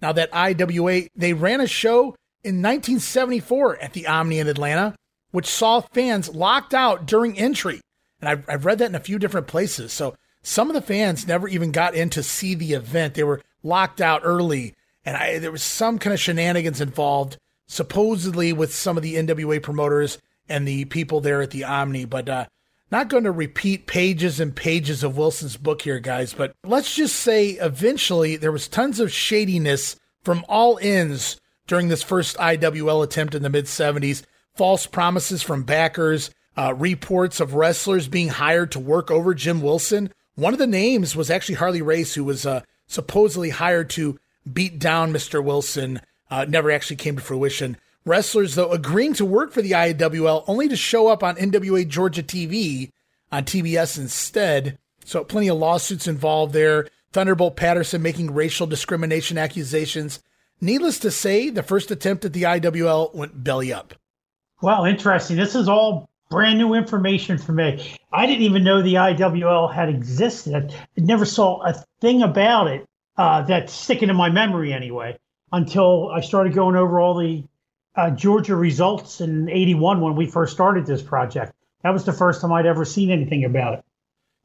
Now, that IWA, they ran a show in 1974 at the Omni in Atlanta, which saw fans locked out during entry. And I've, I've read that in a few different places. So some of the fans never even got in to see the event. They were locked out early. And I, there was some kind of shenanigans involved, supposedly with some of the NWA promoters and the people there at the Omni. But uh, not going to repeat pages and pages of Wilson's book here, guys, but let's just say eventually there was tons of shadiness from all ends during this first IWL attempt in the mid 70s. False promises from backers, uh, reports of wrestlers being hired to work over Jim Wilson. One of the names was actually Harley Race, who was uh, supposedly hired to beat down Mr. Wilson. Uh, never actually came to fruition. Wrestlers, though, agreeing to work for the IWL only to show up on NWA Georgia TV on TBS instead. So, plenty of lawsuits involved there. Thunderbolt Patterson making racial discrimination accusations. Needless to say, the first attempt at the IWL went belly up. Well, interesting. This is all brand new information for me. I didn't even know the IWL had existed. I never saw a thing about it uh, that's sticking in my memory anyway until I started going over all the uh, Georgia results in 81 when we first started this project. That was the first time I'd ever seen anything about it.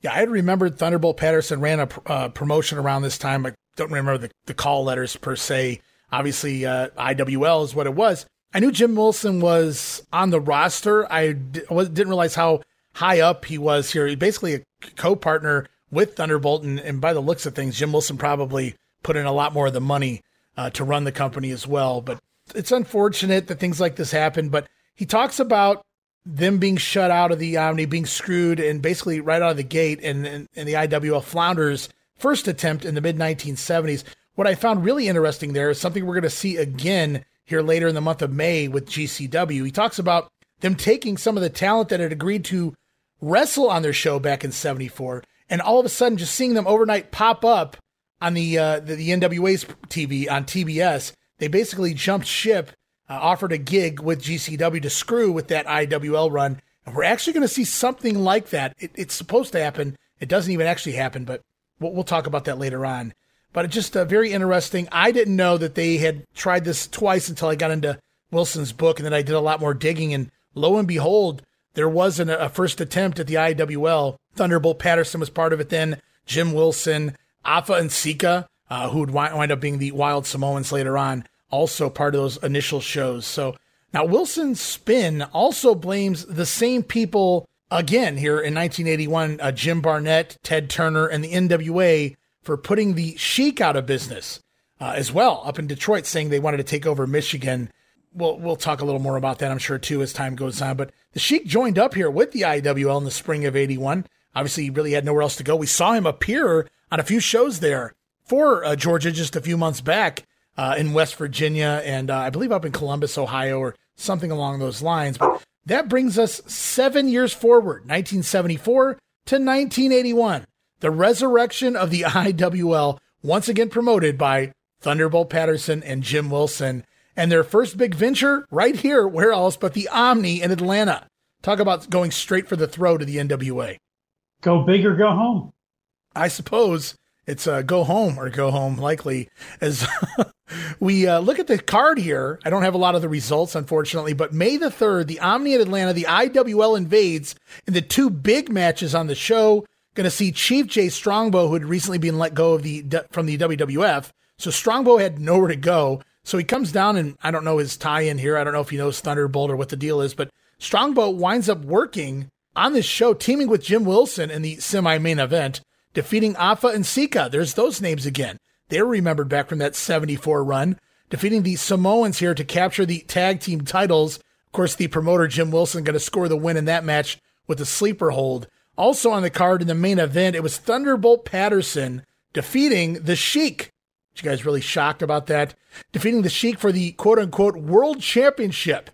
Yeah, I had remembered Thunderbolt Patterson ran a uh, promotion around this time. I don't remember the, the call letters per se. Obviously, uh, IWL is what it was. I knew Jim Wilson was on the roster. I didn't realize how high up he was here. He's basically a co partner with Thunderbolt. And, and, by the looks of things, Jim Wilson probably put in a lot more of the money uh, to run the company as well. But it's unfortunate that things like this happen, but he talks about them being shut out of the Omni, being screwed, and basically right out of the gate, and, and, and the IWL flounders first attempt in the mid 1970s. What I found really interesting there is something we're going to see again here later in the month of May with GCW. He talks about them taking some of the talent that had agreed to wrestle on their show back in 74 and all of a sudden just seeing them overnight pop up on the uh, the, the NWA's TV on TBS. They basically jumped ship, uh, offered a gig with GCW to screw with that IWL run, and we're actually going to see something like that. It, it's supposed to happen. It doesn't even actually happen, but we'll, we'll talk about that later on. But just uh, very interesting. I didn't know that they had tried this twice until I got into Wilson's book, and then I did a lot more digging. And lo and behold, there was an, a first attempt at the IWL. Thunderbolt Patterson was part of it then. Jim Wilson, Afa and Sika, uh, who would wind up being the Wild Samoans later on, also part of those initial shows. So now Wilson's spin also blames the same people again here in 1981 uh, Jim Barnett, Ted Turner, and the NWA for putting the Sheik out of business uh, as well up in Detroit, saying they wanted to take over Michigan. We'll, we'll talk a little more about that, I'm sure, too, as time goes on. But the Sheik joined up here with the IWL in the spring of 81. Obviously, he really had nowhere else to go. We saw him appear on a few shows there for uh, Georgia just a few months back uh, in West Virginia and uh, I believe up in Columbus, Ohio, or something along those lines. But that brings us seven years forward, 1974 to 1981 the resurrection of the IWL, once again promoted by Thunderbolt Patterson and Jim Wilson. And their first big venture right here, where else but the Omni in Atlanta. Talk about going straight for the throat of the NWA. Go big or go home. I suppose it's uh, go home or go home, likely. As we uh, look at the card here, I don't have a lot of the results, unfortunately, but May the 3rd, the Omni in Atlanta, the IWL invades in the two big matches on the show going to see Chief Jay Strongbow, who had recently been let go of the from the WWF. So Strongbow had nowhere to go. So he comes down, and I don't know his tie in here. I don't know if he knows Thunderbolt or what the deal is, but Strongbow winds up working on this show, teaming with Jim Wilson in the semi main event, defeating Afa and Sika. There's those names again. They're remembered back from that 74 run, defeating the Samoans here to capture the tag team titles. Of course, the promoter Jim Wilson going to score the win in that match with a sleeper hold. Also on the card in the main event, it was Thunderbolt Patterson defeating the Sheik. You guys really shocked about that? Defeating the Sheik for the quote unquote world championship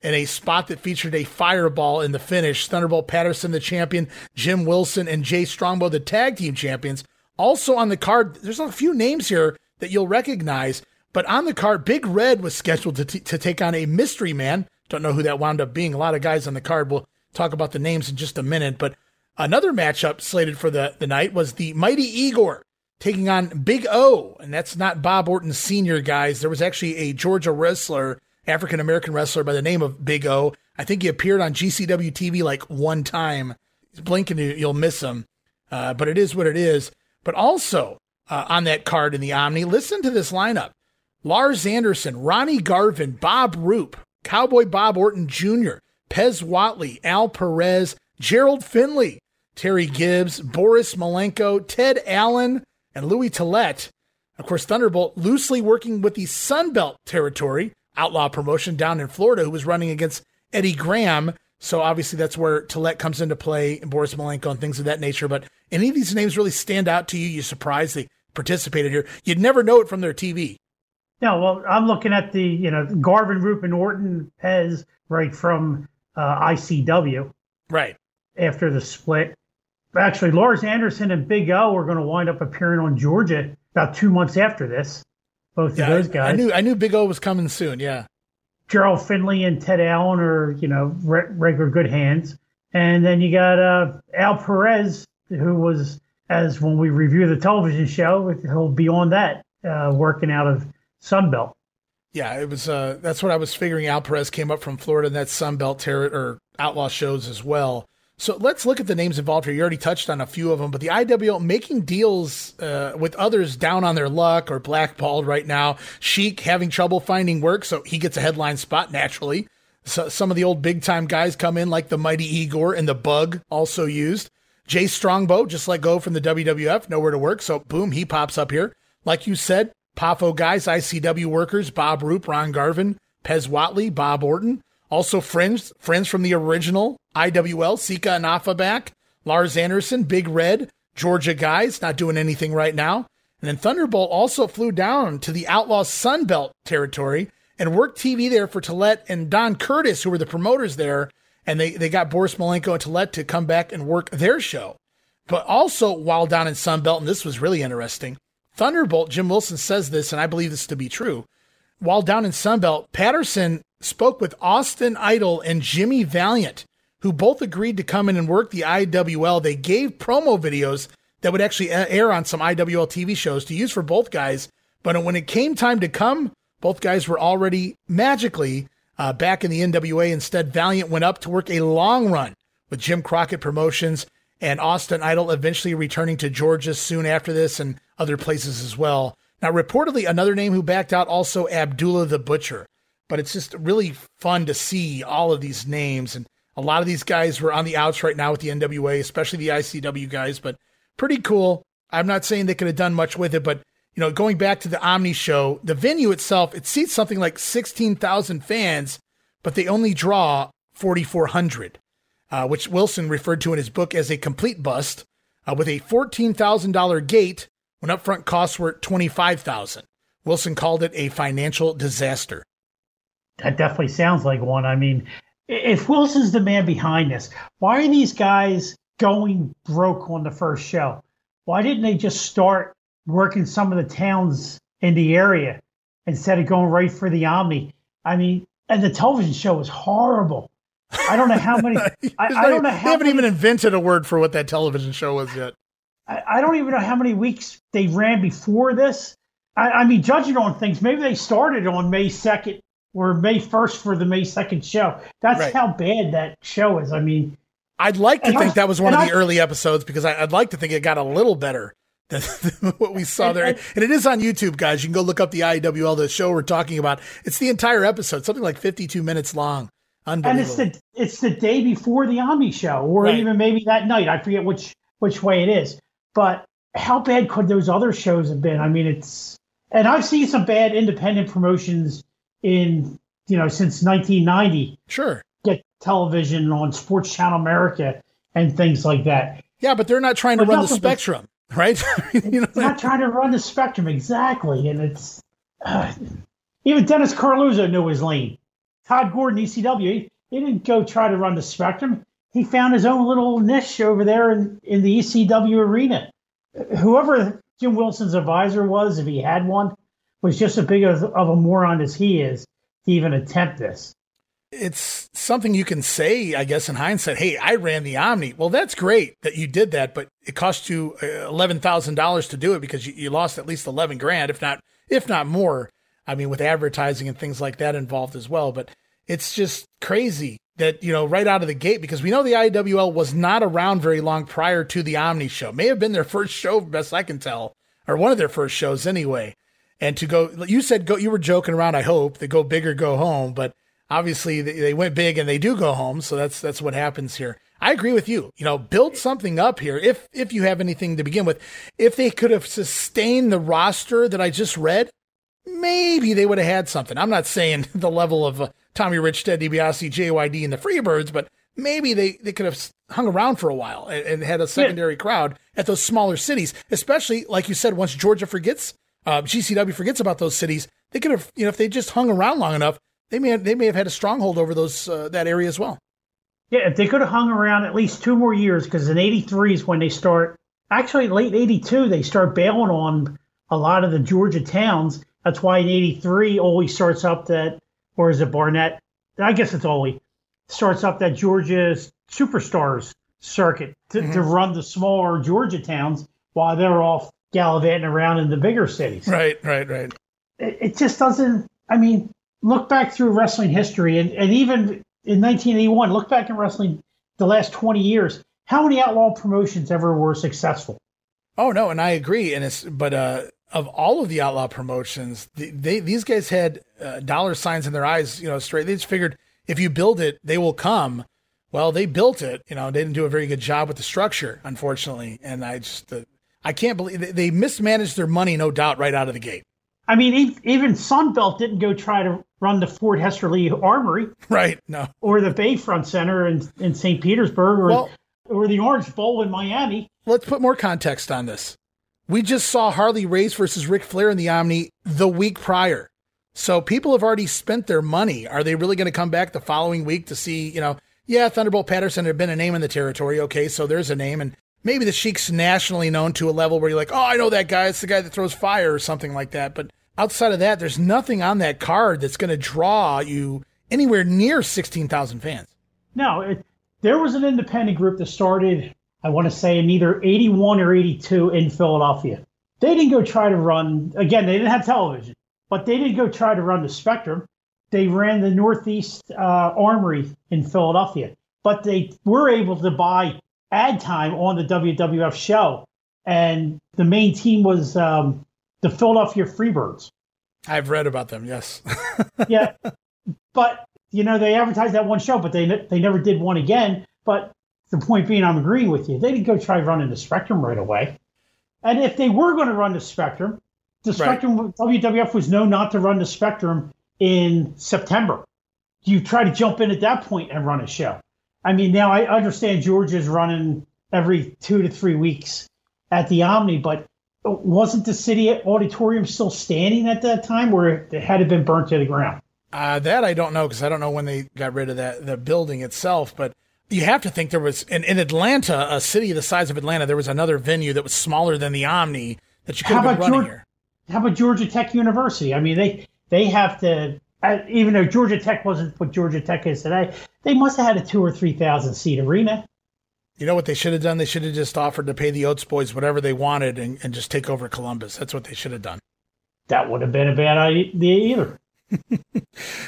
in a spot that featured a fireball in the finish. Thunderbolt Patterson, the champion, Jim Wilson, and Jay Strongbow, the tag team champions. Also on the card, there's a few names here that you'll recognize, but on the card, Big Red was scheduled to, t- to take on a mystery man. Don't know who that wound up being. A lot of guys on the card. We'll talk about the names in just a minute, but Another matchup slated for the, the night was the Mighty Igor taking on Big O. And that's not Bob Orton Sr., guys. There was actually a Georgia wrestler, African American wrestler by the name of Big O. I think he appeared on GCW TV like one time. He's blinking, you'll miss him. Uh, but it is what it is. But also uh, on that card in the Omni, listen to this lineup Lars Anderson, Ronnie Garvin, Bob Roop, Cowboy Bob Orton Jr., Pez Whatley, Al Perez, Gerald Finley, Terry Gibbs, Boris Malenko, Ted Allen, and Louis Tillet. Of course, Thunderbolt loosely working with the Sunbelt territory, outlaw promotion down in Florida, who was running against Eddie Graham. So obviously that's where Tillet comes into play, and Boris Malenko and things of that nature. But any of these names really stand out to you? You're surprised they participated here. You'd never know it from their TV. No, well, I'm looking at the, you know, Garvin, Rupin, Orton, Pez, right from uh, ICW. Right. After the split actually, Lars Anderson and Big O are going to wind up appearing on Georgia about two months after this. Both yeah, of those guys. I knew I knew Big O was coming soon. Yeah. Gerald Finley and Ted Allen are you know re- regular good hands, and then you got uh, Al Perez, who was as when we review the television show, he'll be on that uh, working out of Sunbelt. Yeah, it was. Uh, that's what I was figuring. Al Perez came up from Florida, and that Sunbelt terror or outlaw shows as well. So let's look at the names involved here. You already touched on a few of them, but the IWL making deals uh, with others down on their luck or blackballed right now. Sheik having trouble finding work, so he gets a headline spot naturally. So some of the old big time guys come in, like the Mighty Igor and the Bug, also used. Jay Strongbow just let go from the WWF, nowhere to work, so boom, he pops up here. Like you said, Poffo guys, ICW workers, Bob Roop, Ron Garvin, Pez Whatley, Bob Orton. Also, friends friends from the original IWL, Sika and Afa back, Lars Anderson, Big Red, Georgia guys, not doing anything right now. And then Thunderbolt also flew down to the Outlaw Sunbelt territory and worked TV there for Tillet and Don Curtis, who were the promoters there. And they, they got Boris Malenko and Tillet to come back and work their show. But also, while down in Sunbelt, and this was really interesting, Thunderbolt, Jim Wilson says this, and I believe this to be true. While down in Sunbelt, Patterson spoke with Austin Idol and Jimmy Valiant, who both agreed to come in and work the IWL. They gave promo videos that would actually air on some IWL TV shows to use for both guys. But when it came time to come, both guys were already magically uh, back in the NWA. Instead, Valiant went up to work a long run with Jim Crockett Promotions and Austin Idol eventually returning to Georgia soon after this and other places as well. Now, reportedly, another name who backed out also Abdullah the Butcher. But it's just really fun to see all of these names. And a lot of these guys were on the outs right now with the NWA, especially the ICW guys, but pretty cool. I'm not saying they could have done much with it, but you know, going back to the Omni show, the venue itself, it seats something like 16,000 fans, but they only draw 4,400 uh, which Wilson referred to in his book as a complete bust, uh, with a $14,000 gate when upfront costs were 25000 Wilson called it a financial disaster. That definitely sounds like one. I mean, if Wilson's the man behind this, why are these guys going broke on the first show? Why didn't they just start working some of the towns in the area instead of going right for the Omni? I mean, and the television show was horrible. I don't know how many. I, I, don't know. How they haven't many, even invented a word for what that television show was yet. I, I don't even know how many weeks they ran before this. I, I mean, judging on things, maybe they started on May second or May first for the May second show. That's right. how bad that show is. I mean, I'd like to think that was one of the early episodes because I, would like to think it got a little better than, than what we saw and, there. And, and, it is on YouTube, guys. You can go look up the IWL, the show we're talking about. It's the entire episode, something like 52 minutes long. And it's the it's the day before the Omni show, or right. even maybe that night. I forget which which way it is. But how bad could those other shows have been? I mean, it's and I've seen some bad independent promotions in you know since 1990. Sure, get television on Sports Channel America and things like that. Yeah, but they're not trying to run the spectrum, right? you know, not trying to run the spectrum exactly, and it's uh, even Dennis Coralluzzo knew his lane. Todd Gordon, ECW, he, he didn't go try to run the spectrum. He found his own little niche over there in, in the ECW arena. Whoever Jim Wilson's advisor was, if he had one, was just as big of, of a moron as he is to even attempt this. It's something you can say, I guess, in hindsight. Hey, I ran the Omni. Well, that's great that you did that, but it cost you uh, eleven thousand dollars to do it because you, you lost at least eleven grand, if not if not more. I mean, with advertising and things like that involved as well. But it's just crazy that, you know, right out of the gate, because we know the IWL was not around very long prior to the Omni show. May have been their first show, best I can tell, or one of their first shows anyway. And to go, you said go, you were joking around, I hope, they go big or go home, but obviously they, they went big and they do go home. So that's, that's what happens here. I agree with you. You know, build something up here if if you have anything to begin with. If they could have sustained the roster that I just read, maybe they would have had something. I'm not saying the level of uh, Tommy Rich, Ted DiBiase, JYD, and the Freebirds, but maybe they, they could have hung around for a while and, and had a secondary yeah. crowd at those smaller cities, especially, like you said, once Georgia forgets, uh, GCW forgets about those cities, they could have, you know, if they just hung around long enough, they may have, they may have had a stronghold over those uh, that area as well. Yeah, if they could have hung around at least two more years, because in '83 is when they start. Actually, late '82 they start bailing on a lot of the Georgia towns, that's why in 83, Ole starts up that, or is it Barnett? I guess it's Ole, starts up that Georgia Superstars circuit to, mm-hmm. to run the smaller Georgia towns while they're off gallivanting around in the bigger cities. Right, right, right. It, it just doesn't, I mean, look back through wrestling history and, and even in 1981, look back in wrestling the last 20 years. How many outlaw promotions ever were successful? Oh no, and I agree. And it's but uh, of all of the outlaw promotions, they, they these guys had uh, dollar signs in their eyes, you know, straight. They just figured if you build it, they will come. Well, they built it. You know, they didn't do a very good job with the structure, unfortunately. And I just, uh, I can't believe they, mismanaged their money, no doubt, right out of the gate. I mean, even Sunbelt didn't go try to run the Fort Hesterly Armory. Right. No. Or the Bayfront Center in, in St. Petersburg or, well, or the Orange Bowl in Miami. Let's put more context on this. We just saw Harley Race versus Ric Flair in the Omni the week prior. So people have already spent their money. Are they really going to come back the following week to see, you know, yeah, Thunderbolt Patterson had been a name in the territory. Okay, so there's a name. And maybe the Sheik's nationally known to a level where you're like, oh, I know that guy. It's the guy that throws fire or something like that. But outside of that, there's nothing on that card that's going to draw you anywhere near 16,000 fans. No, it, there was an independent group that started, I want to say, in either 81 or 82 in Philadelphia. They didn't go try to run, again, they didn't have television, but they didn't go try to run the Spectrum. They ran the Northeast uh, Armory in Philadelphia, but they were able to buy ad time on the WWF show. And the main team was um, the Philadelphia Freebirds. I've read about them. Yes. yeah, but you know they advertised that one show, but they they never did one again. But the point being, I'm agreeing with you. They didn't go try running the Spectrum right away. And if they were going to run the Spectrum, the Spectrum right. WWF was known not to run the Spectrum in September. You try to jump in at that point and run a show. I mean, now I understand Georgia's running every two to three weeks at the Omni, but wasn't the city auditorium still standing at that time, where it had it been burnt to the ground? Uh, that I don't know because I don't know when they got rid of that the building itself. But you have to think there was in, in Atlanta, a city the size of Atlanta, there was another venue that was smaller than the Omni that you could have been running Georgia, here. How about Georgia Tech University? I mean, they they have to. Even though Georgia Tech wasn't what Georgia Tech is today, they must have had a two or three thousand seat arena. You know what they should have done? They should have just offered to pay the Oats boys whatever they wanted and, and just take over Columbus. That's what they should have done. That would have been a bad idea either.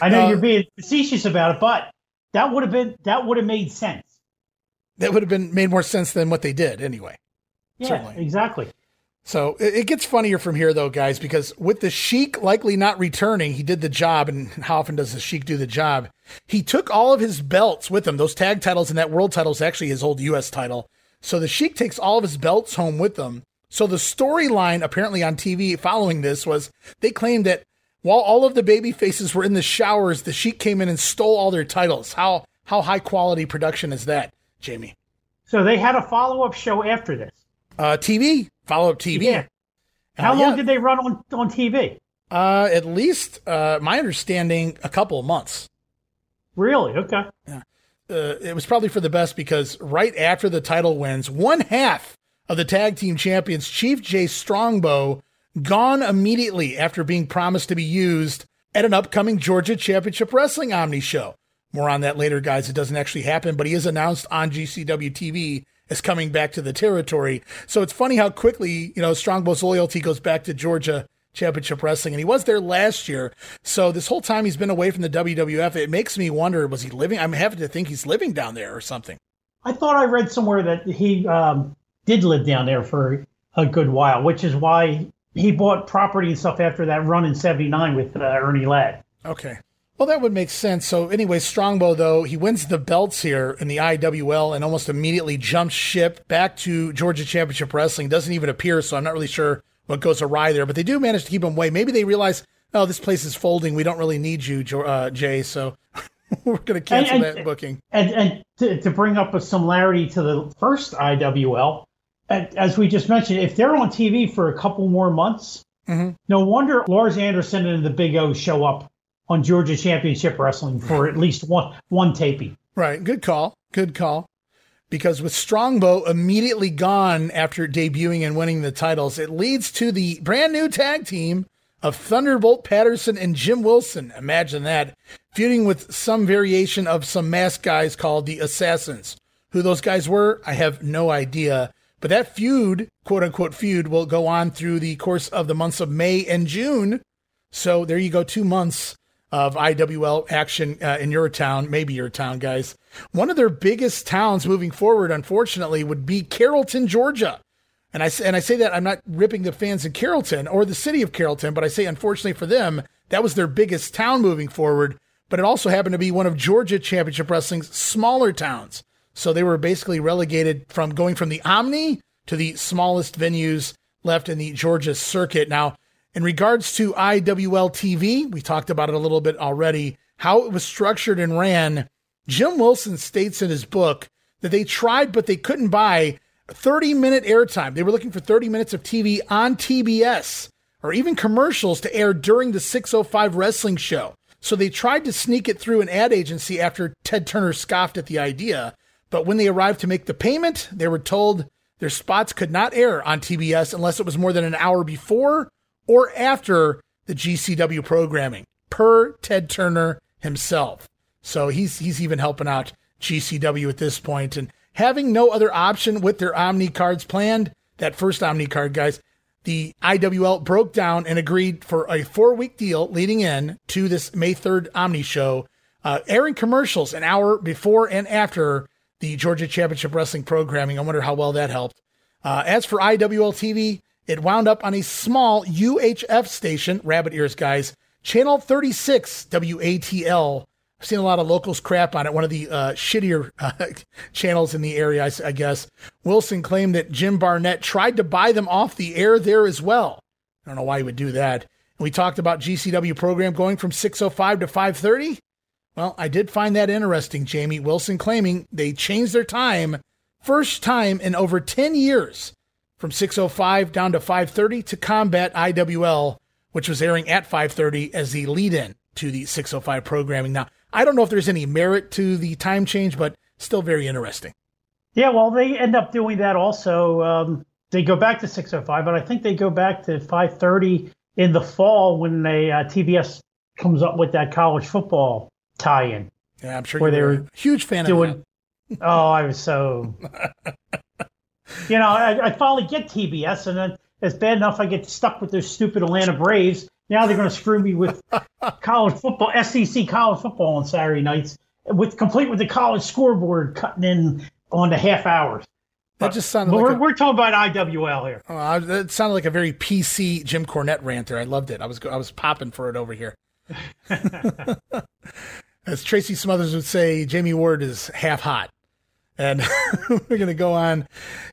I know uh, you're being facetious about it, but that would have been that would have made sense. That would have been made more sense than what they did anyway. Yeah, Certainly. exactly. So it, gets funnier from here, though, guys, because with the Sheik likely not returning, he did the job. And how often does the Sheik do the job? He took all of his belts with him. Those tag titles and that world title is actually his old U.S. title. So the Sheik takes all of his belts home with him. So the storyline apparently on TV following this was they claimed that while all of the baby faces were in the showers, the Sheik came in and stole all their titles. How how high quality production is that, Jamie? So they had a follow up show after this. Uh, TV follow up TV. Yeah. How uh, long yeah. did they run on on TV? Uh, at least uh, my understanding, a couple of months. Really? Okay. Yeah. Uh, it was probably for the best because right after the title wins, one half of the tag team champions, Chief Jay Strongbow, gone immediately after being promised to be used at an upcoming Georgia Championship Wrestling Omni show. More on that later, guys. It doesn't actually happen, but he is announced on GCW TV as coming back to the territory. So it's funny how quickly, you know, Strongbow's loyalty goes back to Georgia Championship Wrestling, and he was there last year. So this whole time he's been away from the WWF. It makes me wonder: was he living? I'm having to think he's living down there or something. I thought I read somewhere that he um, did live down there for a good while, which is why he bought property and stuff after that run in '79 with uh, Ernie Ladd. Okay. Well, that would make sense. So, anyway, Strongbow, though, he wins the belts here in the IWL and almost immediately jumps ship back to Georgia Championship Wrestling. Doesn't even appear, so I'm not really sure what goes awry there. But they do manage to keep him away. Maybe they realize, oh, this place is folding. We don't really need you, uh, Jay. So we're going to cancel and, and, that booking. And, and to, to, bring up a similarity to the first IWL, as we just mentioned, if they're on TV for a couple more months, mm-hmm. no wonder Lars Anderson and the Big O show up on Georgia Championship Wrestling for at least one one taping. Right. Good call. Good call because with Strongbow immediately gone after debuting and winning the titles, it leads to the brand new tag team of Thunderbolt Patterson and Jim Wilson. Imagine that feuding with some variation of some masked guys called the Assassins. Who those guys were, I have no idea. But that feud, quote unquote feud, will go on through the course of the months of May and June. So there you go, two months of IWL action uh, in your town, maybe your town, guys. One of their biggest towns moving forward, unfortunately, would be Carrollton, Georgia. And I, and I say that I'm not ripping the fans in Carrollton or the city of Carrollton, but I say, unfortunately for them, that was their biggest town moving forward. But it also happened to be one of Georgia Championship Wrestling's smaller towns. So they were basically relegated from going from the Omni to the smallest venues left in the Georgia circuit. Now, In regards to IWL TV, we talked about it a little bit already, how it was structured and ran. Jim Wilson states in his book that they tried, but they couldn't buy 30 minute airtime. They were looking for 30 minutes of TV on TBS or even commercials to air during the 605 wrestling show. So they tried to sneak it through an ad agency after Ted Turner scoffed at the idea. But when they arrived to make the payment, they were told their spots could not air on TBS unless it was more than an hour before or after the GCW programming, per Ted Turner himself. So he's he's even helping out GCW at this point and having no other option with their Omni cards planned. That first Omni card, guys, the IWL broke down and agreed for a four week deal leading in to this May 3rd Omni show, uh, airing commercials an hour before and after the Georgia Championship Wrestling programming. I wonder how well that helped. Uh, as for IWL TV, it wound up on a small UHF station, rabbit ears, guys, channel 36 WATL. I've seen a lot of locals crap on it, one of the uh, shittier uh, channels in the area, I, I guess. Wilson claimed that Jim Barnett tried to buy them off the air there as well. I don't know why he would do that. We talked about GCW program going from 605 to 530. Well, I did find that interesting, Jamie. Wilson claiming they changed their time, first time in over 10 years, from 605 down to 530 to combat IWL, which was airing at 530 as the lead-in to the 605 programming. Now, I don't know if there's any merit to the time change, but still very interesting. Yeah, well, they end up doing that also. Um, they go back to 605, but I think they go back to 530 in the fall when they uh, TBS comes up with that college football tie-in. Yeah, I'm sure you're a huge fan doing, of that. oh, I was so. you know, I, I finally get TBS, and then it's bad enough I get stuck with those stupid Atlanta Braves. Now they're going to screw me with college football, SEC college football on Saturday nights, with complete with the college scoreboard cutting in on the half hours. That just sounded. Like we're, a, we're talking about IWL here. Oh, that sounded like a very PC Jim Cornette rant there. I loved it. I was I was popping for it over here. As Tracy Smothers would say, Jamie Ward is half hot. And we're going to go on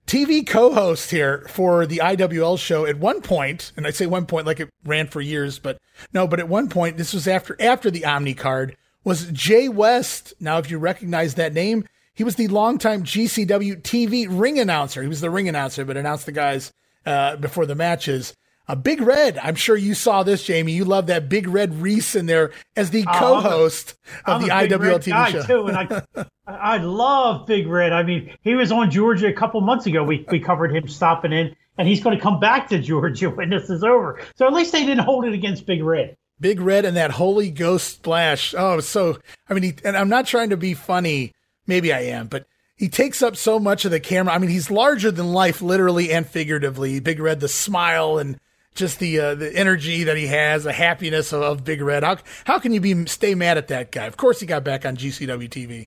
TV co host here for the IWL show at one point, and I say one point like it ran for years, but no, but at one point, this was after after the Omni card, was Jay West. Now, if you recognize that name, he was the longtime GCW TV ring announcer. He was the ring announcer, but announced the guys uh, before the matches. A Big Red. I'm sure you saw this, Jamie. You love that Big Red Reese in there as the oh, co-host I'm of the IWL TV show. Too, and I, I love Big Red. I mean, he was on Georgia a couple months ago. We we covered him stopping in, and he's going to come back to Georgia when this is over. So at least they didn't hold it against Big Red. Big Red and that Holy Ghost splash. Oh, so I mean, he, and I'm not trying to be funny. Maybe I am, but he takes up so much of the camera. I mean, he's larger than life, literally and figuratively. Big Red, the smile and just the uh, the energy that he has, the happiness of, of, Big Red. How how can you be stay mad at that guy? Of course, he got back on GCW TV.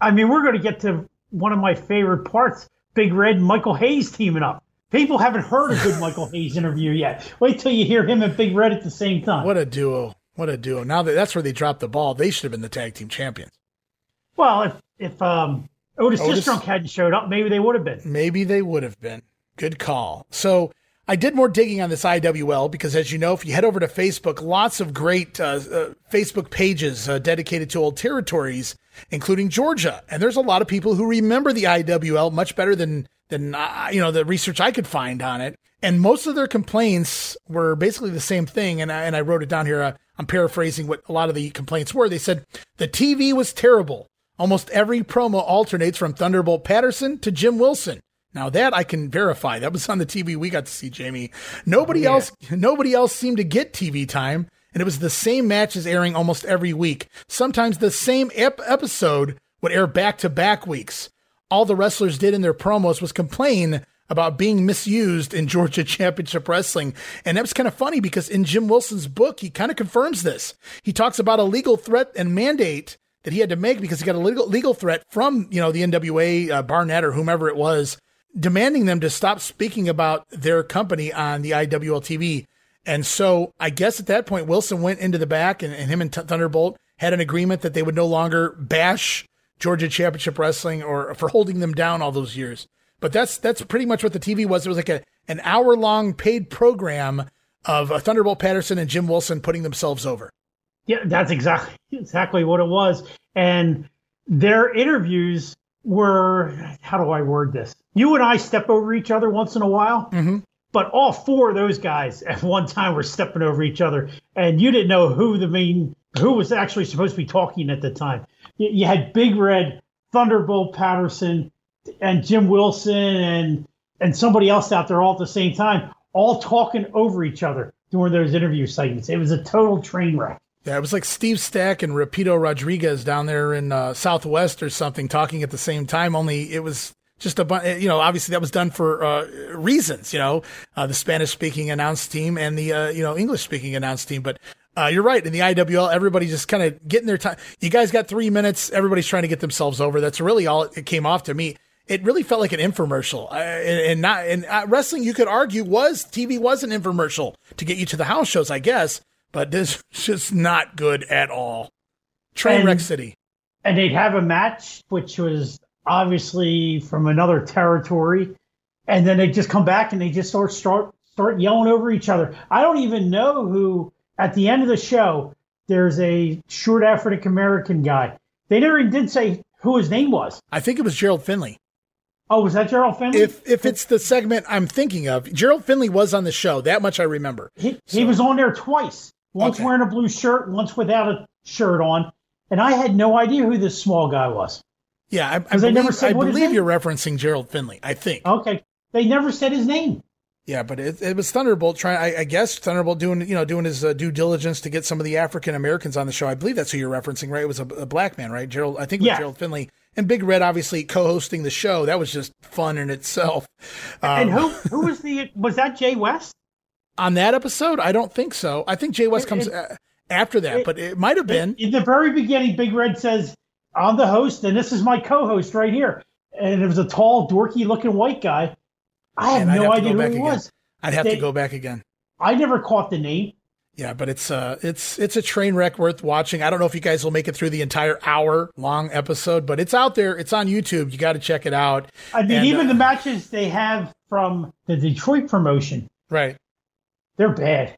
I mean, we're going to get to one of my favorite parts: Big Red Michael Hayes teaming up. People haven't heard a good Michael Hayes interview yet. Wait till you hear him and Big Red at the same time. What a duo! What a duo! Now that that's where they dropped the ball, they should have been the tag team champions. Well, if if um, Otis, Otis Sistrunk hadn't showed up, maybe they would have been. Maybe they would have been. Good call. So I did more digging on this IWL because, as you know, if you head over to Facebook, lots of great uh, uh, Facebook pages uh, dedicated to old territories, including Georgia. And there's a lot of people who remember the IWL much better than than uh, you know the research I could find on it. And most of their complaints were basically the same thing. And I, and I wrote it down here. Uh, I'm paraphrasing what a lot of the complaints were. They said the TV was terrible. Almost every promo alternates from Thunderbolt Patterson to Jim Wilson. Now that I can verify. That was on the TV we got to see, Jamie. Nobody oh, yeah. else nobody else seemed to get TV time, and it was the same matches airing almost every week. Sometimes the same ep- episode would air back to back weeks. All the wrestlers did in their promos was complain about being misused in Georgia Championship Wrestling. And that was kind of funny because in Jim Wilson's book, he kind of confirms this. He talks about a legal threat and mandate that he had to make because he got a legal, legal threat from, you know, the NWA, uh, Barnett or whomever it was demanding them to stop speaking about their company on the IWL TV. And so I guess at that point, Wilson went into the back and, and him and Thunderbolt had an agreement that they would no longer bash Georgia Championship Wrestling or for holding them down all those years. But that's that's pretty much what the TV was. It was like a an hour long paid program of uh, Thunderbolt Patterson and Jim Wilson putting themselves over. Yeah, that's exactly exactly what it was. And their interviews were how do I word this? You and I step over each other once in a while, mm-hmm. but all four of those guys at one time were stepping over each other, and you didn't know who the main who was actually supposed to be talking at the time. You, you had Big Red, Thunderbolt Patterson, and Jim Wilson, and and somebody else out there all at the same time, all talking over each other during those interview segments. It was a total train wreck. Yeah, it was like Steve Stack and Rapido Rodriguez down there in uh, Southwest or something talking at the same time. Only it was just a bunch. You know, obviously that was done for uh, reasons. You know, uh, the Spanish speaking announced team and the uh, you know English speaking announced team. But uh, you're right. In the IWL, everybody just kind of getting their time. You guys got three minutes. Everybody's trying to get themselves over. That's really all it came off to me. It really felt like an infomercial, uh, and, and not and wrestling. You could argue was TV was an infomercial to get you to the house shows, I guess but this is just not good at all. Train wreck city. And they'd have a match, which was obviously from another territory, and then they just come back and they just start start start yelling over each other. I don't even know who. At the end of the show, there's a short African American guy. They never did say who his name was. I think it was Gerald Finley. Oh, was that Gerald Finley? If if it's the segment I'm thinking of, Gerald Finley was on the show. That much I remember. He, so. he was on there twice once okay. wearing a blue shirt, once without a shirt on, and I had no idea who this small guy was. Yeah, I, I believe, never said I believe you're referencing Gerald Finley. I think. Okay, they never said his name. Yeah, but it, it was Thunderbolt trying. I, I, guess Thunderbolt doing you know doing his uh, due diligence to get some of the African Americans on the show. I believe that's who you're referencing, right? It was a, a black man, right? Gerald. I think it was yeah. Gerald Finley and Big Red obviously co-hosting the show. That was just fun in itself. Um, and who who was the was that Jay West? On that episode? I don't think so. I think Jay West comes it, after that, it, but it might have been. In the very beginning, Big Red says, I'm the host, and this is my co host right here. And it was a tall, dorky looking white guy. I have no idea who he again. was. I'd have they, to go back again. I never caught the name. Yeah, but it's uh it's it's a train wreck worth watching. I don't know if you guys will make it through the entire hour long episode, but it's out there. It's on YouTube. You got to check it out. I mean, and, even uh, the matches they have from the Detroit promotion, right? They're bad.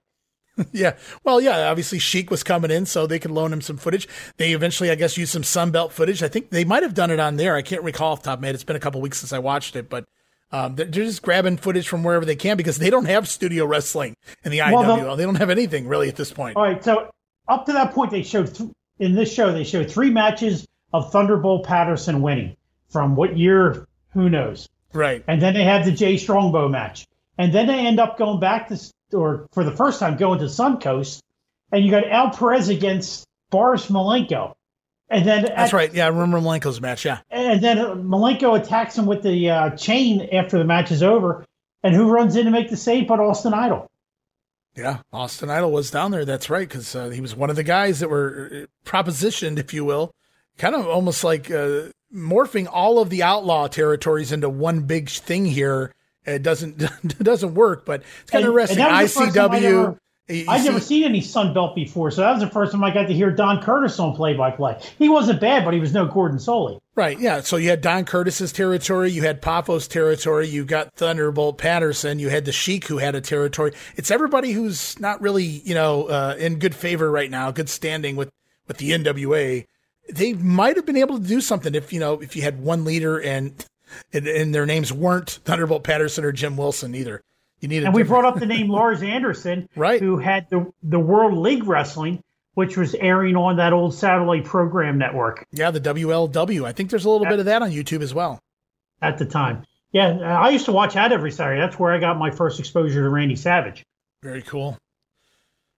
yeah. Well, yeah, obviously Sheik was coming in, so they could loan him some footage. They eventually, I guess, used some Sunbelt footage. I think they might have done it on there. I can't recall off top of my head. It's been a couple weeks since I watched it, but um, they're just grabbing footage from wherever they can because they don't have studio wrestling in the well, IWL. They don't have anything really at this point. All right. So up to that point, they showed th- in this show, they showed three matches of Thunderbolt Patterson winning from what year? Who knows? Right. And then they had the Jay Strongbow match. And then they end up going back to or for the first time going to Suncoast, and you got Al Perez against Boris Malenko. And then that's at, right. Yeah, I remember Malenko's match. Yeah. And then Malenko attacks him with the uh, chain after the match is over. And who runs in to make the save but Austin Idol? Yeah, Austin Idol was down there. That's right, because uh, he was one of the guys that were uh, propositioned, if you will, kind of almost like uh, morphing all of the outlaw territories into one big thing here it doesn't it doesn't work, but it's kind of interesting. ICW. I've never seen any Sun Belt before, so that was the first time I got to hear Don Curtis on play by play. He wasn't bad, but he was no Gordon Solie. Right, yeah. So you had Don Curtis's territory, you had Poffo's territory, you got Thunderbolt Patterson, you had the Sheik who had a territory. It's everybody who's not really, you know, uh, in good favor right now, good standing with with the NWA. They might have been able to do something if you know if you had one leader and and, and their names weren't Thunderbolt Patterson or Jim Wilson either. You need, and we brought up the name Lars Anderson, right? Who had the the World League Wrestling, which was airing on that old satellite program network. Yeah, the WLW. I think there's a little at, bit of that on YouTube as well. At the time, yeah, I used to watch that every Saturday. That's where I got my first exposure to Randy Savage. Very cool.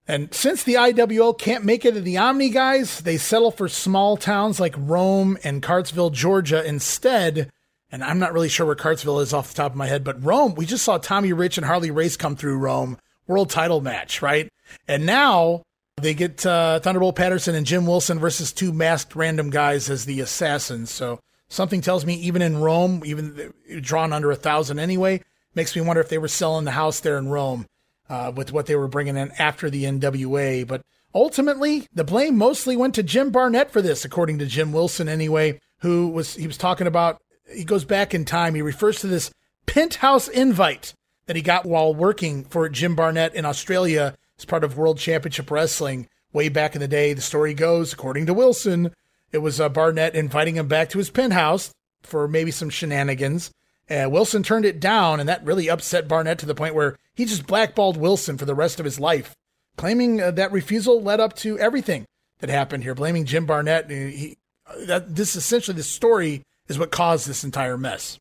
And since the IWL can't make it to the Omni guys, they settle for small towns like Rome and Cartsville, Georgia instead and I'm not really sure where Cartsville is off the top of my head, but Rome, we just saw Tommy Rich and Harley Race come through Rome, world title match, right? And now they get uh, Thunderbolt Patterson and Jim Wilson versus two masked random guys as the assassins. So something tells me even in Rome, even drawn under a thousand anyway, makes me wonder if they were selling the house there in Rome uh, with what they were bringing in after the NWA. But ultimately, the blame mostly went to Jim Barnett for this, according to Jim Wilson anyway, who was he was talking about he goes back in time. He refers to this penthouse invite that he got while working for Jim Barnett in Australia as part of World Championship Wrestling way back in the day. The story goes, according to Wilson, it was uh, Barnett inviting him back to his penthouse for maybe some shenanigans. Uh, Wilson turned it down, and that really upset Barnett to the point where he just blackballed Wilson for the rest of his life, claiming uh, that refusal led up to everything that happened here, blaming Jim Barnett. He, that this is essentially the story is what caused this entire mess.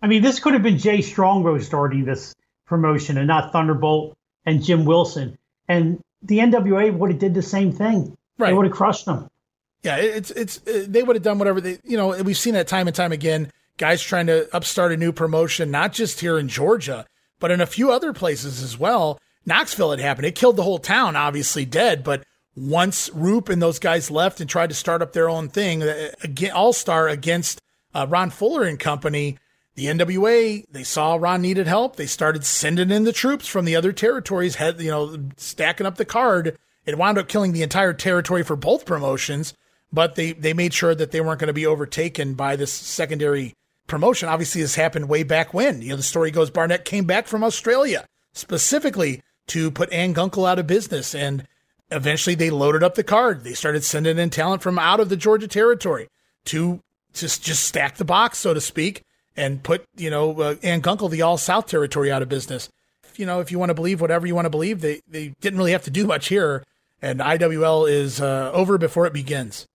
I mean, this could have been Jay Strongbow starting this promotion and not Thunderbolt and Jim Wilson. And the NWA would have did the same thing. Right. They would have crushed them. Yeah, it's it's uh, they would have done whatever they you know we've seen that time and time again. Guys trying to upstart a new promotion, not just here in Georgia, but in a few other places as well. Knoxville had happened. It killed the whole town, obviously dead. But once Roop and those guys left and tried to start up their own thing, uh, All Star against uh, Ron Fuller and company, the NWA they saw Ron needed help. They started sending in the troops from the other territories, had you know stacking up the card. It wound up killing the entire territory for both promotions but they they made sure that they weren't going to be overtaken by this secondary promotion. Obviously, this happened way back when. You know, the story goes Barnett came back from Australia specifically to put Ann Gunkel out of business, and eventually they loaded up the card. They started sending in talent from out of the Georgia territory to just just stack the box, so to speak, and put you know uh, Ann Gunkel, the All South territory, out of business. You know, if you want to believe whatever you want to believe, they they didn't really have to do much here, and IWL is uh, over before it begins.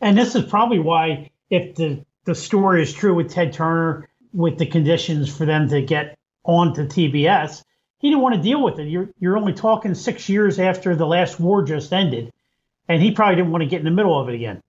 And this is probably why, if the, the story is true with Ted Turner, with the conditions for them to get onto TBS, he didn't want to deal with it. You're, you're only talking six years after the last war just ended, and he probably didn't want to get in the middle of it again.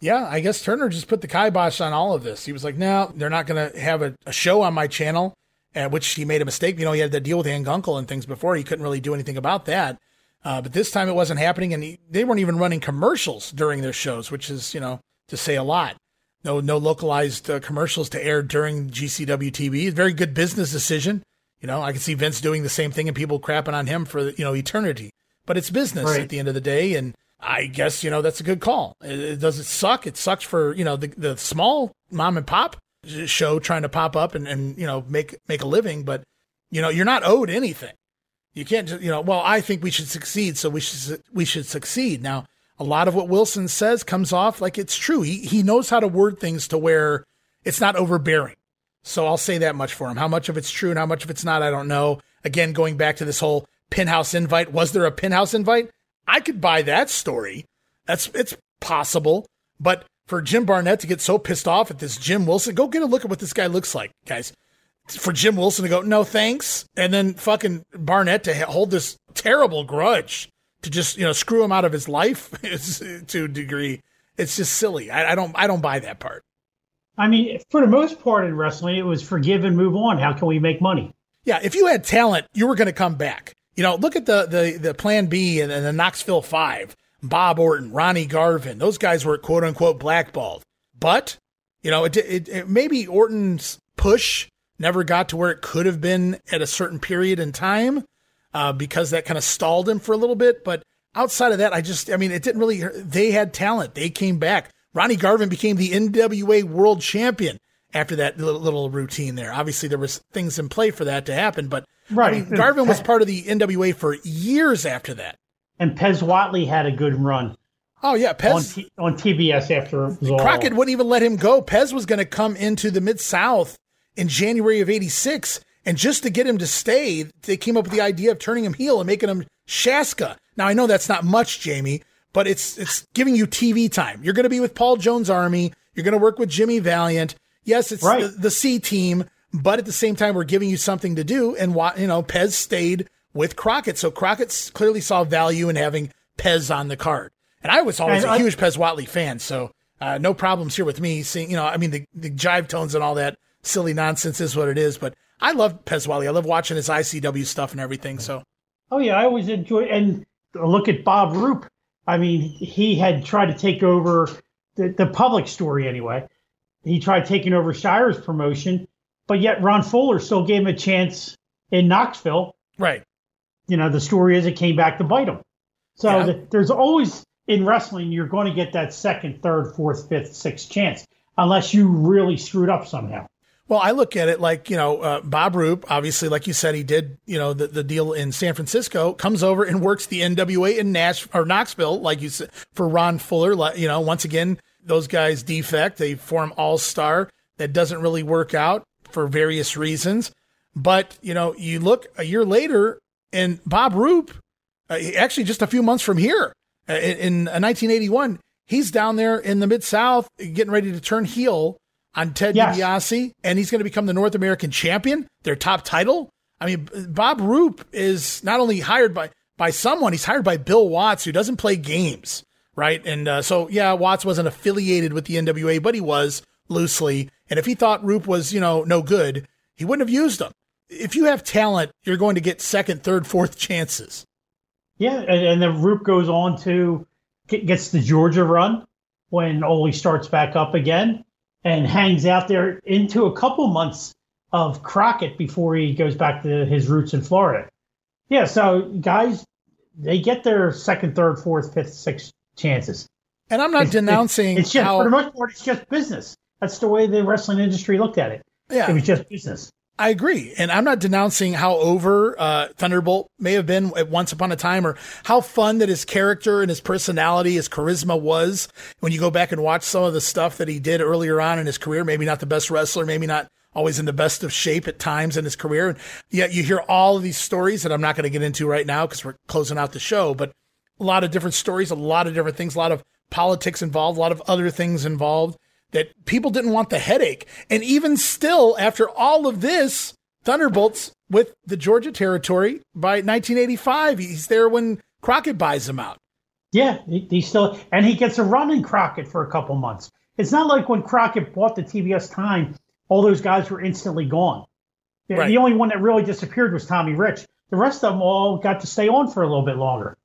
Yeah, I guess Turner just put the kibosh on all of this. He was like, no, they're not going to have a, a, show on my channel, at which he made a mistake. You know, he had to deal with Ann Gunkel and things before. He couldn't really do anything about that. Uh, but this time it wasn't happening, and he, they weren't even running commercials during their shows, which is, you know, to say a lot. No, no localized uh, commercials to air during GCW TV. Very good business decision. You know, I can see Vince doing the same thing and people crapping on him for you know eternity. But it's business right. at the end of the day, and I guess you know that's a good call. It, it, does it suck? It sucks for you know the the small mom and pop show trying to pop up and, and you know make make a living, but you know you're not owed anything. You can't just, you know, well, I think we should succeed, so we should we should succeed. Now, a lot of what Wilson says comes off like it's true. He he knows how to word things to where it's not overbearing. So I'll say that much for him. How much of it's true and how much of it's not, I don't know. Again, going back to this whole penthouse invite, was there a penthouse invite? I could buy that story. That's it's possible, but for Jim Barnett to get so pissed off at this Jim Wilson, go get a look at what this guy looks like, guys for Jim Wilson to go, no thanks, and then fucking Barnett to hold this terrible grudge to just you know screw him out of his life to a degree. It's just silly. I, I, don't I don't buy that part. I mean, for the most part in wrestling, it was forgive and move on. How can we make money? Yeah, if you had talent, you were going to come back. You know, look at the the the Plan B and, and the Knoxville Five. Bob Orton, Ronnie Garvin, those guys were quote unquote blackballed. But you know, it, it, it maybe Orton's push never got to where it could have been at a certain period in time uh, because that kind of stalled him for a little bit. But outside of that, I just, I mean, it didn't really, they had talent. They came back. Ronnie Garvin became the NWA world champion after that little, routine there. Obviously, there was things in play for that to happen, but right. I mean, Garvin was part of the NWA for years after that. And Pez Whatley had a good run. Oh yeah, Pez on, T- on TBS after Crockett wouldn't even let him go. Pez was going to come into the Mid South in January of 86. And just to get him to stay, they came up with the idea of turning him heel and making him Shaska. Now, I know that's not much, Jamie, but it's, it's giving you TV time. You're going to be with Paul Jones Army. You're going to work with Jimmy Valiant. Yes, it's right. the, the C team, but at the same time, we're giving you something to do. And, you know, Pez stayed with Crockett. So Crockett clearly saw value in having Pez on the card. And I was always a I, huge Pez Whatley fan. So uh, no problems here with me seeing, you know, I mean, the, the jive tones and all that silly nonsense is what it is. But I love Pez Whatley. I love watching his ICW stuff and everything. So. Oh yeah, I always enjoy and look at Bob Roop. I mean, he had tried to take over the, the public story anyway. He tried taking over Shire's promotion, but yet Ron Fuller still gave him a chance in Knoxville. Right. You know, the story is it came back to bite him. So yeah. the, there's always in wrestling, you're going to get that second, third, fourth, fifth, sixth chance, unless you really screwed up somehow. Well, I look at it like, you know, uh, Bob Roop, obviously, like you said, he did, you know, the, the deal in San Francisco, comes over and works the NWA in Nash or Knoxville, like you said, for Ron Fuller. You know, once again, those guys defect. They form All Star. That doesn't really work out for various reasons. But, you know, you look a year later and Bob Roop, uh, actually just a few months from here uh, in, in 1981, he's down there in the Mid South getting ready to turn heel on Ted yes. DiBiase, and he's going to become the North American champion, their top title. I mean, Bob Roop is not only hired by by someone, he's hired by Bill Watts, who doesn't play games, right? And uh, so, yeah, Watts wasn't affiliated with the NWA, but he was loosely. And if he thought Roop was, you know, no good, he wouldn't have used him. If you have talent, you're going to get second, third, fourth chances. Yeah, and, and then Roop goes on to get, gets the Georgia run when Ole starts back up again and hangs out there into a couple months of Crockett before he goes back to his roots in Florida. Yeah, so guys, they get their second, third, fourth, fifth, sixth chances. And I'm not it's, denouncing. It's, just how... for the most part, it's just business. That's the way the wrestling industry looked at it. Yeah, it was just business. I agree. And I'm not denouncing how over uh, Thunderbolt may have been at once upon a time or how fun that his character and his personality, his charisma was when you go back and watch some of the stuff that he did earlier on in his career. Maybe not the best wrestler, maybe not always in the best of shape at times in his career. And yet you hear all of these stories that I'm not going to get into right now because we're closing out the show, but a lot of different stories, a lot of different things, a lot of politics involved, a lot of other things involved that people didn't want the headache. And even still, after all of this, Thunderbolts with the Georgia territory by 1985. He's there when Crockett buys him out. Yeah, he, he still, and he gets a run in Crockett for a couple months. It's not like when Crockett bought the TBS time, all those guys were instantly gone. Right. The only one that really disappeared was Tommy Rich. The rest of them all got to stay on for a little bit longer.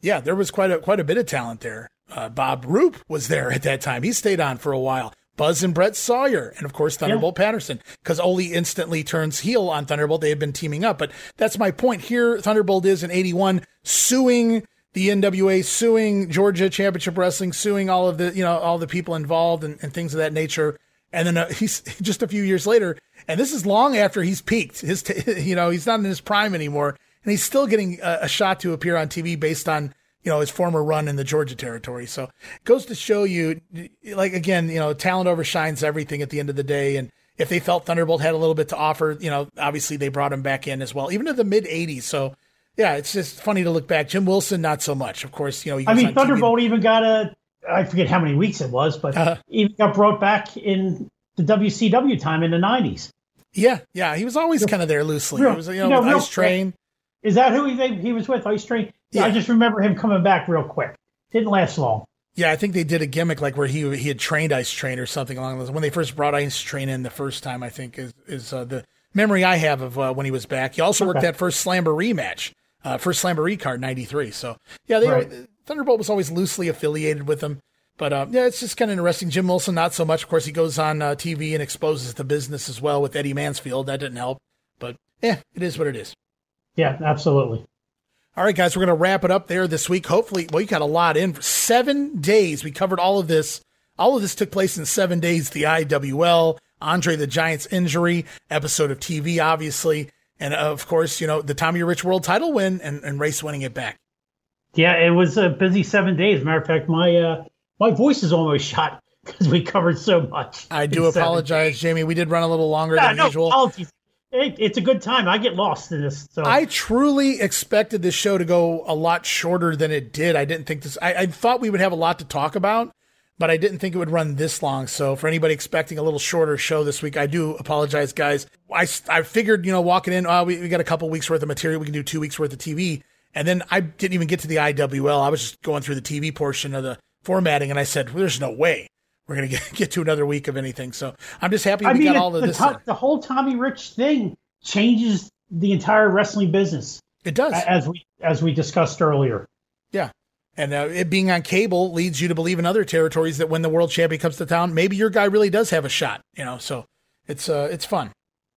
Yeah, there was quite a quite a bit of talent there. Uh, Bob Roop was there at that time. He stayed on for a while. Buzz and Brett Sawyer, and of course Thunderbolt yeah. Patterson, because Ole instantly turns heel on Thunderbolt. They had been teaming up, but that's my point here. Thunderbolt is in '81 suing the NWA, suing Georgia Championship Wrestling, suing all of the you know all the people involved and, and things of that nature. And then uh, he's just a few years later, and this is long after he's peaked. His t- you know he's not in his prime anymore, and he's still getting a, a shot to appear on TV based on you know, his former run in the Georgia territory. So it goes to show you, like, again, you know, talent overshines everything at the end of the day. And if they felt Thunderbolt had a little bit to offer, you know, obviously they brought him back in as well, even in the mid 80s. So, yeah, it's just funny to look back. Jim Wilson, not so much. Of course, you know, I mean, Thunderbolt TV. even got a, I forget how many weeks it was, but uh, even got brought back in the WCW time in the 90s. Yeah, yeah, he was always kind of there loosely. Real, he was, you know, you know Ice Train. Is that who he, he was with? Ice Train? Yeah. I just remember him coming back real quick. Didn't last long. Yeah, I think they did a gimmick like where he he had trained Ice Train or something along those. When they first brought Ice Train in the first time, I think is is uh, the memory I have of uh, when he was back. He also worked that first Slamboree match, uh, first Slamboree card '93. So yeah, they right. were, Thunderbolt was always loosely affiliated with them. But uh, yeah, it's just kind of interesting. Jim Wilson, not so much. Of course, he goes on uh, TV and exposes the business as well with Eddie Mansfield. That didn't help. But yeah, it is what it is. Yeah, absolutely. All right, guys, we're going to wrap it up there this week. Hopefully, well, you got a lot in for seven days. We covered all of this. All of this took place in seven days. The IWL, Andre the Giant's injury, episode of TV, obviously, and of course, you know the Tommy Rich World Title win and, and Race winning it back. Yeah, it was a busy seven days. Matter of fact, my uh, my voice is almost shot because we covered so much. I do apologize, Jamie. We did run a little longer yeah, than no, usual. Apologies it, it's a good time. I get lost in this. So I truly expected this show to go a lot shorter than it did. I didn't think this. I, I thought we would have a lot to talk about, but I didn't think it would run this long. So for anybody expecting a little shorter show this week, I do apologize, guys. I I figured you know walking in, oh, we, we got a couple weeks worth of material. We can do two weeks worth of TV, and then I didn't even get to the IWL. I was just going through the TV portion of the formatting, and I said, well, "There's no way." We're going to get, get to another week of anything. So I'm just happy we I mean, got all of the this. To- the whole Tommy Rich thing changes the entire wrestling business. It does, as we as we discussed earlier. Yeah, and uh, it being on cable leads you to believe in other territories that when the world champion comes to town, maybe your guy really does have a shot. You know, so it's uh, it's fun.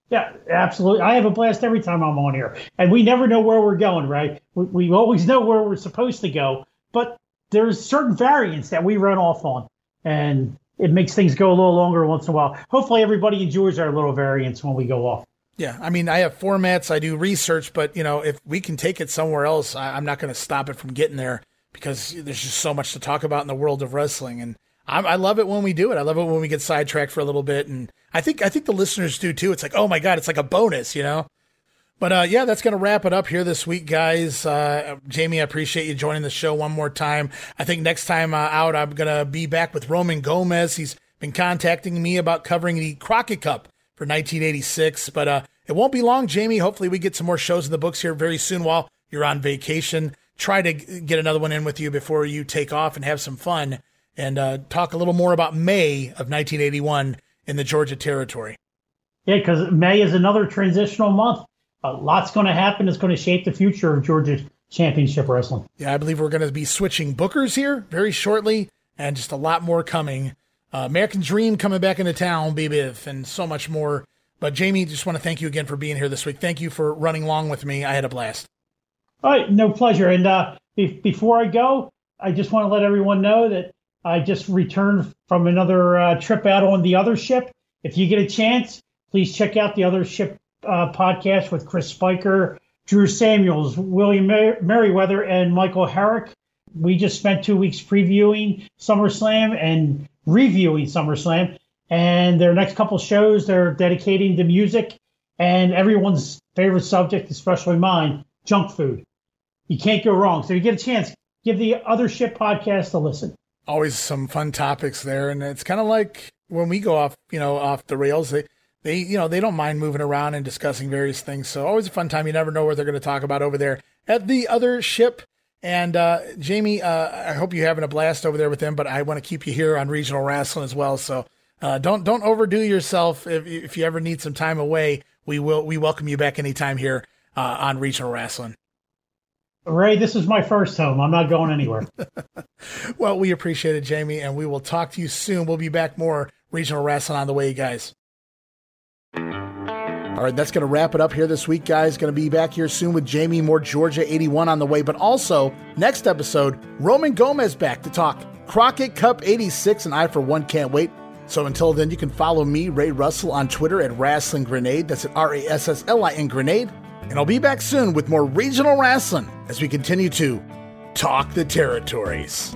Yeah, absolutely. I have a blast every time I'm on here, and we never know where we're going. Right? We, we always know where we're supposed to go, but there's certain variants that we run off on, and it makes things go a little longer once in a while. Hopefully, everybody enjoys our little variants when we go off. Yeah, I mean, I have formats, I do research, but you know, if we can take it somewhere else, I, I'm not going to stop it from getting there because there's just so much to talk about in the world of wrestling, and I, I love it when we do it. I love it when we get sidetracked for a little bit, and I think I think the listeners do too. It's like, oh my god, it's like a bonus, you know. But uh, yeah, that's going to wrap it up here this week, guys. Uh, Jamie, I appreciate you joining the show one more time. I think next time uh, out, I'm going to be back with Roman Gomez. He's been contacting me about covering the Crockett Cup for 1986. But uh, it won't be long, Jamie. Hopefully, we get some more shows in the books here very soon while you're on vacation. Try to get another one in with you before you take off and have some fun and uh, talk a little more about May of 1981 in the Georgia Territory. Yeah, because May is another transitional month a lot's going to happen. It's going to shape the future of Georgia Championship Wrestling. Yeah, I believe we're going to be switching bookers here very shortly, and just a lot more coming. Uh, American Dream coming back into town, baby, and so much more. But Jamie, just want to thank you again for being here this week. Thank you for running along with me. I had a blast. All right, no pleasure. And uh, be- before I go, I just want to let everyone know that I just returned from another uh, trip out on the other ship. If you get a chance, please check out the other ship uh, podcast with Chris Spiker, Drew Samuels, William Mer- Merriweather, and Michael Herrick. We just spent two weeks previewing SummerSlam and reviewing SummerSlam. And their next couple shows, they're dedicating to music and everyone's favorite subject, especially mine, junk food. You can't go wrong. So if you get a chance, give the Other ship podcast a listen. Always some fun topics there. And it's kind of like when we go off, you know, off the rails, they, they you know they don't mind moving around and discussing various things. So always a fun time. You never know what they're going to talk about over there at the other ship. And uh, Jamie, uh, I hope you're having a blast over there with them. But I want to keep you here on Regional Rasslin' as well. So uh, don't don't overdo yourself. If if you ever need some time away, we will we welcome you back anytime here uh, on Regional Rasslin'. Ray, this is my first home. I'm not going anywhere. well, we appreciate it, Jamie, and we will talk to you soon. We'll be back more Regional Rasslin' on the way, guys. All right, that's going to wrap it up here this week, guys. Going to be back here soon with Jamie More Georgia 81 on the way. But also, next episode, Roman Gomez back to talk Crockett Cup 86, and I, for one, can't wait. So until then, you can follow me, Ray Russell, on Twitter at Rasslin Grenade. That's at R A S S L I N Grenade. And I'll be back soon with more Regional Rasslin' as we continue to talk the territories.